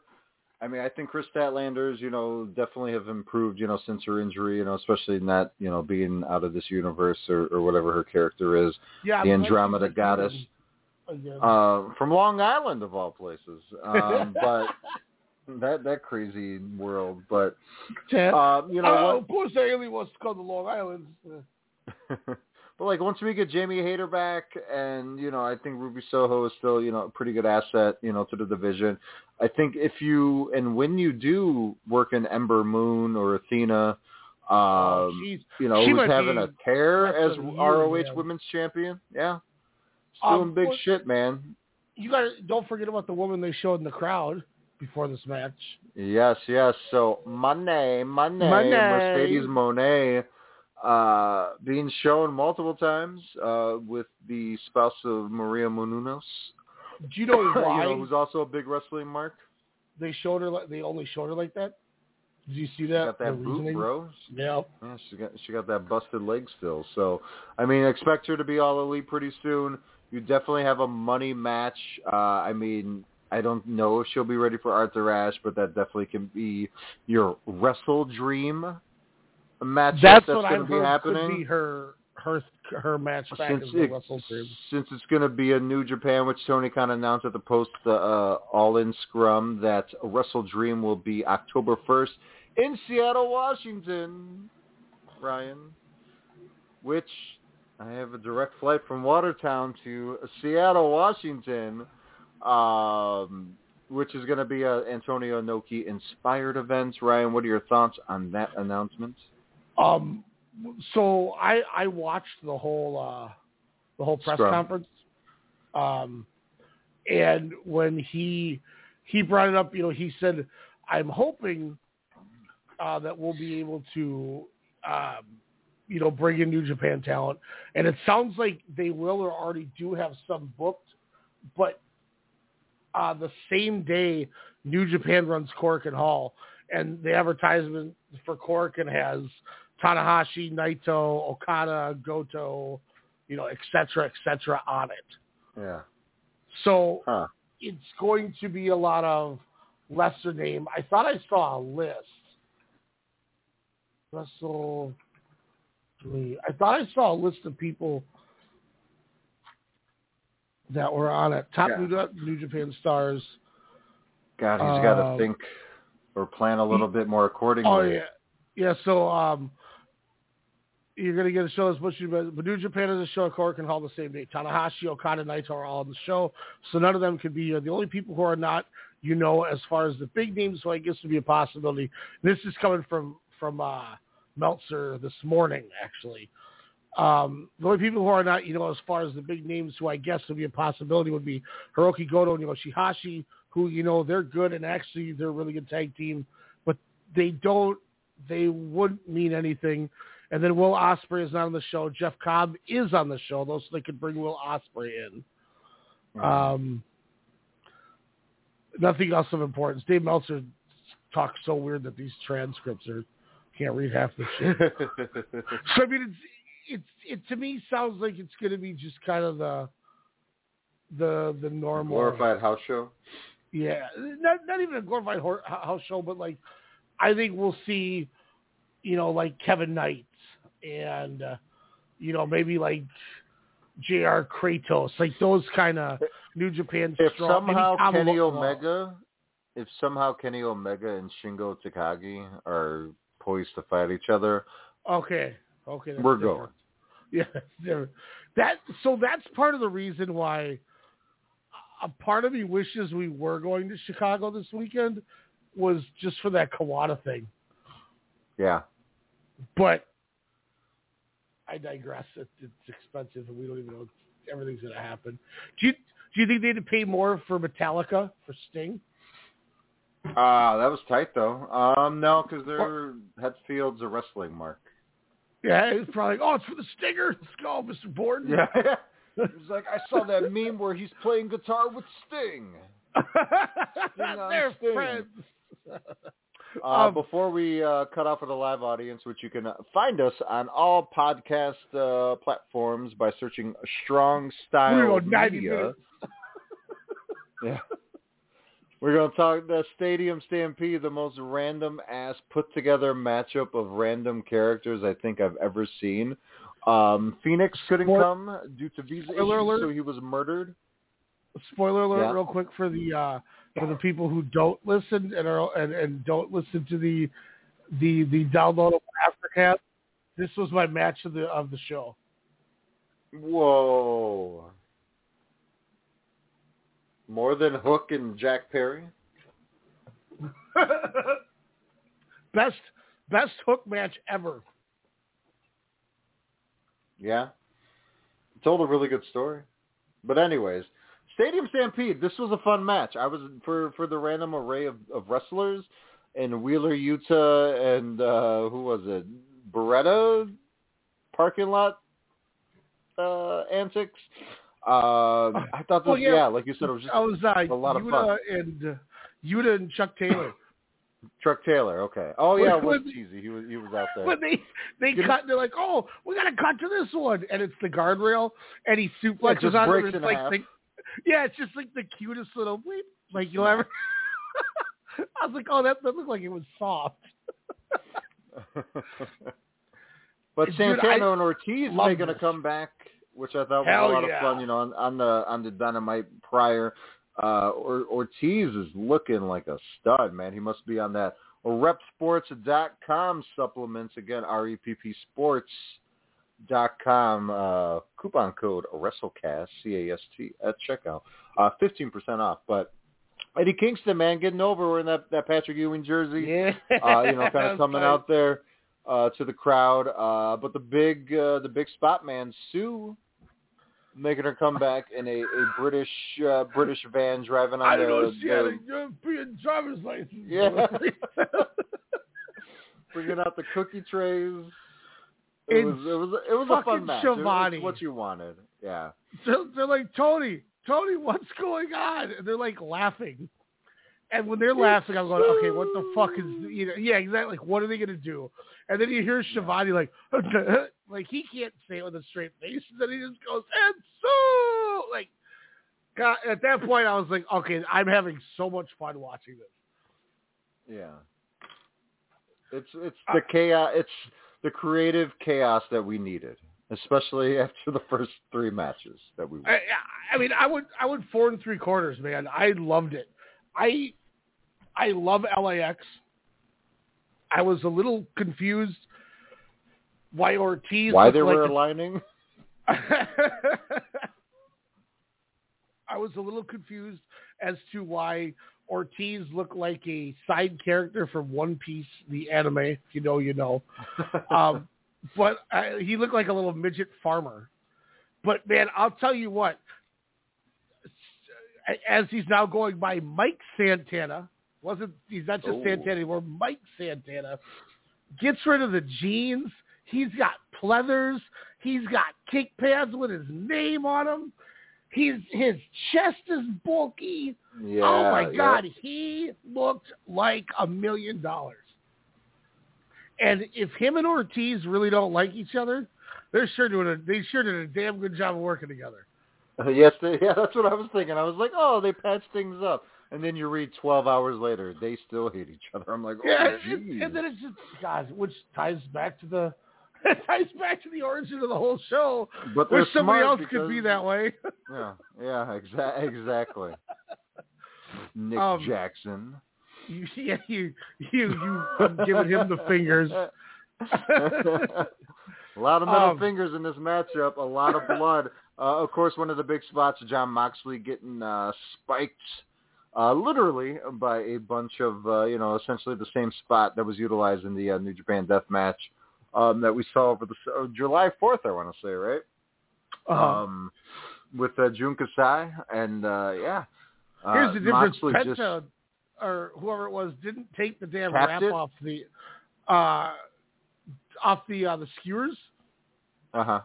I mean, I think Kris Statlander's, you know, definitely have improved, you know, since her injury, you know, especially in that, you know, being out of this universe or, or whatever her character is, Yeah, the I'm Andromeda she's goddess, uh, from Long Island of all places. Um, but that that crazy world, but um, you know oh, what? of course, the wants to come to Long Island. But like once we get Jamie Hayter back, and you know, I think Ruby Soho is still you know a pretty good asset, you know, to the division. I think if you and when you do work in Ember Moon or Athena, Oh, um, you know, she who's having a tear as year, ROH. Women's Champion, yeah, she's Um, doing big well- shit, man. you got to don't forget about the woman they showed in the crowd before this match. Yes, yes. So Money, Money, Monet. Mercedes Moné, uh, being shown multiple times uh, with the spouse of Maria Menounos. Do you know why you know, who's also a big wrestling mark. they showed her? like They only showed her like that. Did you see She that? got that boot, reasoning? bro. Yep. Yeah, she got she got that busted leg still. So, I mean, expect her to be all elite pretty soon. You definitely have a money match. Uh, I mean, I don't know if she'll be ready for Arthur Ashe, but that definitely can be your Wrestle Dream match. That's, that's what going I've to be heard happening. could be her her her match back since the it, Dream. since it's going to be a New Japan, which Tony kind of announced at the post uh, All In Scrum that Wrestle Dream will be October 1st in Seattle, Washington. Ryan, which I have a direct flight from Watertown to Seattle, Washington. Um, which is going to be a Antonio Inoki inspired event. Ryan, what are your thoughts on that announcement? Um, so I I watched the whole uh, the whole press Scrum. conference, um, and when he he brought it up, you know, he said, "I'm hoping uh, that we'll be able to, um, you know, bring in New Japan talent." And it sounds like they will or already do have some booked, but uh, the same day New Japan runs Korakuen Hall, and the advertisement for Korakuen has Tanahashi, Naito, Okada, Goto, you know, et cetera, et cetera on it. Yeah. So Huh. it's going to be a lot of lesser name. I thought I saw a list. Russell. I thought I saw a list of people that were on it. Top Yeah. New, Japan stars. God, he's got to Um, think or plan a little bit more accordingly. Oh yeah, yeah. So um, you're gonna get a show as much as but New Japan is a show at Korakuen Hall the same day. Tanahashi, Okada, Naito are all on the show, so none of them could be. Uh, the only people who are not, you know, as far as the big names, so I guess would be a possibility. This is coming from from uh, Meltzer this morning, actually. Um, the only people who are not, you know, as far as the big names who I guess would be a possibility would be Hirooki Goto and Yoshihashi, who, you know, they're good and actually they're a really good tag team, but they don't, they wouldn't mean anything. And then Will Ospreay is not on the show. Jeff Cobb is on the show, though, so they could bring Will Ospreay in. Um, nothing else of importance. Dave Meltzer talks so weird that these transcripts are can't read half the shit. so I mean, it's it to me sounds like it's going to be just kind of the the the normal Glorified house show. yeah, not not even a glorified house show, but like I think we'll see, you know, like Kevin Knight and uh, you know maybe like Jr. Kratos, like those kind of New Japan. If strong, somehow Kenny Omega, if somehow Kenny Omega and Shingo Takagi are poised to fight each other, Okay, okay, we're different. going. Yeah. That so that's part of the reason why a part of me wishes we were going to Chicago this weekend was just for that Kawada thing. Yeah. But I digress. It, it's expensive, and we don't even know if everything's going to happen. Do you do you think they'd pay more for Metallica for Sting? Ah, that was tight though. Um, no, because their Hetfield's a wrestling mark. Yeah, it's probably like, oh, it's for the Stinger. Let's go, Mr. Borden. Yeah. It's like I saw that meme where he's playing guitar with Sting. on They're Sting. friends. Uh, Um, before we uh, cut off with the live audience, which you can uh, find us on all podcast uh, platforms by searching Strong Style We're going 90 Media. Yeah. We're going to talk the Stadium Stampede, the most random ass put together matchup of random characters I think I've ever seen. Um, Phoenix couldn't Spoil- come due to visa issues, alert. so he was murdered. Spoiler alert, Yeah. real quick for the uh, for the people who don't listen and are and, and don't listen to the the the downloadable Africat. This was my match of the of the show. Whoa. More than Hook and Jack Perry? best best hook match ever. Yeah. Told a really good story. But anyways, Stadium Stampede, this was a fun match. I was for for the random array of, of wrestlers and Wheeler Yuta and uh who was it? Beretta parking lot uh antics. Uh I thought this Well, yeah. yeah. like you said, it was just I was uh, a lot of fun. and uh, Yuta and Chuck Taylor. Chuck Taylor, okay. Oh yeah, it was cheesy. He was he was out there. But they they Give cut, they're like, "Oh, we got to cut to this one," and it's the guardrail, and he Yeah, suplexes just on it. and It's like the, yeah, it's just like the cutest little bleep, like you'll ever. I was like, "Oh, that that looked like it was soft." but Dude, Santana I and Ortiz love going to come comeback, which I thought was a lot yeah. of fun. You know, on, on the on the Dynamite prior, uh, or, Ortiz is looking like a stud, man. He must be on that RepSports.com supplements again. R E P P Sports dot com uh, coupon code WrestleCast C A S T at checkout, uh, fifteen percent off. But Eddie Kingston, man, getting over wearing that that Patrick Ewing jersey. Yeah. Uh, you know, kind of coming out there uh, to the crowd. Uh, but the big uh, the big spot man, Sue, making her comeback in a, a British uh, British van driving on I don't know. She had a European driver's license. Yeah. bringing out the cookie trays. It It's was it was it was a fun match. It was what you wanted. Yeah. they're, they're like Tony, Tony, what's going on? And they're like laughing. And when they're laughing, I'm going, okay, what the fuck is you know? Yeah, exactly. Like, what are they gonna do? And then you hear Schiavone like, like he can't say it with a straight face, and then he just goes, and so like, God, at that point, I was like, okay, I'm having so much fun watching this. Yeah. It's it's uh, the chaos. It's the creative chaos that we needed, especially after the first three matches that we. I, I mean, I would, I would four and three quarters, man. I loved it. I, I love LAX. I was a little confused why Ortiz. Why they were like aligning? I was a little confused as to why Ortiz looked like a side character from One Piece, the anime. If you know, you know. Um, but uh, he looked like a little midget farmer. But man, I'll tell you what. As he's now going by Mike Santana, wasn't he's not just Oh. Santana anymore? Mike Santana gets rid of the jeans. He's got pleathers. He's got kick pads with his name on them. He's his chest is bulky. Yeah. oh my yeah. God, he looked like a million dollars. And if him and Ortiz really don't like each other, they're sure doing a they sure did a damn good job of working together. Yes, they, yeah, that's what I was thinking. I was like, oh, they patched things up, and then you read twelve hours later, they still hate each other. I'm like, oh, Yeah, and, then it's just God, which ties back to the ties back to the origin of the whole show. But Wish somebody else could be that way. yeah, yeah, exa- exactly. Nick Um, Jackson. You, yeah, you, you, you, I'm giving him the fingers. a lot of middle Um, fingers in this matchup. A lot of blood. Uh, of course, one of the big spots, Jon Moxley getting uh, spiked, uh, literally by a bunch of, uh, you know, essentially the same spot that was utilized in the uh, New Japan Death Match um, that we saw over the uh, July Fourth. I want to say, right? Uh-huh. Um, with uh, Jun Kasai, and uh, yeah. Uh, Here's the difference. Moxley Penta just or whoever it was didn't take the damn wrap it? off the uh off the uh the skewers. uh huh.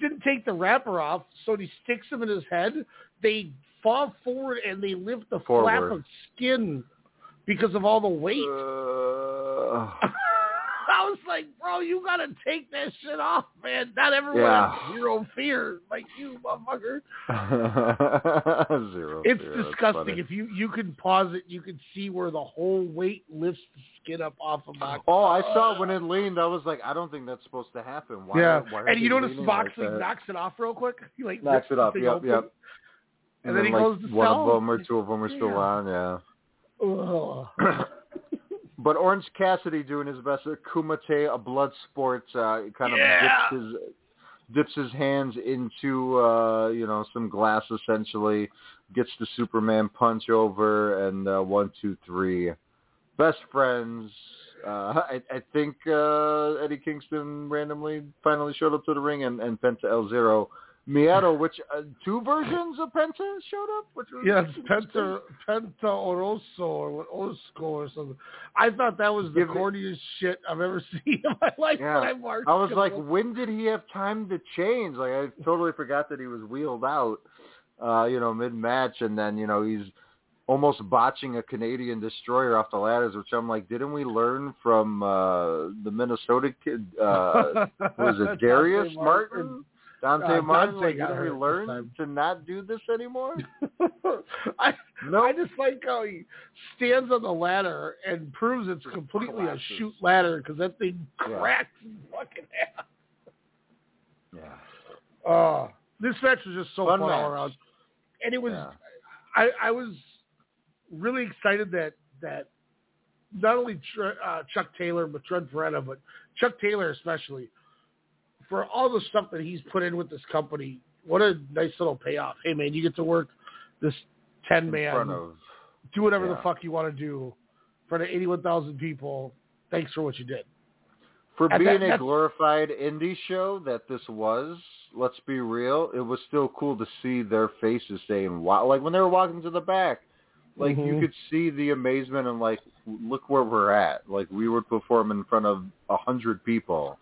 Didn't take the wrapper off, so he sticks them in his head. They fall forward and they lift the flap of skin because of all the weight. Uh, I was like, bro, you gotta take that shit off, man. Not everyone Yeah. has zero fear like you, motherfucker. Zero. It's fear, disgusting. If you you can pause it, you can see where the whole weight lifts the skin up off of Moxley. Oh, I saw when it leaned. I was like, I don't think that's supposed to happen. Why? yeah, why and you notice leaning like knocks it off real quick. He like knocks it off. Yep, open. yep. And then he like, goes to one sell. of them or two of them are still Yeah. on. Yeah. But Orange Cassidy doing his best. Kumite, a blood sport, uh, kind of dips his dips his hands into uh, you know some glass essentially, gets the Superman punch over, and uh, one, two, three, best friends. Uh, I, I think uh, Eddie Kingston randomly finally showed up to the ring, and, and Penta El Zero. Miedo, which uh, two versions of Penta showed up? Which was Yes, Penta Penta Oroso or Osco or something. I thought that was the Give it- corniest shit I've ever seen in my life. Yeah. When I, I was like, when did he have time to change? Like, I totally forgot that he was wheeled out, uh, you know, mid-match, and then, you know, he's almost botching a Canadian destroyer off the ladders, which I'm like, didn't we learn from uh, the Minnesota kid, uh, was it Darius Martin. Martin? Dante Uh, Like, got didn't we learn to not do this anymore? I No. I just like how he stands on the ladder and proves it's completely collapses. a shoot ladder because that thing Yeah. cracks in fucking half. Yeah. Oh, this match was just so Fun fun, all around, and it was. Yeah. I I was really excited that that not only Tre- uh, Chuck Taylor but Trent Beretta, but Chuck Taylor especially for all the stuff that he's put in with this company. What a nice little payoff! Hey man, you get to work this ten In man front of do whatever the fuck you want to do in front of 81,000 people. Thanks for what you did. For being that- a glorified indie show that this was, let's be real, it was still cool to see their faces saying wow like when they were walking to the back. Like you Mhm. could see the amazement and like look where we're at. Like we would perform in front of a hundred people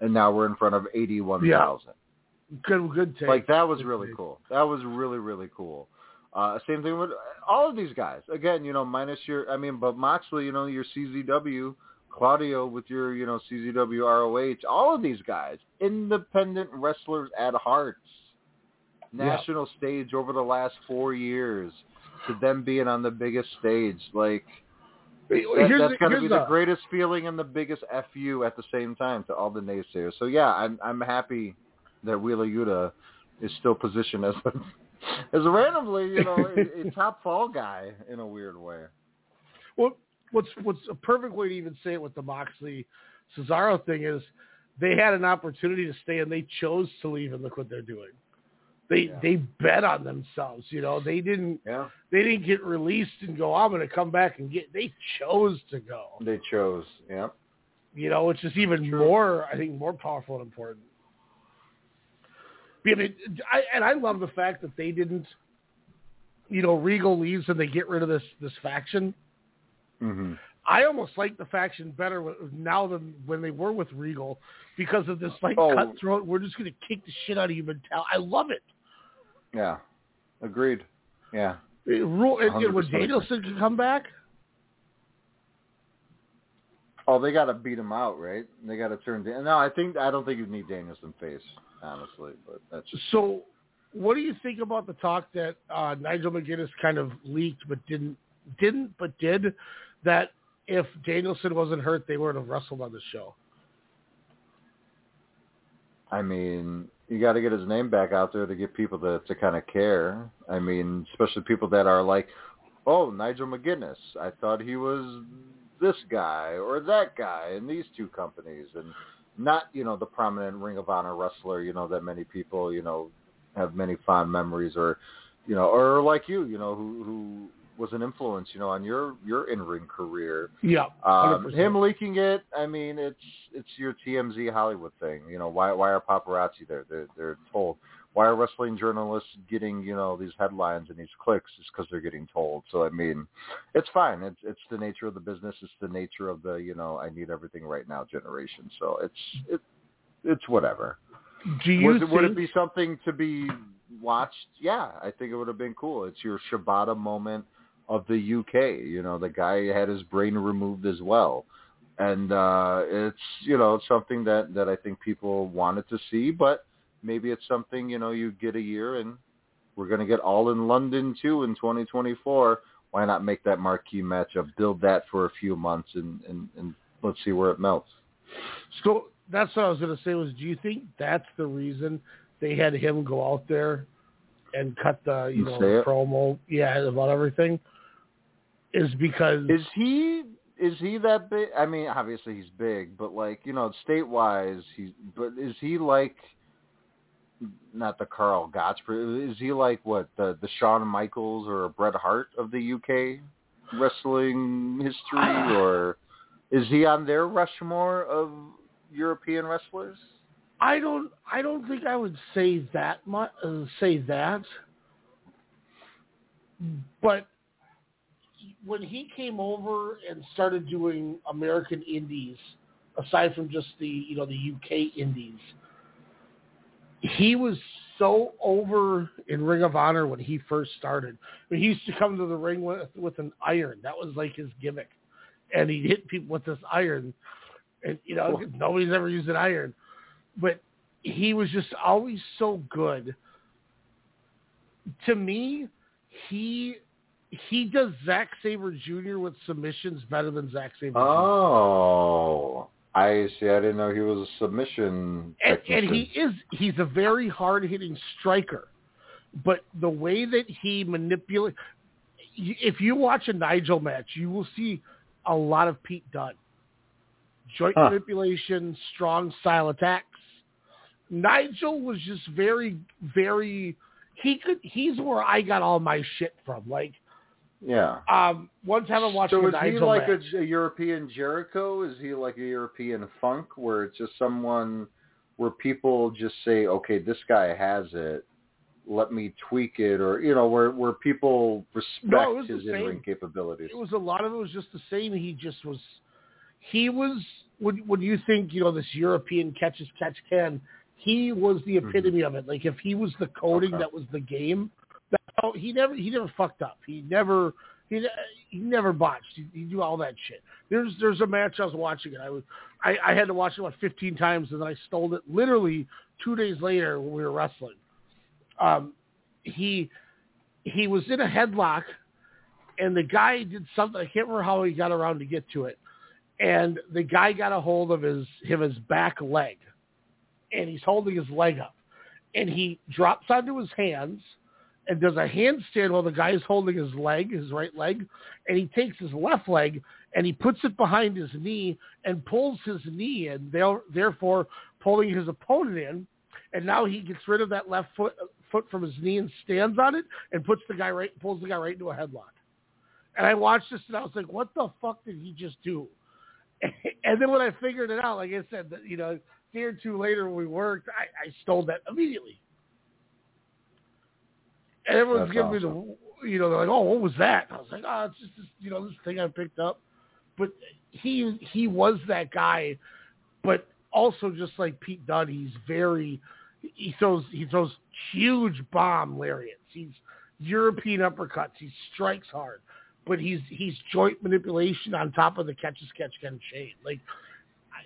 and now we're in front of eighty one thousand. Yeah. Good, good take. Like that was Good really take. cool. That was really really cool. Uh, same thing with all of these guys. Again, you know, minus your, I mean, but Moxley, you know, your CZW, Claudio with your, you know, CZW ROH, all of these guys, independent wrestlers at heart. National stage over the last four years to them being on the biggest stage, like that, Here's that's got to be the the- greatest feeling and the biggest fu at the same time to all the naysayers. So yeah, I'm I'm happy that Wheeler Yuta is still positioned as a, as a randomly, you know, a, a top fall guy in a weird way. Well, what's what's a perfect way to even say it with the Moxley Cesaro thing is they had an opportunity to stay and they chose to leave and look what they're doing. They Yeah. they bet on themselves, you know. They didn't Yeah, they didn't get released and go, I'm gonna come back and get they chose to go. they chose. Yeah, You know, which is even True. more I think more powerful and important. I mean, I, and I love the fact that they didn't, you know, Regal leaves and they get rid of this this faction. hmm I almost like the faction better now than when they were with Regal because of this like Oh. cutthroat. We're just going to kick the shit out of you mentality. I love it. Yeah, agreed. Yeah, It rule when 100% Danielson come back, oh, they got to beat him out, right? They got to turn. Dan- no, I think I don't think you need Danielson face, honestly, but that's just so what do you think about the talk that uh, Nigel McGuinness kind of leaked but didn't didn't but did that if Danielson wasn't hurt, they would have wrestled on the show. I mean, you got to get his name back out there to get people to to kind of care. I mean, especially people that are like, "Oh, Nigel McGuinness. I thought he was this guy or that guy in these two companies," and not you know the prominent Ring of Honor wrestler. You know that many people you know have many fond memories, or you know, or like you, you know, who who was an influence, you know, on your your in ring career. Yeah, Um, 100%. him leaking it, I mean, it's it's your TMZ Hollywood thing. You know, why why are paparazzi there? They're they're told. Why are wrestling journalists getting you know these headlines and these clicks? It's because they're getting told. So I mean, it's fine. It's it's the nature of the business. It's the nature of the you know I need everything right now generation. So it's it it's whatever. Do you Would, think, would it be something to be watched? Yeah, I think it would have been cool. It's your Shibata moment of the UK. You know, the guy had his brain removed as well, and uh, it's you know it's something that that I think people wanted to see, but maybe it's something you know you get a year and we're going to get all in London too in 2024. Why not make that marquee matchup? Build that for a few months and and, and let's see where it melts. So that's what I was going to say. Was do you think that's the reason they had him go out there and cut the you And know promo? Yeah, about everything. Is because Is he is he that big? I mean, obviously he's big, but like you know, state wise, he's. But is he like not the Karl Gotch? Is he like what the the Shawn Michaels or Bret Hart of the UK wrestling history, or is he on their Rushmore of European wrestlers? I don't I don't think I would say that much uh, say that. But when he came over and started doing American indies aside from just the, you know, the UK indies, he was so over in Ring of Honor when he first started. I mean, he used to come to the ring with with an iron. That was like his gimmick. And he'd hit people with this iron. And you know, nobody's ever used an iron but he was just always so good. To me, he he does Zack Sabre Jr. with submissions better than Zack Sabre. Oh, I see. I didn't know he was a submission. And, and he is he's a very hard hitting striker, but the way that he manipulates. If you watch a Nigel match, you will see a lot of Pete Dunne. Joint Huh. manipulation, strong style attacks. Nigel was just very, very. He could. He's where I got all my shit from. Like Yeah. Um, one time I'm watching So is he like match. a, a European Jericho? Is he like a European Funk, where it's just someone where people just say, "Okay, this guy has it. Let me tweak it," or you know, where where people respect No, his the in-ring capabilities. it was a lot of it was just the same. He just was. He was when when you think you know this European catch as catch can. He was the epitome of it. Like if he was the coding Mm-hmm. Okay. that was the game, that, oh, he never he never fucked up. He never he he never botched. He, he do all that shit. There's there's a match I was watching and I was I, I had to watch it about 15 times and then I stole it literally two days later when we were wrestling. Um, he he was in a headlock and the guy did something. I can't remember how he got around to get to it. And the guy got a hold of his him his back leg, and he's holding his leg up, and he drops onto his hands and does a handstand while the guy is holding his leg, his right leg, and he takes his left leg and he puts it behind his knee and pulls his knee in, there- therefore pulling his opponent in, and now he gets rid of that left foot foot from his knee and stands on it and puts the guy right pulls the guy right into a headlock. And I watched this and I was like, what the fuck did he just do? And then when I figured it out, like I said, you know, day or two later when we worked, I, I stole that immediately. And everyone's That's giving me the, you know, they're like, oh, what was that? And I was like, oh, it's just this, you know, this thing I picked up. But he he was that guy, but also just like Pete Dunne, he's very he throws he throws huge bomb lariats. He's European uppercuts. He strikes hard, but he's he's joint manipulation on top of the catch as catch can chain. Like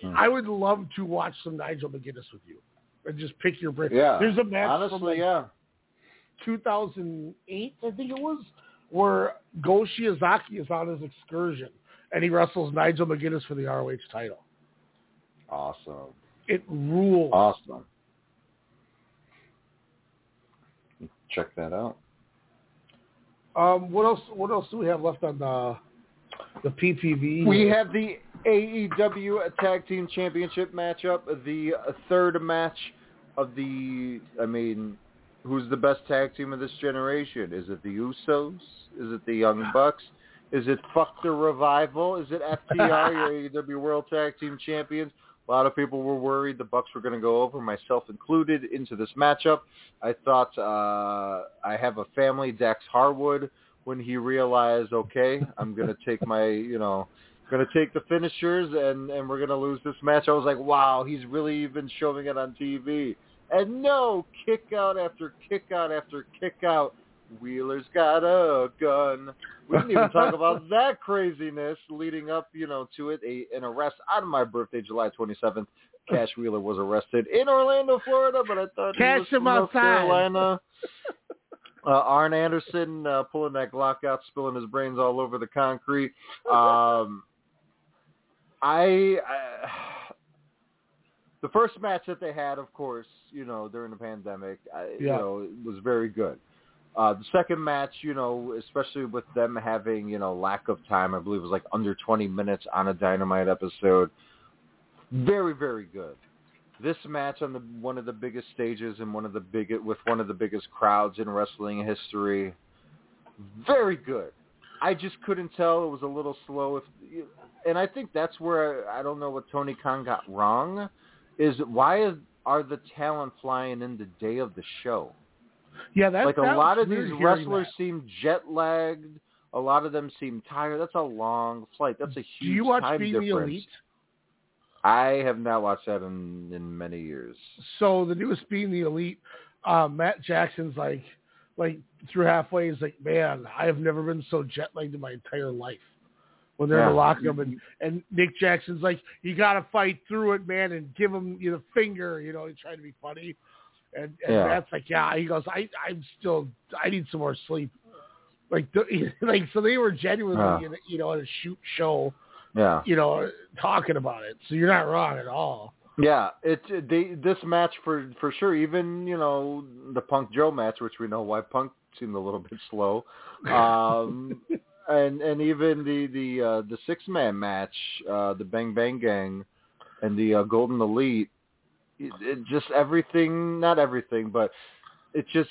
Hmm. I, I would love to watch some Nigel McGuinness with you and just pick your brain. Yeah. There's a match Honestly, from like yeah. 2008, I think it was, where Go Shiozaki is on his excursion and he wrestles Nigel McGuinness for the ROH title. Awesome. It rules. Awesome. Check that out. Um, what else? What else do we have left on the the PPV? We have the AEW Tag Team Championship matchup, the third match of the. I mean, who's the best tag team of this generation? Is it the Usos? Is it the Young Bucks? Is it Fuck the Revival? Is it FTR, your AEW World Tag Team Champions? A lot of people were worried the Bucks were going to go over, myself included, into this matchup. I thought uh, I have a family, Dax Harwood, when he realized, okay, I'm going to take my, you know, going to take the finishers and and we're going to lose this match. I was like, wow, he's really even showing it on TV. And no, kick out after kick out after kick out. Wheeler's got a gun. We didn't even talk about that craziness leading up, you know, to it. A, an arrest on my birthday, July 27th. Cash Wheeler was arrested in Orlando, Florida, but I thought he Catch was him North outside. Carolina. Uh, Arn Anderson uh, pulling that Glock out, spilling his brains all over the concrete. Um, I, I the first match that they had, of course, you know, during the pandemic, I, you know, it was very good. Uh, the second match, you know, especially with them having, you know, lack of time, I believe it was like under 20 minutes on a Dynamite episode. Very, very good. This match on the one of the biggest stages and one of the big with one of the biggest crowds in wrestling history. Very good. I just couldn't tell. It was a little slow. If, and I think that's where I don't know what Tony Khan got wrong. Is why is, are the talent flying in the day of the show? yeah, that, like a lot of these wrestlers that. seem jet lagged. A lot of them seem tired. That's a long flight. That's a huge Do you watch time Being the. Elite? I have not watched that in in many years. So the newest Being the Elite, uh, Matt Jackson's like, like through halfway, he's like, man, I have never been so jet lagged in my entire life. When they're in the locker room, and, and Nick Jackson's like, you got to fight through it, man, and give him you know, the finger, you know, he's trying to be funny. And, and Yeah. Matt's like, yeah, he goes, I, I'm still, I need some more sleep. Like, like so they were genuinely, Yeah. in, a- you know, at a shoot show, Yeah, you know, talking about it. So you're not wrong at all. yeah. It they this match for for sure. Even you know the Punk Joe match, which we know why Punk seemed a little bit slow. Um, and and even the the uh, the six man match, uh, the Bang Bang Gang, and the uh, Golden Elite. It, it just everything, not everything, but it just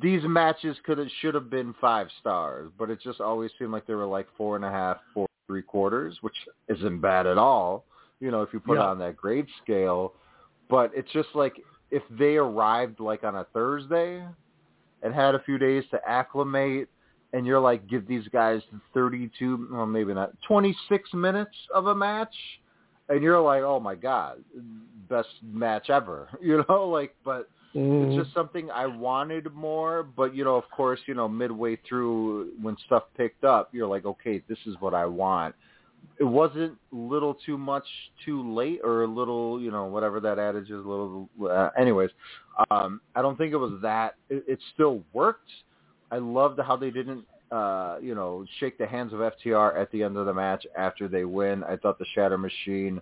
these matches could have should have been five stars, but it just always seemed like they were like four and a half, four three quarters, which isn't bad at all. You know, if you put Yeah. it on that grade scale, but it's just like if they arrived like on a Thursday and had a few days to acclimate, and you're like, give these guys 32, well, maybe not, 26 minutes of a match, and you're like, oh my god, best match ever, you know, like, but Mm-hmm. it's just something I wanted more, but you know, of course, you know, midway through when stuff picked up, you're like, okay, this is what I want. It wasn't a little too much too late or a little, you know, whatever that adage is, a little. Uh, anyways, um, I don't think it was that. It, it still worked. I loved how they didn't, uh, you know, shake the hands of FTR at the end of the match after they win. I thought the Shatter Machine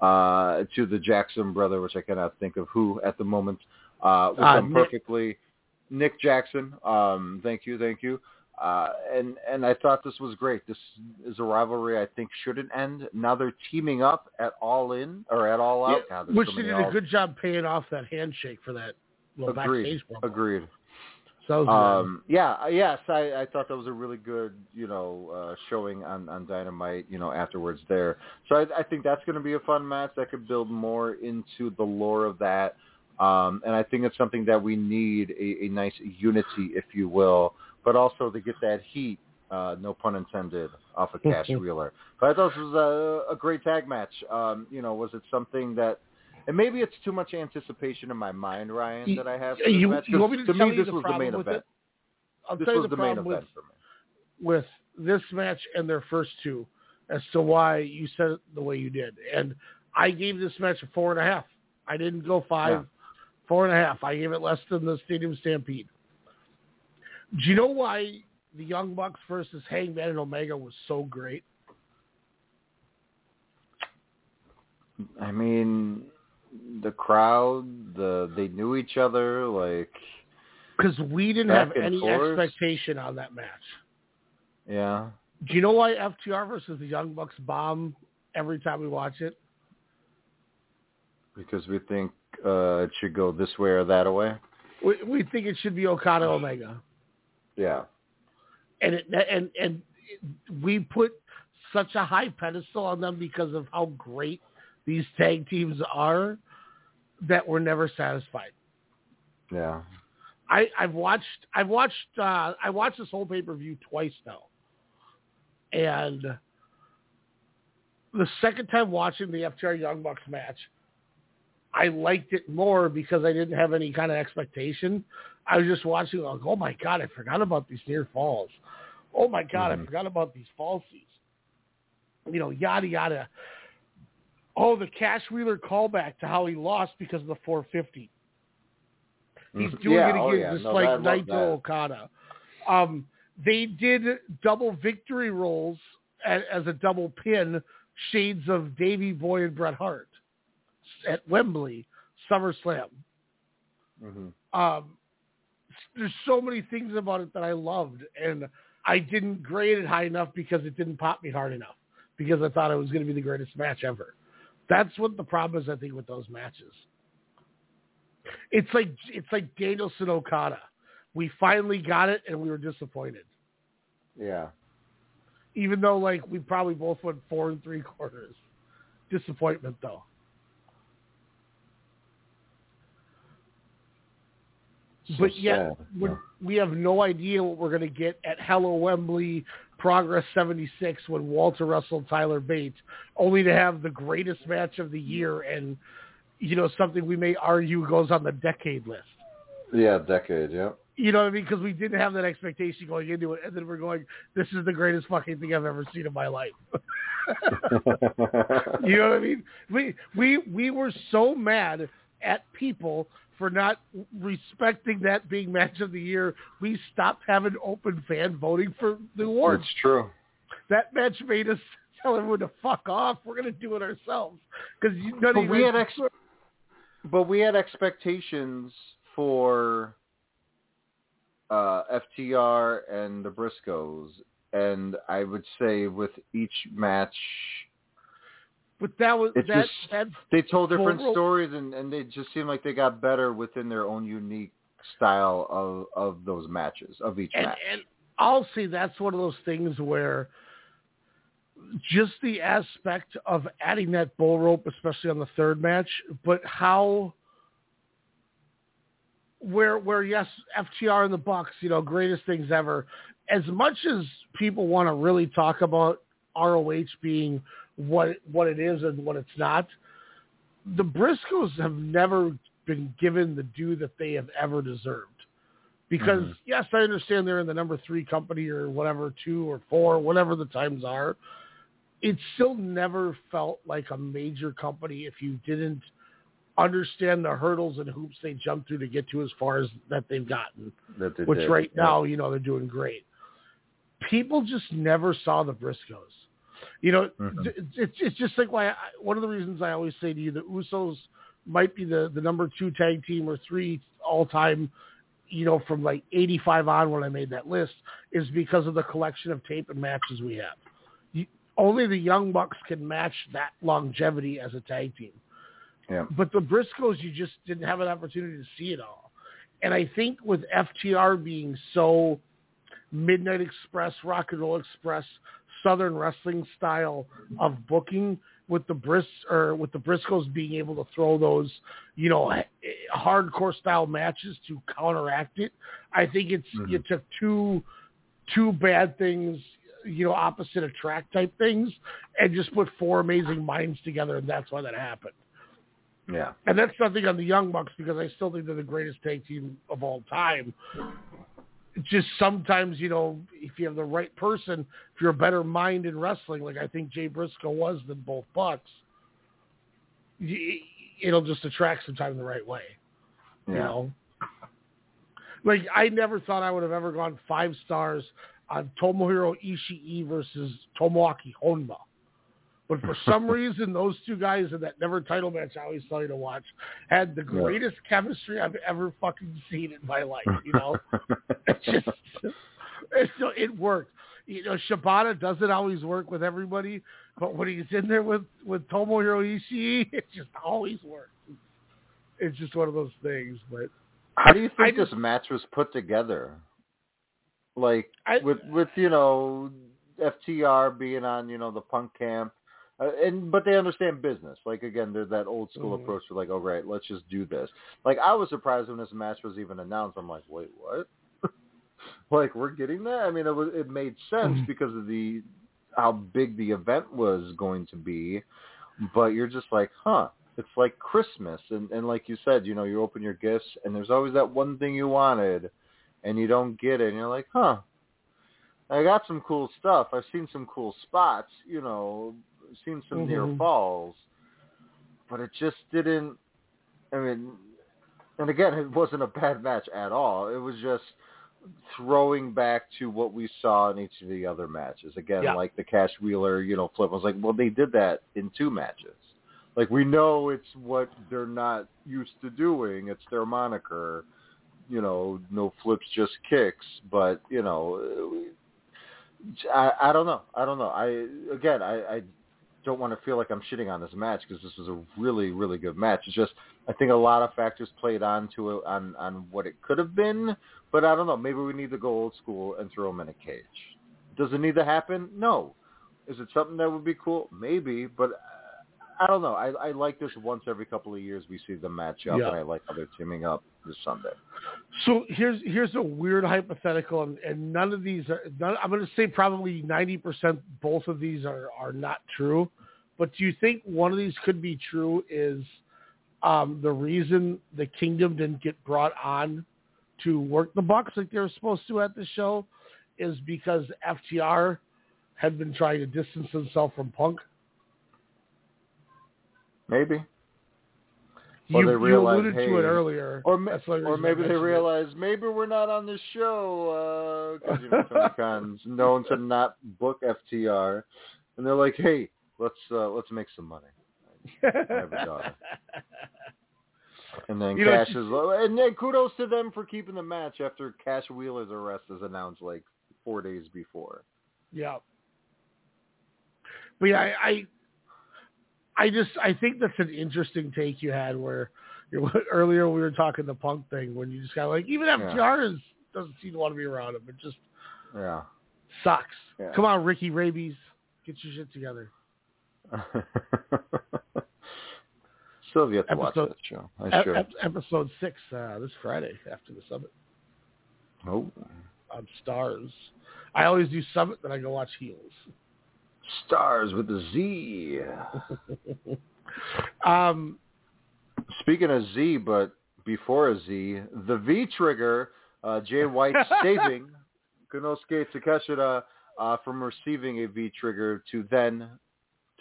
uh, to the Jackson brother, which I cannot think of who at the moment, uh, was Uh, done Nick- perfectly. Nick Jackson, um, thank you, thank you. Uh, and and I thought this was great. This is a rivalry I think shouldn't end. Now they're teaming up at All In or at All Out. God, Which so they did a good job paying off that handshake for that little Agreed. backstage promo. Agreed. So that was Um, yeah, uh, yes, I, I thought that was a really good, you know, uh, showing on, on Dynamite, you know, afterwards there. So I, I think that's going to be a fun match that could build more into the lore of that. Um, and I think it's something that we need a, a nice unity, if you will, but also to get that heat, uh, no pun intended, off of Cash Wheeler. But I thought this was a, a great tag match. Um, you know, was it something that and maybe it's too much anticipation in my mind, Ryan, that I have you, match. you want me to, to tell me, you this the was the main event. it? I'll This tell you was the, the main event with, for me. with this match and their first two as to why you said it the way you did. And I gave this match a four and a half. I didn't go five, Yeah. four and a half. I gave it less than the Stadium Stampede. Do you know why the Young Bucks versus Hangman and Omega was so great? I mean, the crowd, the they knew each other, like Because we didn't have any forth. expectation on that match. yeah. Do you know why FTR versus the Young Bucks bomb every time we watch it? Because we think uh it should go this way or that way. We, we think it should be Okada Omega. Yeah. and it, and and we put such a high pedestal on them because of how great these tag teams are that we're never satisfied. Yeah. I, I've watched I've watched uh, I watched this whole pay per view twice now, and the second time watching the FTR Young Bucks match, I liked it more because I didn't have any kind of expectation. I was just watching like, oh my god, I forgot about these near falls. Oh my god, I forgot about these falsies. You know, yada yada. Oh, the Cash Wheeler callback to how he lost because of the 450. He's Mhm. doing Yeah, it oh, again, yeah. just No, like Naito. Okada. Um, they did double victory rolls as, as a double pin, shades of Davey Boy and Bret Hart at Wembley SummerSlam. hmm Um, there's so many things about it that I loved, and I didn't grade it high enough because it didn't pop me hard enough because I thought it was going to be the greatest match ever. That's what the problem is, I think, with those matches. It's like it's like Danielson Okada. We finally got it, and we were disappointed. Yeah. Even though, like, we probably both went four and three quarters. Disappointment, though. So but yet we're, we have no idea what we're going to get at Hello Wembley Progress 76 when Walter wrestled Tyler Bates, only to have the greatest match of the year and, you know, something we may argue goes on the decade list. Yeah, decade, yeah. You know what I mean? Because we didn't have that expectation going into it, and then we're going, "This is the greatest fucking thing I've ever seen in my life." you know what I mean? We we we were so mad at people for not respecting that being match of the year. We stopped having open fan voting for the awards. It's true. That match made us tell everyone to fuck off. We're gonna do it ourselves because none But of we you had ex- but we had expectations for uh, FTR and the Briscoes, and I would say with each match, But that was It's that just- that they told different stories, and, and they just seemed like they got better within their own unique style of of those matches of each and, match. and I'll say that's one of those things where just the aspect of adding that bull rope, especially on the third match, but how where where yes, FTR and the Bucks, you know, greatest things ever. As much as people want to really talk about ROH being what what it is and what it's not, the Briscoes have never been given the due that they have ever deserved. Because Mhm. yes, I understand they're in the number three company or whatever, two or four, whatever the times are. It still never felt like a major company if you didn't understand the hurdles and hoops they jumped through to get to as far as that they've gotten. that they Which did. right Yeah. now, you know, they're doing great. People just never saw the Briscoes. You know, Mhm. it's it's it's just like why I, one of the reasons I always say to you the Usos might be the the number two tag team or three all time. You know, from like '85 on when I made that list is because of the collection of tape and matches we have. You, only the Young Bucks can match that longevity as a tag team. Yeah. But the Briscoes, you just didn't have an opportunity to see it all. And I think with FTR being so Midnight Express, Rock and Roll Express, Southern wrestling style of booking, with the Bris or with the Briscoes being able to throw those, you know, hardcore style matches to counteract it, I think it's Mhm. you took two two bad things, you know, opposite attract type things, and just put four amazing minds together, and that's why that happened. Yeah. And that's nothing on the Young Bucks because I still think they're the greatest tag team of all time. Just sometimes, you know, if you have the right person, if you're a better mind in wrestling, like I think Jay Briscoe was than both Bucks, it'll just attract sometimes the right way. Yeah. You know, like I never thought I would have ever gone five stars on Tomohiro Ishii versus Tomoaki Honma. But for some reason, those two guys in that never title match I always tell you to watch had the Yeah. greatest chemistry I've ever fucking seen in my life. You know, it's just it's, it worked. You know, Shibata doesn't always work with everybody, but when he's in there with with Tomohiro Ishii, it just always works. It's just one of those things. But How do you I think just- this match was put together? Like I- with with you know FTR being on you know the punk camp, uh, and but they understand business. Like again, they're that old school Mhm. approach. Like, all right, let's just do this. Like I was surprised when this match was even announced. I'm like, wait, what? like we're getting that? I mean, it was it made sense Mhm. because of the how big the event was going to be, but you're just like, huh? It's like Christmas, and and like you said, you know, you open your gifts, and there's always that one thing you wanted, and you don't get it, and you're like, huh? I got some cool stuff. I've seen some cool spots, you know, seen some near Mhm. falls, but it just didn't. I mean, and again, it wasn't a bad match at all. It was just throwing back to what we saw in each of the other matches. Again, Yeah. like the Cash Wheeler, you know, flip. I was like, well, they did that in two matches. Like we know it's what they're not used to doing. It's their moniker. You know, no flips, just kicks. But you know, I, I don't know. I don't know. I again, I, I don't want to feel like I'm shitting on this match because this was a really, really good match. It's just I think a lot of factors played on to it on on what it could have been. But I don't know. Maybe we need to go old school and throw him in a cage. Does it need to happen? No. Is it something that would be cool? Maybe, but I don't know. I, I like this once every couple of years we see them match up, Yeah. and I like how they're teaming up this Sunday. So here's here's a weird hypothetical, and, and none of these are. None, I'm going to say probably 90 percent. Both of these are are not true. But do you think one of these could be true? Is um, the reason the Kingdom didn't get brought on to work the Bucks like they were supposed to at the show is because FTR had been trying to distance himself from Punk. Maybe. Or You, they you realize, alluded to it earlier. Or, ma- That's the only or maybe they mentioned it. realize maybe we're not on this show because you know Tony Khan's known to not book FTR, and they're like, hey, let's uh, let's make some money. I have a daughter. And then You know, Cash it's is, and then kudos to them for keeping the match after Cash Wheeler's arrest is announced like four days before. Yeah. But yeah, I, I, I just I think that's an interesting take you had where, earlier we were talking the punk thing when you just got like even Yeah. FTR is doesn't seem to want to be around him. It just Yeah. sucks. Yeah. Come on, Ricky Rabies, get your shit together. Still have yet to watch that show. I Ep- should. ep- episode six uh, this Friday after the summit oh. on Starz. I always do summit, then I go watch Heels. Starz with a Z. Um, Speaking of Z, but before a Z, the V trigger, uh, Jay White saving Konosuke Takeshita uh, from receiving a V trigger to then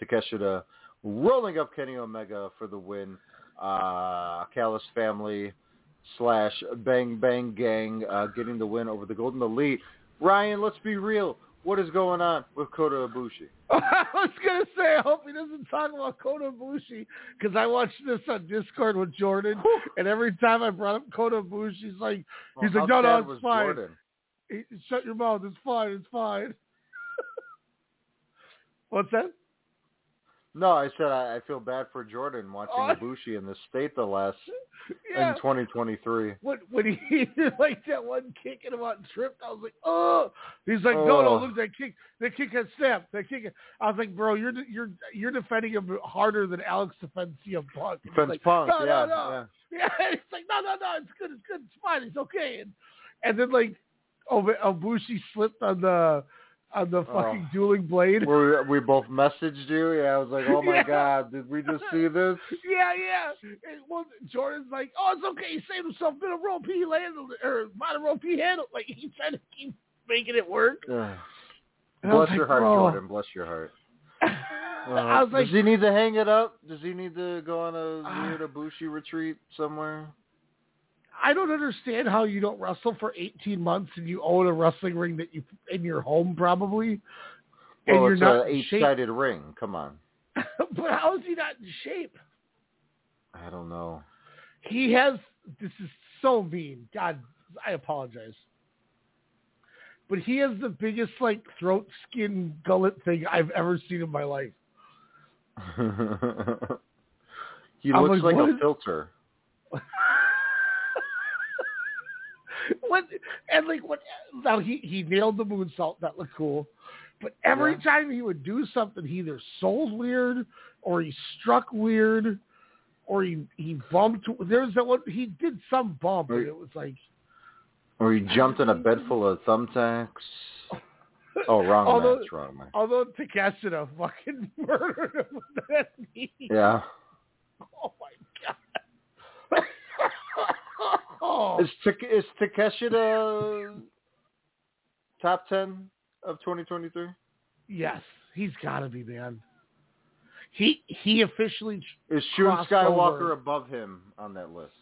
Takeshita rolling up Kenny Omega for the win. Uh, Callis family slash Bang Bang Gang uh, getting the win over the Golden Elite. Ryan, let's be real. What is going on with Kota Ibushi? I was gonna say, I hope he doesn't talk about Kota Ibushi because I watched this on Discord with Jordan, and every time I brought up Kota Ibushi, he's like, he's Well, like, no, no, it's fine. He- Shut your mouth. It's fine. It's fine. What's that? No, I said I, I feel bad for Jordan watching Oh. Ibushi in the state the last Yeah. in 2023. When when he did like that one kick and him out and tripped, I was like, oh. He's like, no, no, Oh. look that kick. That kick has snapped. That kick. I was like, bro, you're you're you're defending him harder than Alex defends CM Punk. Defense like, Punk, no, yeah, no, no. yeah. Yeah, it's like, no, no, no, it's good, it's good, it's fine, it's okay. And and then like, oh, Ibushi slipped on the on the fucking dueling blade. We we both messaged you. Yeah, I was like, oh my Yeah. god, did we just see this? Yeah, yeah. And, well, Jordan's like, oh, it's okay. He saved himself. Bit of rope. He handled it, or minor rope. He handled. Like he tried to keep making it work. Yeah. And I was Bless your like, heart, bro. Jordan. Bless your heart. I was like, Does he need to hang it up? Does he need to go on a Ah. weird Ibushi retreat somewhere? I don't understand how you don't wrestle for 18 months and you own a wrestling ring that you in your home probably, and Well, you're it's not an eight-sided ring. Come on. but how is he not in shape? I don't know. He has. This is so mean. God, I apologize. But he has the biggest like throat skin gullet thing I've ever seen in my life. he I'm looks like, like, a filter. what and like what now he he nailed the moonsault that looked cool but every Yeah. time he would do something he either sold weird or he struck weird or he he bumped there was that one he did some bump and it was like Or he jumped in a bed full of thumbtacks. Oh, wrong Although- match, wrong match. although Takeshita fucking murdered him with that knee. Yeah. oh my god oh. Is, is Takeshita top 10 of 2023? yes he's got to be man he he officially Is Shun Skywalker over. above him on that list?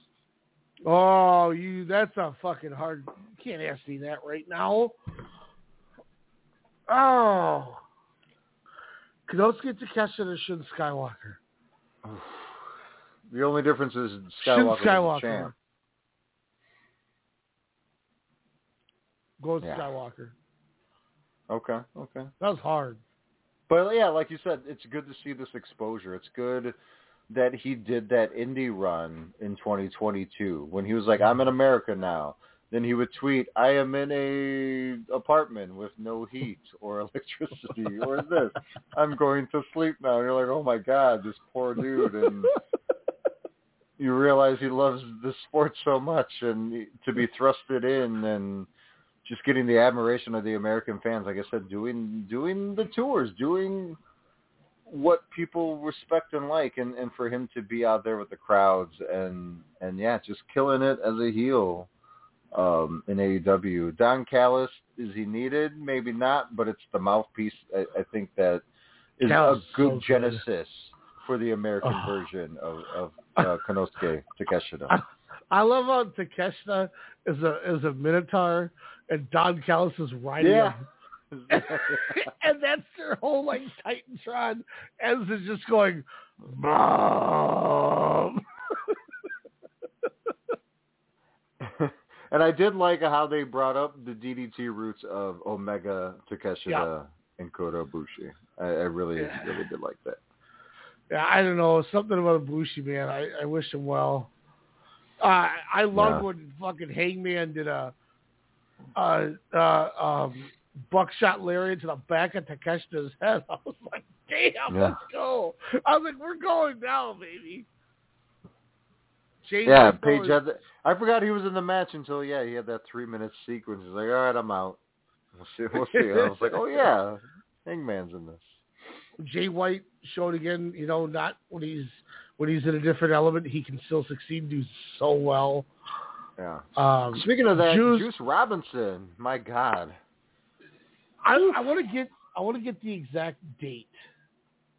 Oh, you that's a fucking hard you can't ask me that right now. Oh. Konosuke Takeshita or Shun Skywalker? The only difference is Skywalker, Shun Skywalker, Skywalker. was the champ. Goes Yeah. Skywalker. Okay, okay. That was hard. But yeah, like you said, it's good to see this exposure. It's good that he did that indie run in 2022 when he was like, "I'm in America now." Then he would tweet, "I am in a apartment with no heat or electricity or this. I'm going to sleep now." And you're like, "Oh my god, this poor dude!" And you realize he loves the sport so much, and to be thrusted in and just getting the admiration of the American fans. Like I said, doing doing the tours, doing what people respect and like, and and for him to be out there with the crowds and and yeah, just killing it as a heel um, in AEW. Don Callis is he needed? Maybe not, but it's the mouthpiece. I, I think that is Callis a good so good. genesis for the American Oh. version of of uh, Konosuke Takeshita. I, love how Takeshita is a is a Minotaur and Don Callis is riding Yeah. him. and that's their whole like Titantron as is just going Mom. and I did like how they brought up the DDT roots of Omega, Takeshita, Yeah. and Kota Ibushi. I, I really, Yeah. really did like that. Yeah, I don't know. Something about Ibushi, man. I, I wish him well. Uh, I love Yeah. when fucking Hangman did a uh, uh, um, buckshot lariat to the back of Takeshita's head. I was like, damn, Yeah. let's go. I was like, we're going now, baby. James Yeah, Page had. The, I forgot he was in the match until yeah, he had that three minute sequence. He's like, all right, I'm out. We'll see. We'll see. I was like, oh yeah, Hangman's in this. Jay White showed again, you know, not when he's when he's in a different element, he can still succeed and do so well. Yeah. Um, Speaking of that, Juice- Juice, Robinson, my God, I, I want to get I want to get the exact date.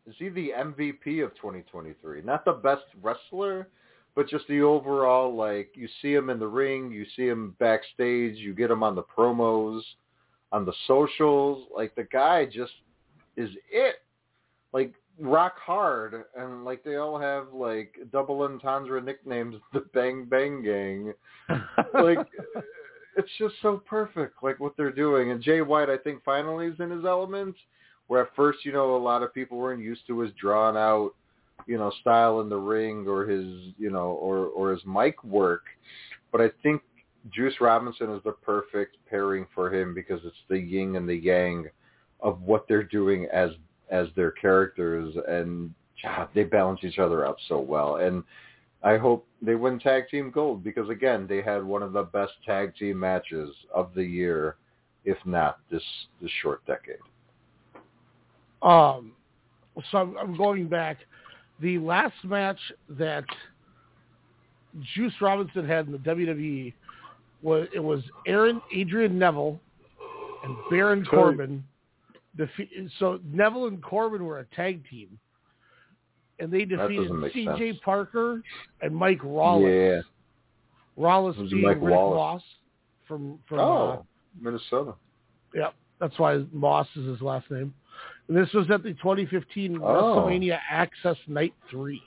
is he the MVP of 2023? Not the best wrestler, but just the overall like you see him in the ring, you see him backstage, you get him on the promos, on the socials. Like the guy just is it. Like rock hard, and like they all have like double entendre nicknames, the Bang Bang Gang. like it's just so perfect like what they're doing and jay white i think finally is in his element where at first you know a lot of people weren't used to his drawn out you know style in the ring or his you know or or his mic work but i think juice robinson is the perfect pairing for him because it's the yin and the yang of what they're doing as as their characters and God, they balance each other out so well and I hope they win tag team gold because again, they had one of the best tag team matches of the year, if not this this short decade. Um, so I'm, I'm going back. The last match that Juice Robinson had in the WWE was it was Aaron Adrian Neville and Baron Cool. Corbin. Defe- so Neville and Corbin were a tag team, and they defeated C.J. sense. Parker and Mike Rollins. Yeah. Rollins being Mike Rick Wallace? Ross from from uh, Oh, Minnesota. Yep, that's why Moss is his last name. And this was at the 2015 Oh. WrestleMania Axxess Night Three.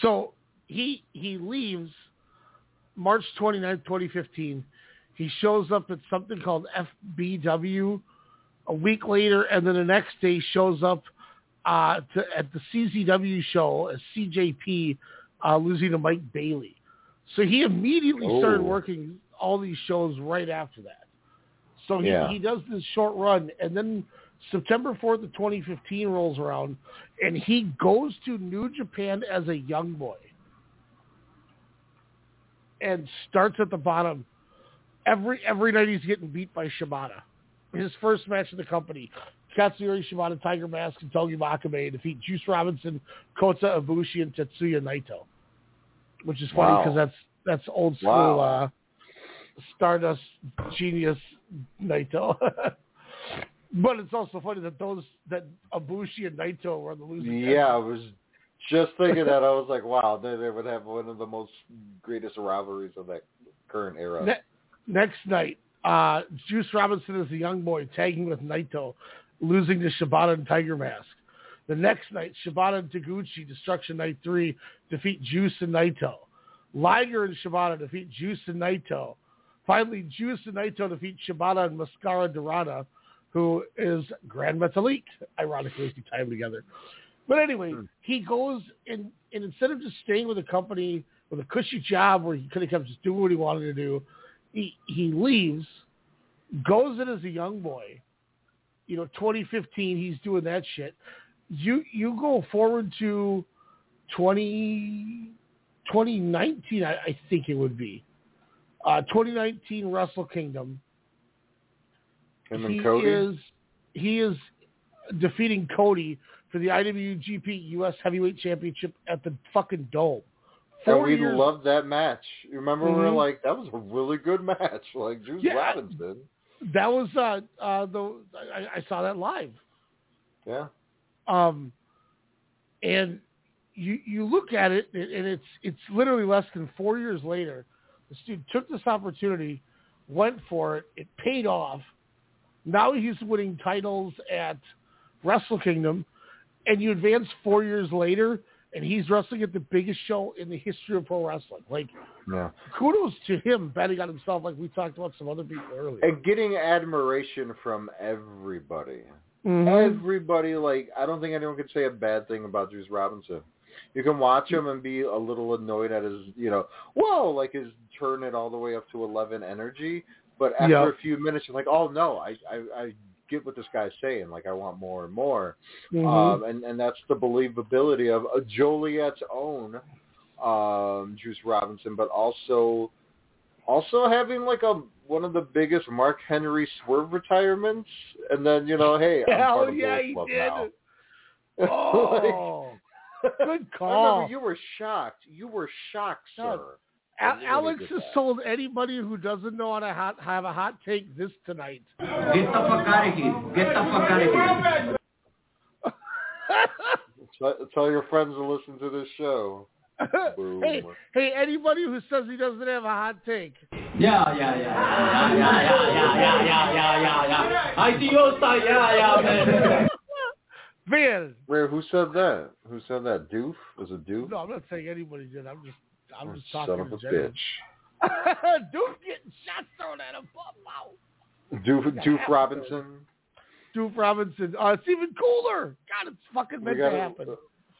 So he he leaves March 29th, 2015. He shows up at something called FBW a week later, and then the next day shows up uh, to, at the CZW show as CJP, uh, losing to Mike Bailey. So he immediately started Oh. working all these shows right after that. So he, Yeah. he does this short run, and then September 4th of 2015 rolls around, and he goes to New Japan as a young boy and starts at the bottom. Every every night he's getting beat by Shibata. His first match in the company, Katsuyori Shibata, Tiger Mask, and Togi Makabe defeat Juice Robinson, Kota Ibushi, and Tetsuya Naito. Which is funny Wow. because that's that's old school Wow. uh, Stardust genius Naito. but it's also funny that those that Ibushi and Naito were the losing. Yeah, I was just thinking that. I was like, wow, they, they would have one of the most greatest rivalries of that current era. Ne- next night, uh, Juice Robinson is a young boy tagging with Naito, losing to Shibata and Tiger Mask. The next night, Shibata and Taguchi, Destruction Night 3, defeat Juice and Naito. Liger and Shibata defeat Juice and Naito. Finally, Juice and Naito defeat Shibata and Mascara Dorada, who is Grand Metalik. Ironically, if you tie them together. But anyway, he goes and, and instead of just staying with the company with a cushy job where he could have kept just doing what he wanted to do, he he leaves, goes in as a young boy. You know, 2015, he's doing that shit. You you go forward to 20, 2019, I, I think it would be. Uh, 2019 Wrestle Kingdom. Him he Cody. is he is defeating Cody for the IWGP US Heavyweight Championship at the fucking Dome. And we years- loved that match. You remember we were Mhm. like, that was a really good match. Like Juice Yeah. Robinson. That was uh uh the I, I saw that live. Yeah. Um, and you you look at it, and and it's it's literally less than four years later. This dude took this opportunity, went for it. It paid off. Now he's winning titles at Wrestle Kingdom, and you advance four years later, and he's wrestling at the biggest show in the history of pro wrestling. Like, Yeah. kudos to him betting on himself, like we talked about some other people earlier. And getting admiration from everybody. Mhm. Everybody like I don't think anyone could say a bad thing about Juice Robinson. You can watch him and be a little annoyed at his, you know, whoa, like his turn it all the way up to eleven energy. But after Yeah. a few minutes, you're like, oh no, I, I I get what this guy's saying. Like I want more and more. Mhm. Um, and and that's the believability of a Joliet's own um, Juice Robinson, but also also having like a one of the biggest Mark Henry swerve retirements, and then you know, hey, I'm Hell part of yeah, he Club did. now. Oh, good I call. remember you were shocked. You were shocked, sir. Al- Alex has that. told anybody who doesn't know how to hot, have a hot take this tonight. Get the fuck out of here. Get the fuck out of here. Tell, tell your friends to listen to this show. Hey, hey, anybody who says he doesn't have a hot take, Yeah, yeah, yeah, yeah, yeah, yeah, yeah, yeah, yeah, yeah, yeah, yeah. I see your side. Yeah, yeah, man. man. Wait, who said that? Who said that? Doof? Was it Doof? No, I'm not saying anybody did. I'm just, I'm just talking Son of a general. bitch. Dude getting shots thrown at him. Wow. Doof, Doof Robinson. Doof Robinson. Uh, it's even cooler. God, it's fucking meant gotta- to happen.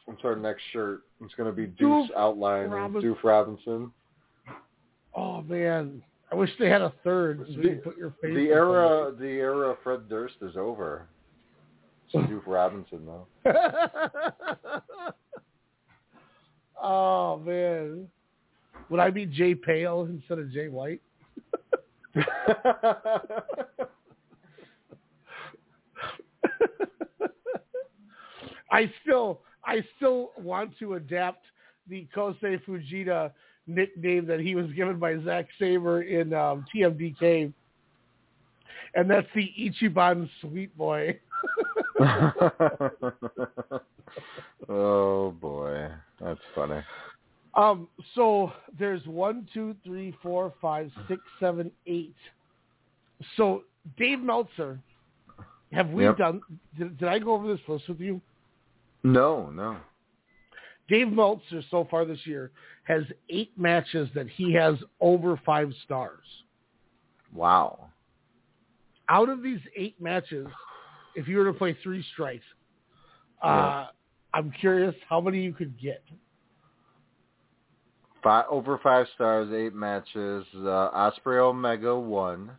It's our next shirt. It's going to be Doof Doof's outline Robin- of Doof Robinson. Oh man, I wish they had a third so you The, could put your face. the era, the era of Fred Durst is over. It's Doof Robinson though. oh man, would I be Jay Pale instead of Jay White? I still, I still want to adapt the Kosei Fujita nickname that he was given by Zack Sabre in um, TMDK, and that's the Ichiban Sweet Boy. oh boy, that's funny. Um, so there's one, two, three, four, five, six, seven, eight. So Dave Meltzer, have we Yep. done? Did, did I go over this list with you? No, no. Dave Meltzer so far this year has eight matches that he has over five stars. Wow. Out of these eight matches, if you were to play three strikes, uh, Yeah. I'm curious how many you could get. Five, over five stars, eight matches. Uh, Ospreay Omega one.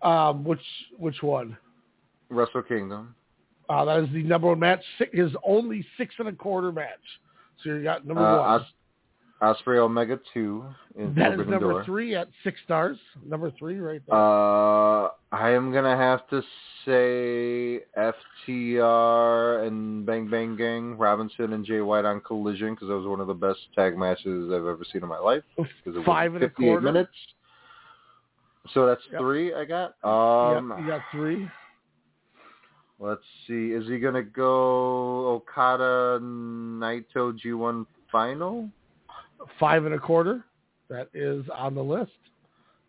Um, which which one? Wrestle Kingdom. Uh, that is the number one match. Si- His only six and a quarter match. So you got number Uh, one. Os- Ospreay Omega two in That is number Door. three at six stars. Number three right there. Uh, I am gonna have to say FTR and Bang Bang Gang, Robinson and Jay White on Collision because that was one of the best tag matches I've ever seen in my life. 'cause it was Five and a 58 quarter. minutes. So that's Yep. three I got. Um, yep, you got three. let's see. Is he gonna go Okada Naito G1 final? Five and a quarter. That is on the list.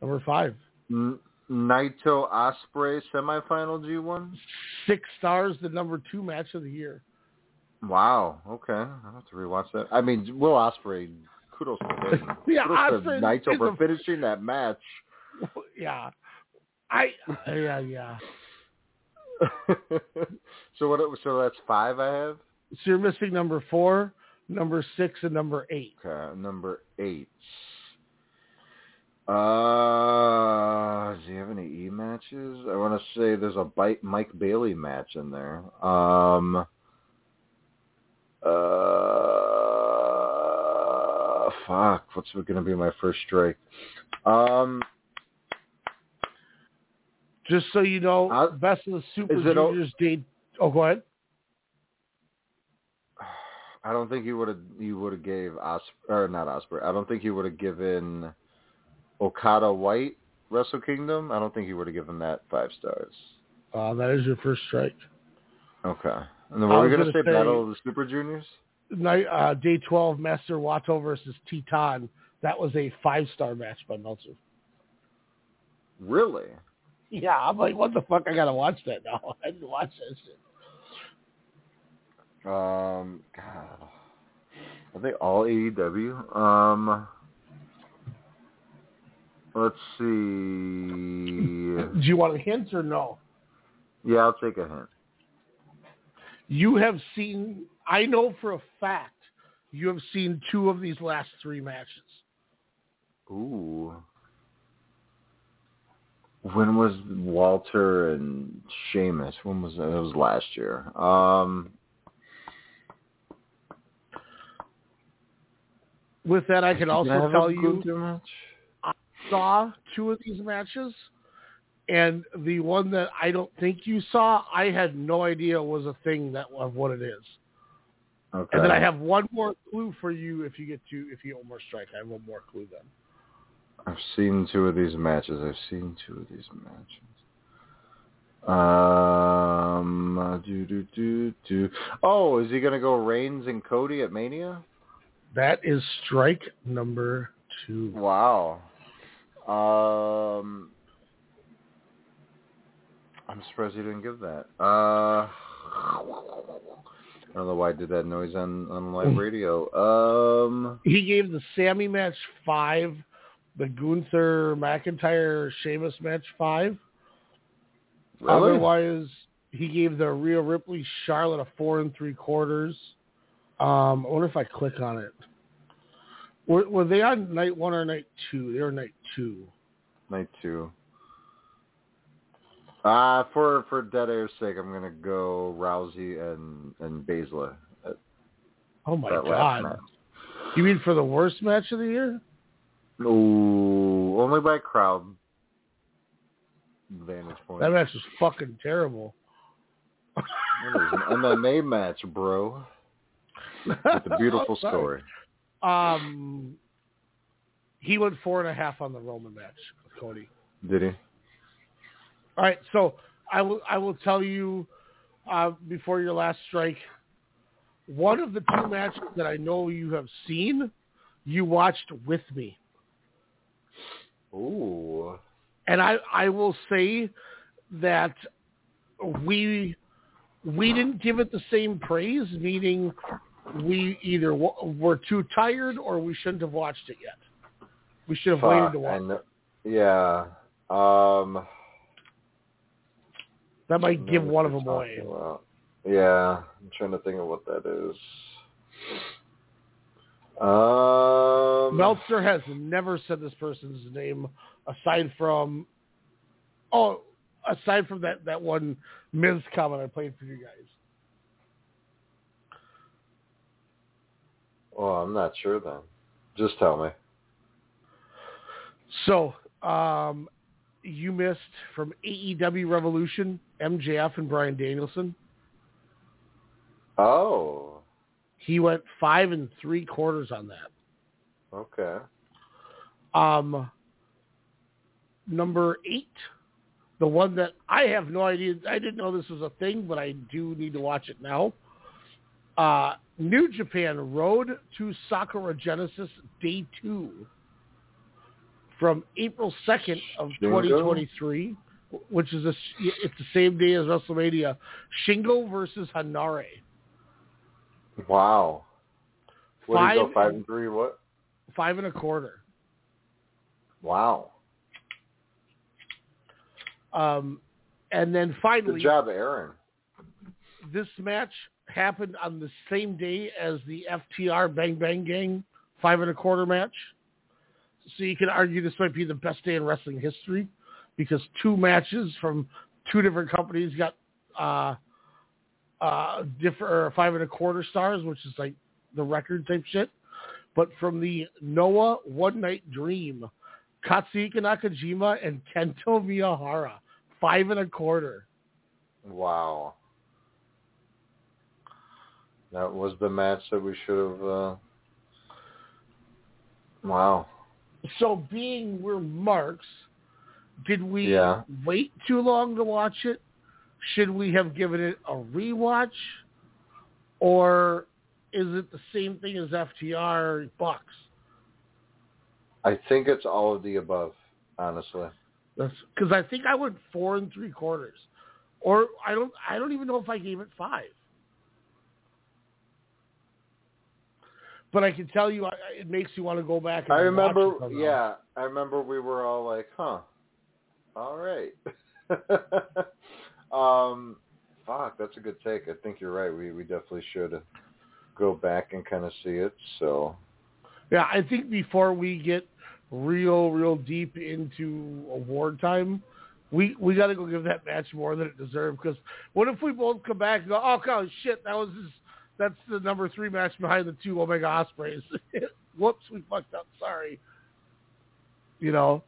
Number five. N- Naito Ospreay semifinal G1. Six stars, the number two match of the year. Wow. Okay, I have to rewatch that. I mean, Will Ospreay, kudos to him. Yeah, kudos to Naito for a- finishing that match. yeah. I yeah yeah. so what? So that's five I have. So you're missing number four, number six, and number eight. Okay, number eight. Uh, does he have any E matches? I want to say there's a bite Mike Bailey match in there. Um. Uh, fuck. What's going to be my first strike? Um. Just so you know, best of the Super it Juniors date. Oh, go ahead. I don't think he would have. You would have gave Os or not Ospreay. I don't think he would have given Okada White Wrestle Kingdom. I don't think he would have given that five stars. Uh, that is your first strike. Okay. And then what were we gonna, gonna say? say- Battle of the Super Juniors. Night, uh, day 12, Master Wato versus Titán. That was a five-star match by Meltzer. Really? Yeah, I'm like, what the fuck? I gotta watch that now. I didn't watch that shit. Um. God. Are they all AEW? Um. Let's see. Do you want a hint or no? Yeah, I'll take a hint. You have seen. I know for a fact you have seen two of these last three matches. Ooh. When was Walter and Sheamus? When was that? It was last year. Um, With that, I can also tell you I saw two of these matches, and the one that I don't think you saw, I had no idea was a thing that of what it is. Okay. And then I have one more clue for you if you get to if you get one more strike. I have one more clue then. I've seen two of these matches. I've seen two of these matches. Um, uh, do do do do. Oh, is he gonna go Reigns and Cody at Mania? That is strike number two. Wow. Um, I'm surprised he didn't give that. Uh, I don't know why I did that noise on on live radio. Um, He gave the Sammy match five, the Gunther McIntyre Sheamus match five. Really? Otherwise, he gave the Rhea Ripley Charlotte a four and three quarters. Um, I wonder if I click on it. Were, were they on night one or night two? They were night two. night two. Uh, for for dead air's sake, I'm gonna go Rousey and and Baszler. At Oh my god! You mean for the worst match of the year? Ooh, only by crowd vantage point. That match was fucking terrible. It was an MMA match, bro, with a beautiful story. Um, he went four and a half on the Roman match with Cody. Did he? All right, so I will I will tell you uh, before your last strike. One of the two matches that I know you have seen, you watched with me, Ooh. and I I will say that we we didn't give it the same praise, meaning we either w- were too tired or we shouldn't have watched it yet. We should have waited to watch. I know- yeah. Um. That might give one of them away. about. Yeah, I'm trying to think of what that is. Um, Meltzer has never said this person's name aside from oh aside from that that one Miz comment I played for you guys. Well, I'm not sure then. Just tell me. So um, you missed from AEW Revolution MJF and Bryan Danielson. Oh, He went five and three quarters on that. okay. Um, number eight, the one that I have no idea. I didn't know this was a thing, but I do need to watch it now. Uh, New Japan Road to Sakura Genesis Day Two from April second of Shingo? 2023, which is a it's the same day as WrestleMania. Shingo versus Hanare. Wow. What you go Five- five and three? What? Five and a quarter. Wow. Um, and then Good finally, job, Aaron. this match happened on the same day as the FTR Bang Bang Gang five and a quarter match. So you can argue this might be the best day in wrestling history because two matches from two different companies got uh, uh, different five and a quarter stars, which is like the record type shit. But from the Noah One Night Dream, Katsuhiko Nakajima and Kento Miyahara, five and a quarter. Wow. That was the match that we should have. Uh... Wow. So being we're marks, did we Yeah. wait too long to watch it? Should we have given it a rewatch? Or is it the same thing as FTR Bucks? I think it's all of the above. Honestly. Because I think I went four and three quarters, or I don't. I don't even know if I gave it five. But I can tell you, I- it makes you want to go back. And I watch remember. Yeah, I remember we were all like, "Huh, all right." um, fuck, that's a good take. I think you're right. We we definitely should go back and kind of see it. So Yeah, I think before we get real, real deep into award time, we we got to go give that match more than it deserved. Because what if we both come back and go, oh, God, shit, that was just, that's the number three match behind the two Omega Ospreays. Whoops, we fucked up. Sorry. You know.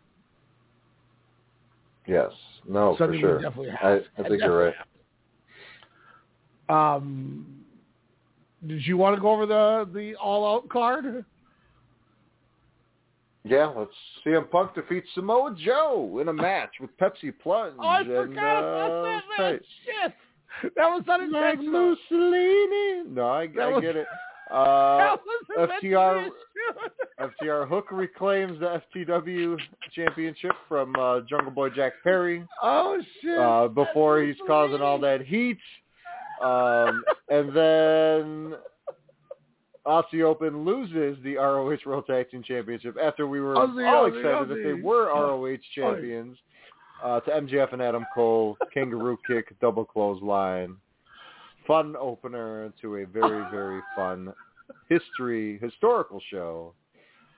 yes, no, Something for sure. definitely I. I think you're right. Um, did you want to go over the the all out card? Yeah, let's CM Punk defeats Samoa Joe in a match with Pepsi Plunge. Oh, I and, forgot about uh, that match. Shit, that was Like unintentional. Mussolini. No, I, That I was- get it. That Uh, wasn't meant to FTR be a shoot. FTR Hook reclaims the FTW championship from uh, Jungle Boy Jack Perry Oh shit! uh, before he's causing all that heat. Um, and then Aussie Open loses the ROH World Tag Team Championship after we were Aussie, all Aussie, excited that they were Oh. ROH champions. Uh, to MJF and Adam Cole, kangaroo kick, double clothesline. Fun opener to a very, very fun history, historical show.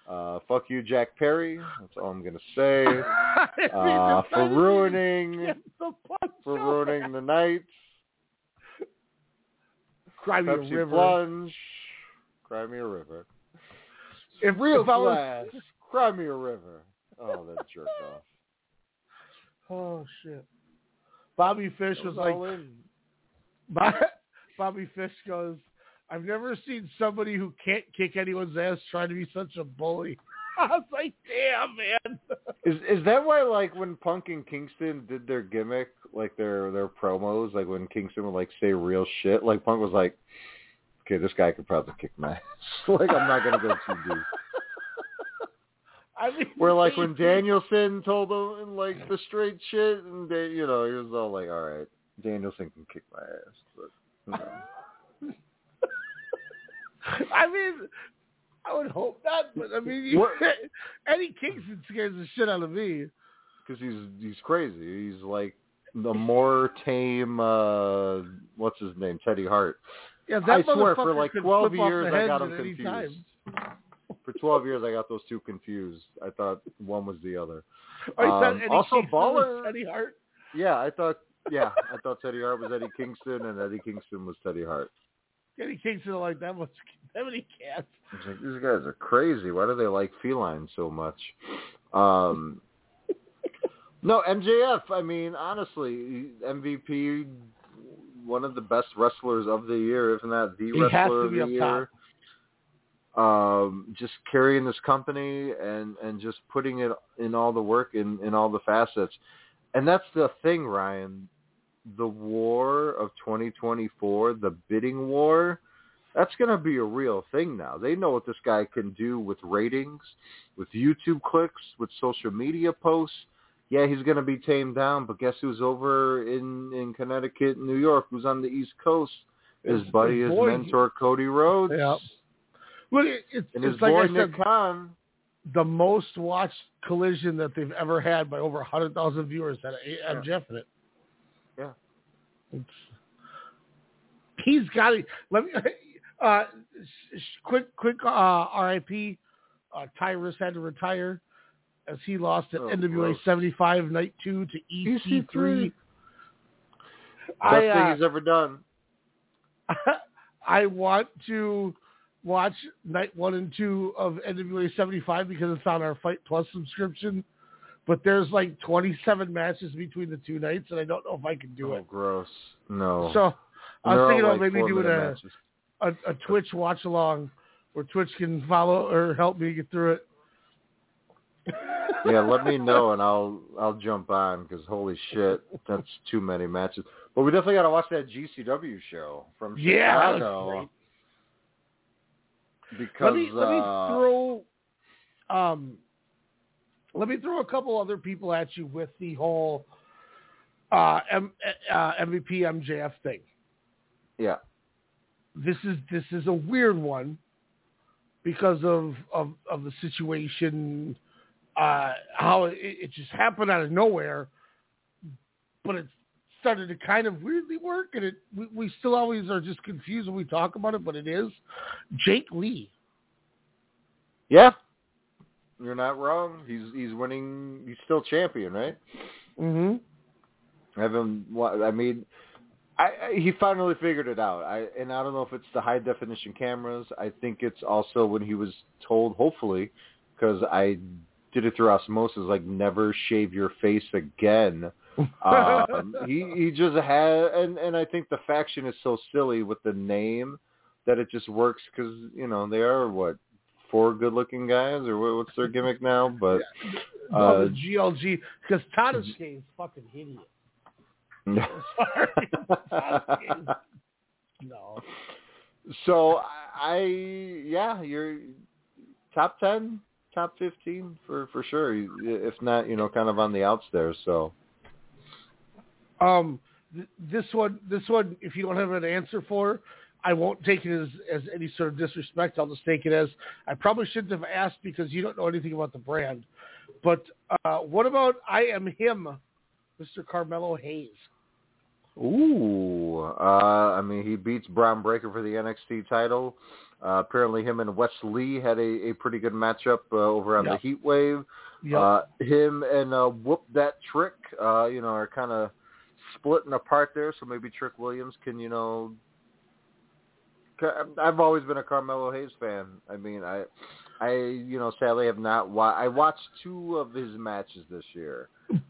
Uh, fuck you, Jack Perry. That's all I'm going to say. Uh, for ruining, for ruining the night. Cry me a river. Plunge. Cry me a river. If, Real glass. Cry me a river. Oh, that jerk off. Oh shit. Bobby Fish was That all like, in. Bobby Fish goes, I've never seen somebody who can't kick anyone's ass try to be such a bully. I was like, damn, man. Is is that why like when Punk and Kingston did their gimmick, like their their promos, like when Kingston would like say real shit, like Punk was like, Okay, this guy could probably kick my ass. like I'm not gonna go too deep. I mean, Where like when Danielson told him like the straight shit and they you know, he was all like, All right, Danielson can kick my ass but you know. I mean, I would hope not, but I mean, you, Eddie Kingston scares the shit out of me. because he's he's crazy. He's like the more tame. uh What's his name? Teddy Hart. Yeah, that I swear, for like twelve years, I got them any confused. time. For twelve years, I got those two confused. I thought one was the other. Um, also, Baller. Teddy Hart. Yeah, I thought. Yeah, I thought Teddy Hart was Eddie Kingston, and Eddie Kingston was Teddy Hart. Eddie Kingston like that much that many cats. Like, these guys are crazy. Why do they like felines so much? Um, no, MJF. I mean, honestly, MVP, one of the best wrestlers of the year, if not that the He has wrestler of the up year. Um, just carrying this company and and just putting it in all the work in in all the facets. And that's the thing, Ryan. The war of 2024, the bidding war, that's going to be a real thing now. They know what this guy can do with ratings, with YouTube clicks, with social media posts. Yeah, he's going to be tamed down, but guess who's over in in Connecticut, New York, who's on the East Coast? His buddy, his his mentor, Cody Rhodes, Yeah. Look, it's, it's like I said, Khan. the most watched collision that they've ever had by over 100,000 viewers had a MJF in it. Yeah. It's, he's got it. Let me uh, sh- quick quick uh, RIP. Uh, Tyrus had to retire as he lost at Oh, NWA gross. 75 night 2 to EC3. EC3. Best I, thing uh, he's ever done. I want to watch night one and two of NWA 75 because it's on our Fight Plus subscription. But there's like 27 matches between the two nights, and I don't know if I can do oh, it. gross. No. So I was thinking about like maybe doing a, a a Twitch watch along where Twitch can follow or help me get through it. yeah, let me know and I'll I'll jump on because holy shit, that's too many matches. But we definitely got to watch that GCW show from Yeah, Chicago because let me let me uh, throw um let me throw a couple other people at you with the whole uh, M, uh MVP MJF thing. yeah This is this is a weird one because of of, of the situation uh how it, it just happened out of nowhere but it's started to kind of weirdly work, and it we, we still always are just confused when we talk about it, but it is Jake Lee. Yeah, you're not wrong. He's he's winning. He's still champion, right? Mm-hmm. I haven't. I mean, I, I he finally figured it out. I and I don't know if it's the high definition cameras. I think it's also when he was told, hopefully, because I did it through osmosis, like never shave your face again. um, he he just had, and and I think the faction is so silly with the name that it just works because you know they are what four good looking guys or what, what's their gimmick now, but. Uh, Uh, the GLG because Tadasuke is fucking hideous. Sorry. No. So I, yeah, you're top ten, top fifteen for for sure. If not, you know, kind of on the outs there. So Um, th- this one, this one, if you don't have an answer for, I won't take it as as any sort of disrespect. I'll just take it as I probably shouldn't have asked because you don't know anything about the brand. But uh, what about I am him, Mr. Carmelo Hayes? Ooh, uh, I mean, he beats Bron Breakker for the NXT title. Uh, apparently, him and Wes Lee had a, a pretty good matchup uh, over on the Heat Wave. Yep. Uh, him and uh, Whoop That Trick, uh, you know, are kind of splitting apart there. So maybe Trick Williams can, you know, Ca- I've always been a Carmelo Hayes fan. I mean, I, I, you know, sadly have not. Wa- I watched two of his matches this year.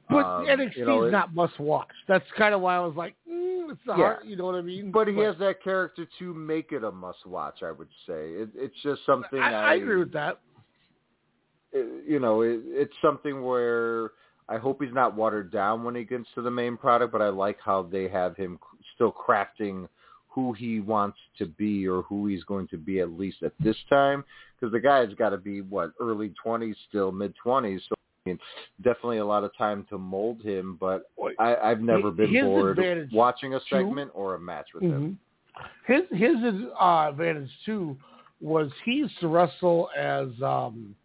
But Um, NXT you know, is not must watch. That's kind of why I was like, mm, it's not. Yeah. You know what I mean? But he has that character to make it a must watch. I would say it, it's just something. I, I, I agree with that. it- you know, it, it's something where I hope he's not watered down when he gets to the main product, but I like how they have him still crafting who he wants to be or who he's going to be at least at this time, because the guy's got to be what early twenties, still mid twenties. So I mean, definitely a lot of time to mold him. But I, I've never been His bored watching a too- segment or a match with him. Mhm. His his uh, advantage too was he used to wrestle as um,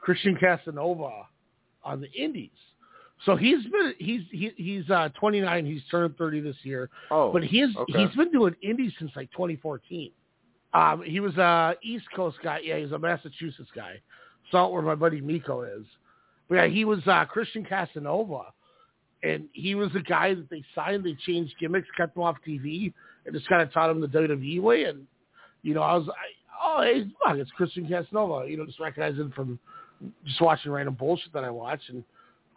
Christian Casanova on the Indies. So he's been he's he, he's uh, 29. He's turned 30 this year. Oh, but he's okay. he's been doing Indies since like 2014. Um, he was a East Coast guy. Yeah, he's a Massachusetts guy. Saw it where my buddy Miko is. But yeah, he was uh, Christian Casanova, and he was the guy that they signed. They changed gimmicks, kept him off TV, and just kind of taught him the WWE way. And you know, I was, I, oh, hey, it's Christian Casanova. You know, just recognize him from just watching random bullshit that I watch, and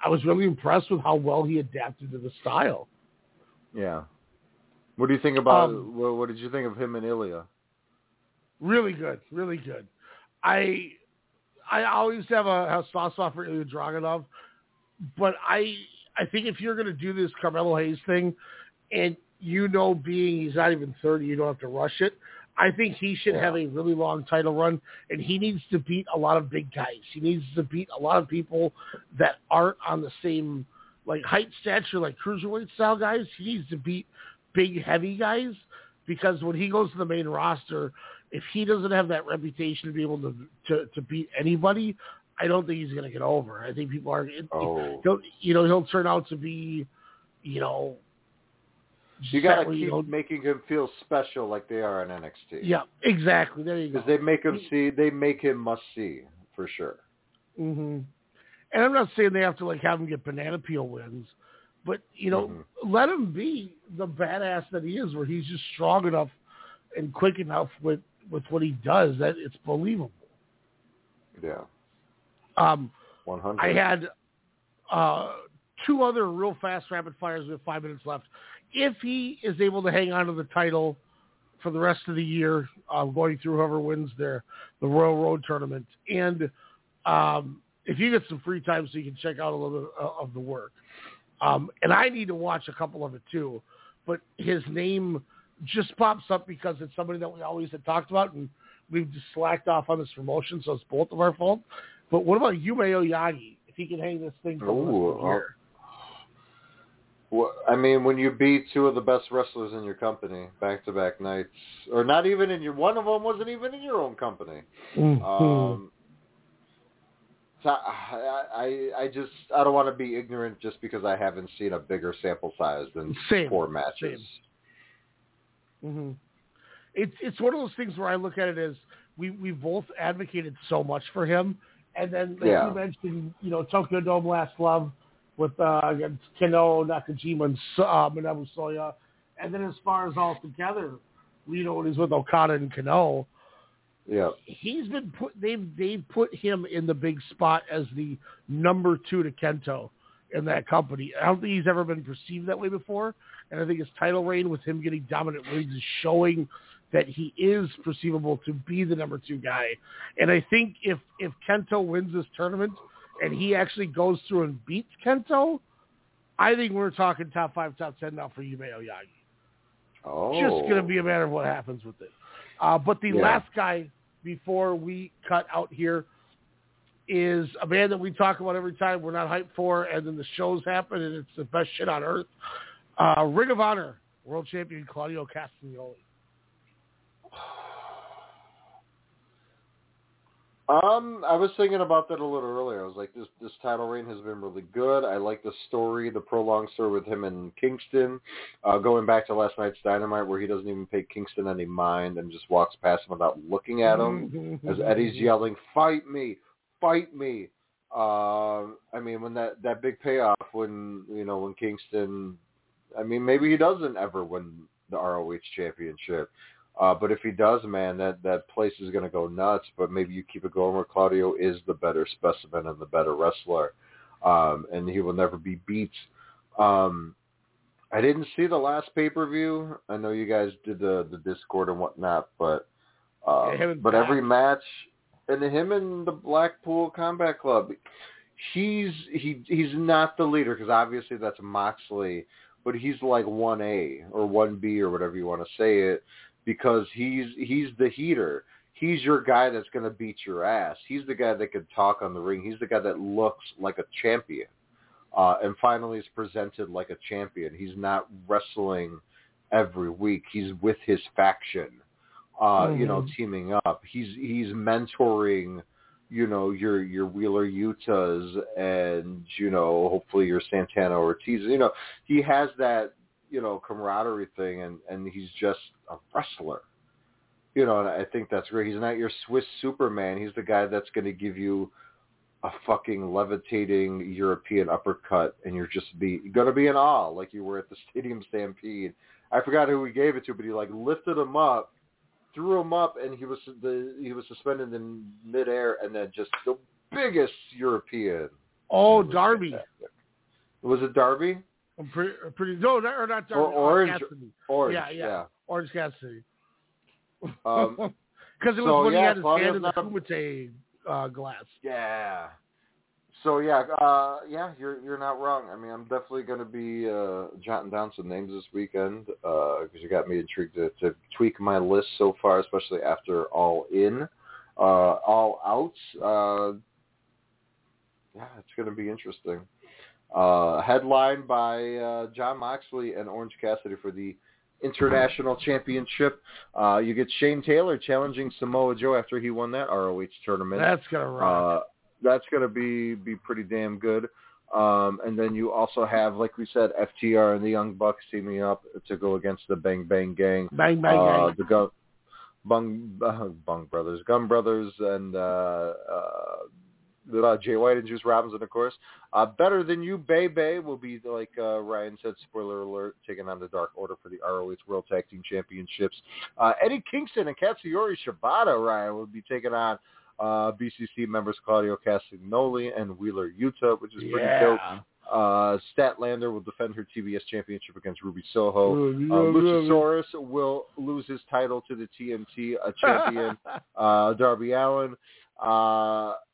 I was really impressed with how well he adapted to the style. Yeah. What do you think about? Um, what, what did you think of him and Ilya? Really good, really good. I I always have a, soft spot for Ilya Dragunov, but I I think if you're going to do this Carmelo Hayes thing, and you know, being he's not even thirty, you don't have to rush it. I think he should have a really long title run, and he needs to beat a lot of big guys. He needs to beat a lot of people that aren't on the same like height, stature, like cruiserweight style guys. He needs to beat big, heavy guys because when he goes to the main roster, if he doesn't have that reputation to be able to to, to beat anybody, I don't think he's going to get over. I think people are. Oh. He'll, you know, he'll turn out to be, you know. You got to keep know, making him feel special like they are in NXT. yeah, exactly. There you go. Because they make him see, they make him must see for sure. Mm-hmm. And I'm not saying they have to like have him get banana peel wins, but you know, let him be the badass that he is, where he's just strong enough and quick enough with with what he does that it's believable. Yeah, Um, one hundred. I had uh, two other real fast rapid fires with five minutes left. If he is able to hang on to the title for the rest of the year, uh, going through whoever wins their the Royal Road tournament, and um, if you get some free time so you can check out a little bit of the work, um, and I need to watch a couple of it too, but his name just pops up because it's somebody that we always had talked about, and we've just slacked off on this promotion, so it's both of our fault. But what about Yuma Aoyagi? If he can hang this thing for Ooh, the year. I mean, when you beat two of the best wrestlers in your company back to back nights, or not even in your one of them wasn't even in your own company. Mhm. Um, I, I I just I don't want to be ignorant just because I haven't seen a bigger sample size than Same, four matches. hmm It's it's one of those things where I look at it as we we both advocated so much for him, and then like Yeah. you mentioned, you know, Tokyo Dome Last Love with uh, Kano, Nakajima, and uh, Manabu Soya, and then as far as all together, you know, when he's with Okada and Kano, Yeah. he's been put they've they've put him in the big spot as the number two to Kento in that company. I don't think he's ever been perceived that way before, and I think his title reign with him getting dominant wins is showing that he is perceivable to be the number two guy. And I think if if Kento wins this tournament and he actually goes through and beats Kento, I think we're talking top five, top ten now for Yuma Aoyagi Oh. just going to be a matter of what happens with it. Uh, but the Yeah. last guy before we cut out here is a man that we talk about every time we're not hyped for, and then the shows happen, and it's the best shit on earth. Uh, Ring of Honor World Champion Claudio Castagnoli. Um, I was thinking about that a little earlier. I was like, this this title reign has been really good. I like the story, the prolonged story with him and Kingston. Uh, going back to last night's Dynamite, where he doesn't even pay Kingston any mind and just walks past him without looking at him, as Eddie's yelling, "Fight me, fight me!" Uh, I mean, when that that big payoff, when you know when Kingston, I mean, maybe he doesn't ever win the ROH championship. Uh, but if he does, man, that that place is going to go nuts. But maybe you keep it going where Claudio is the better specimen and the better wrestler, um, and he will never be beat. Um, I didn't see the last pay per view. I know you guys did the the Discord and whatnot, but uh, Yeah, but every match, and him and the Blackpool Combat Club, he's he he's not the leader because obviously that's Moxley, but he's like one A or one B or whatever you want to say it because he's he's the heater. He's your guy that's going to beat your ass. He's the guy that can talk on the ring. He's the guy that looks like a champion. Uh, and finally is presented like a champion. He's not wrestling every week. He's with his faction, uh, you know, Mhm. teaming up. He's he's mentoring, you know, your your Wheeler Yutas and you know, hopefully your Santana Ortiz. You know, he has that you know camaraderie thing, and and he's just a wrestler. You know, and I think that's great. He's not your Swiss Superman. He's the guy that's going to give you a fucking levitating European uppercut, and you're just be gonna be in awe, like you were at the Stadium Stampede. I forgot who he gave it to, but he like lifted him up, threw him up, and he was the he was suspended in midair, and then just the biggest European. Oh, Darby. fantastic. Was it Darby? I'm pretty, pretty no, not, or not Darby. Or Orange- uh, Cassidy. Orange, Yeah, yeah. yeah. Orange Cassidy. Um, Because it was so, when he had his hand in the Kumite uh, glass. Yeah. So yeah, uh, yeah, you're you're not wrong. I mean, I'm definitely going to be uh, jotting down some names this weekend because you got me intrigued to, to tweak my list so far, especially after All In, uh, All Out. Uh, yeah, it's going to be interesting. Uh, headlined by uh, Jon Moxley and Orange Cassidy for the International Championship. Uh, you get Shane Taylor challenging Samoa Joe after he won that ROH tournament. That's gonna rock. Uh, that's going to be be pretty damn good. Um, and then you also have, like we said, FTR and the Young Bucks teaming up to go against the Bang Bang Gang. bang bang uh, bang. The Gun, Bung, Bung Brothers, Gun Brothers, and uh, uh, uh, Jay White and Juice Robinson, of course. Uh, Better Than You, Baby, will be, like uh, Ryan said, spoiler alert, taking on the Dark Order for the ROH World Tag Team Championships. Uh, Eddie Kingston and Katsuyori Shibata, Ryan, will be taking on uh, BCC members Claudio Castagnoli and Wheeler Yuta, which is pretty dope. Uh, Statlander will defend her TBS championship against Ruby Soho. Uh, Luchasaurus will lose his title to the TNT uh, champion, uh, Darby Allin.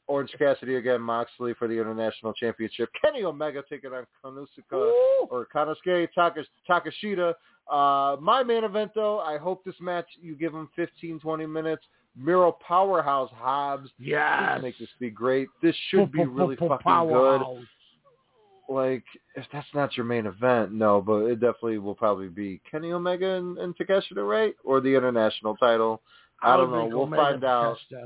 Orange Cassidy again, Moxley for the international championship. Kenny Omega taking on Konosuke or Konosuke Taka, Takeshita. Uh, my main event, though, I hope this match you give him 15, 20 minutes. Miro Powerhouse Hobbs. Yes. Please make this be great. This should be really fucking good like if that's not your main event, no, but it definitely will probably be Kenny Omega and, and Takeshita, right? Or the international title. I, don't know. We'll Omega find out. Takeshita.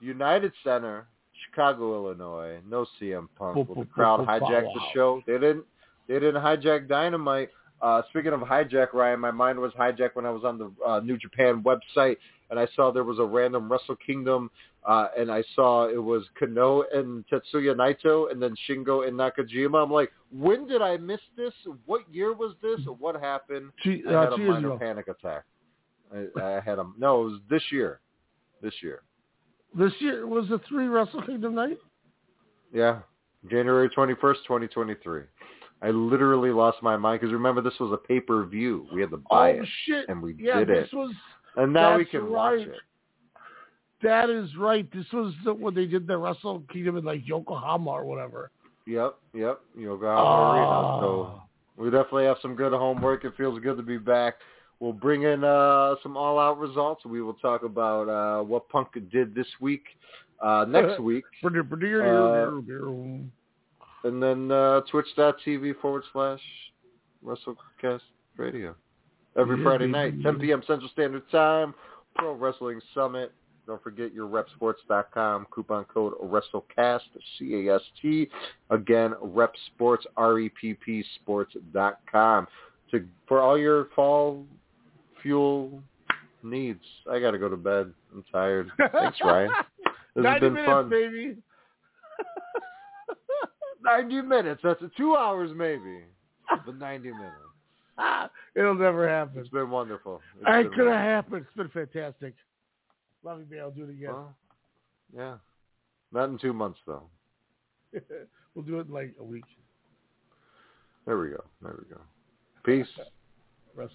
United Center, Chicago, Illinois. No CM Punk. Will the crowd boop, boop, hijack the show? They didn't. They didn't hijack Dynamite. Uh, speaking of hijack, Ryan, my mind was hijacked when I was on the uh, New Japan website and I saw there was a random Wrestle Kingdom, uh, and I saw it was Kenoh and Tetsuya Naito, and then Shingo and Nakajima. I'm like, when did I miss this? What year was this? What happened? Two, I uh, had a minor ago. panic attack. I, I had a no. It was this year. This year. This year was the three Wrestle Kingdom night. Yeah, January 21st, 2023. I literally lost my mind because remember this was a pay per view. We had to buy oh it, shit! and we yeah, did this it, was and now we can right. watch it. that is right. This was the, when they did the Wrestle Kingdom in like Yokohama or whatever. Yep, yep. Yokohama Arena. Ah. So we definitely have some good homework. It feels good to be back. We'll bring in uh, some all-out results. We will talk about uh, what Punk did this week, uh, next week, and then uh, twitch.tv forward slash WrestleCast Radio. Every Friday night, 10 p.m. Central Standard Time, Pro Wrestling Summit. Don't forget your repsports.com, coupon code WrestleCast, C-A-S-T. Again, repsports, R-E-P-P, sports.com. To, for all your fall fuel needs. I got to go to bed. I'm tired. Thanks, Ryan. This has 90 been minutes, fun. baby. 90 minutes. That's two hours maybe. But 90 minutes. It'll never happen. It's been wonderful. It's It could have happened. It's been fantastic. Love you, man. I'll do it again. Well, yeah. Not in two months, though. we'll do it in like a week. There we go. There we go. Peace. Rest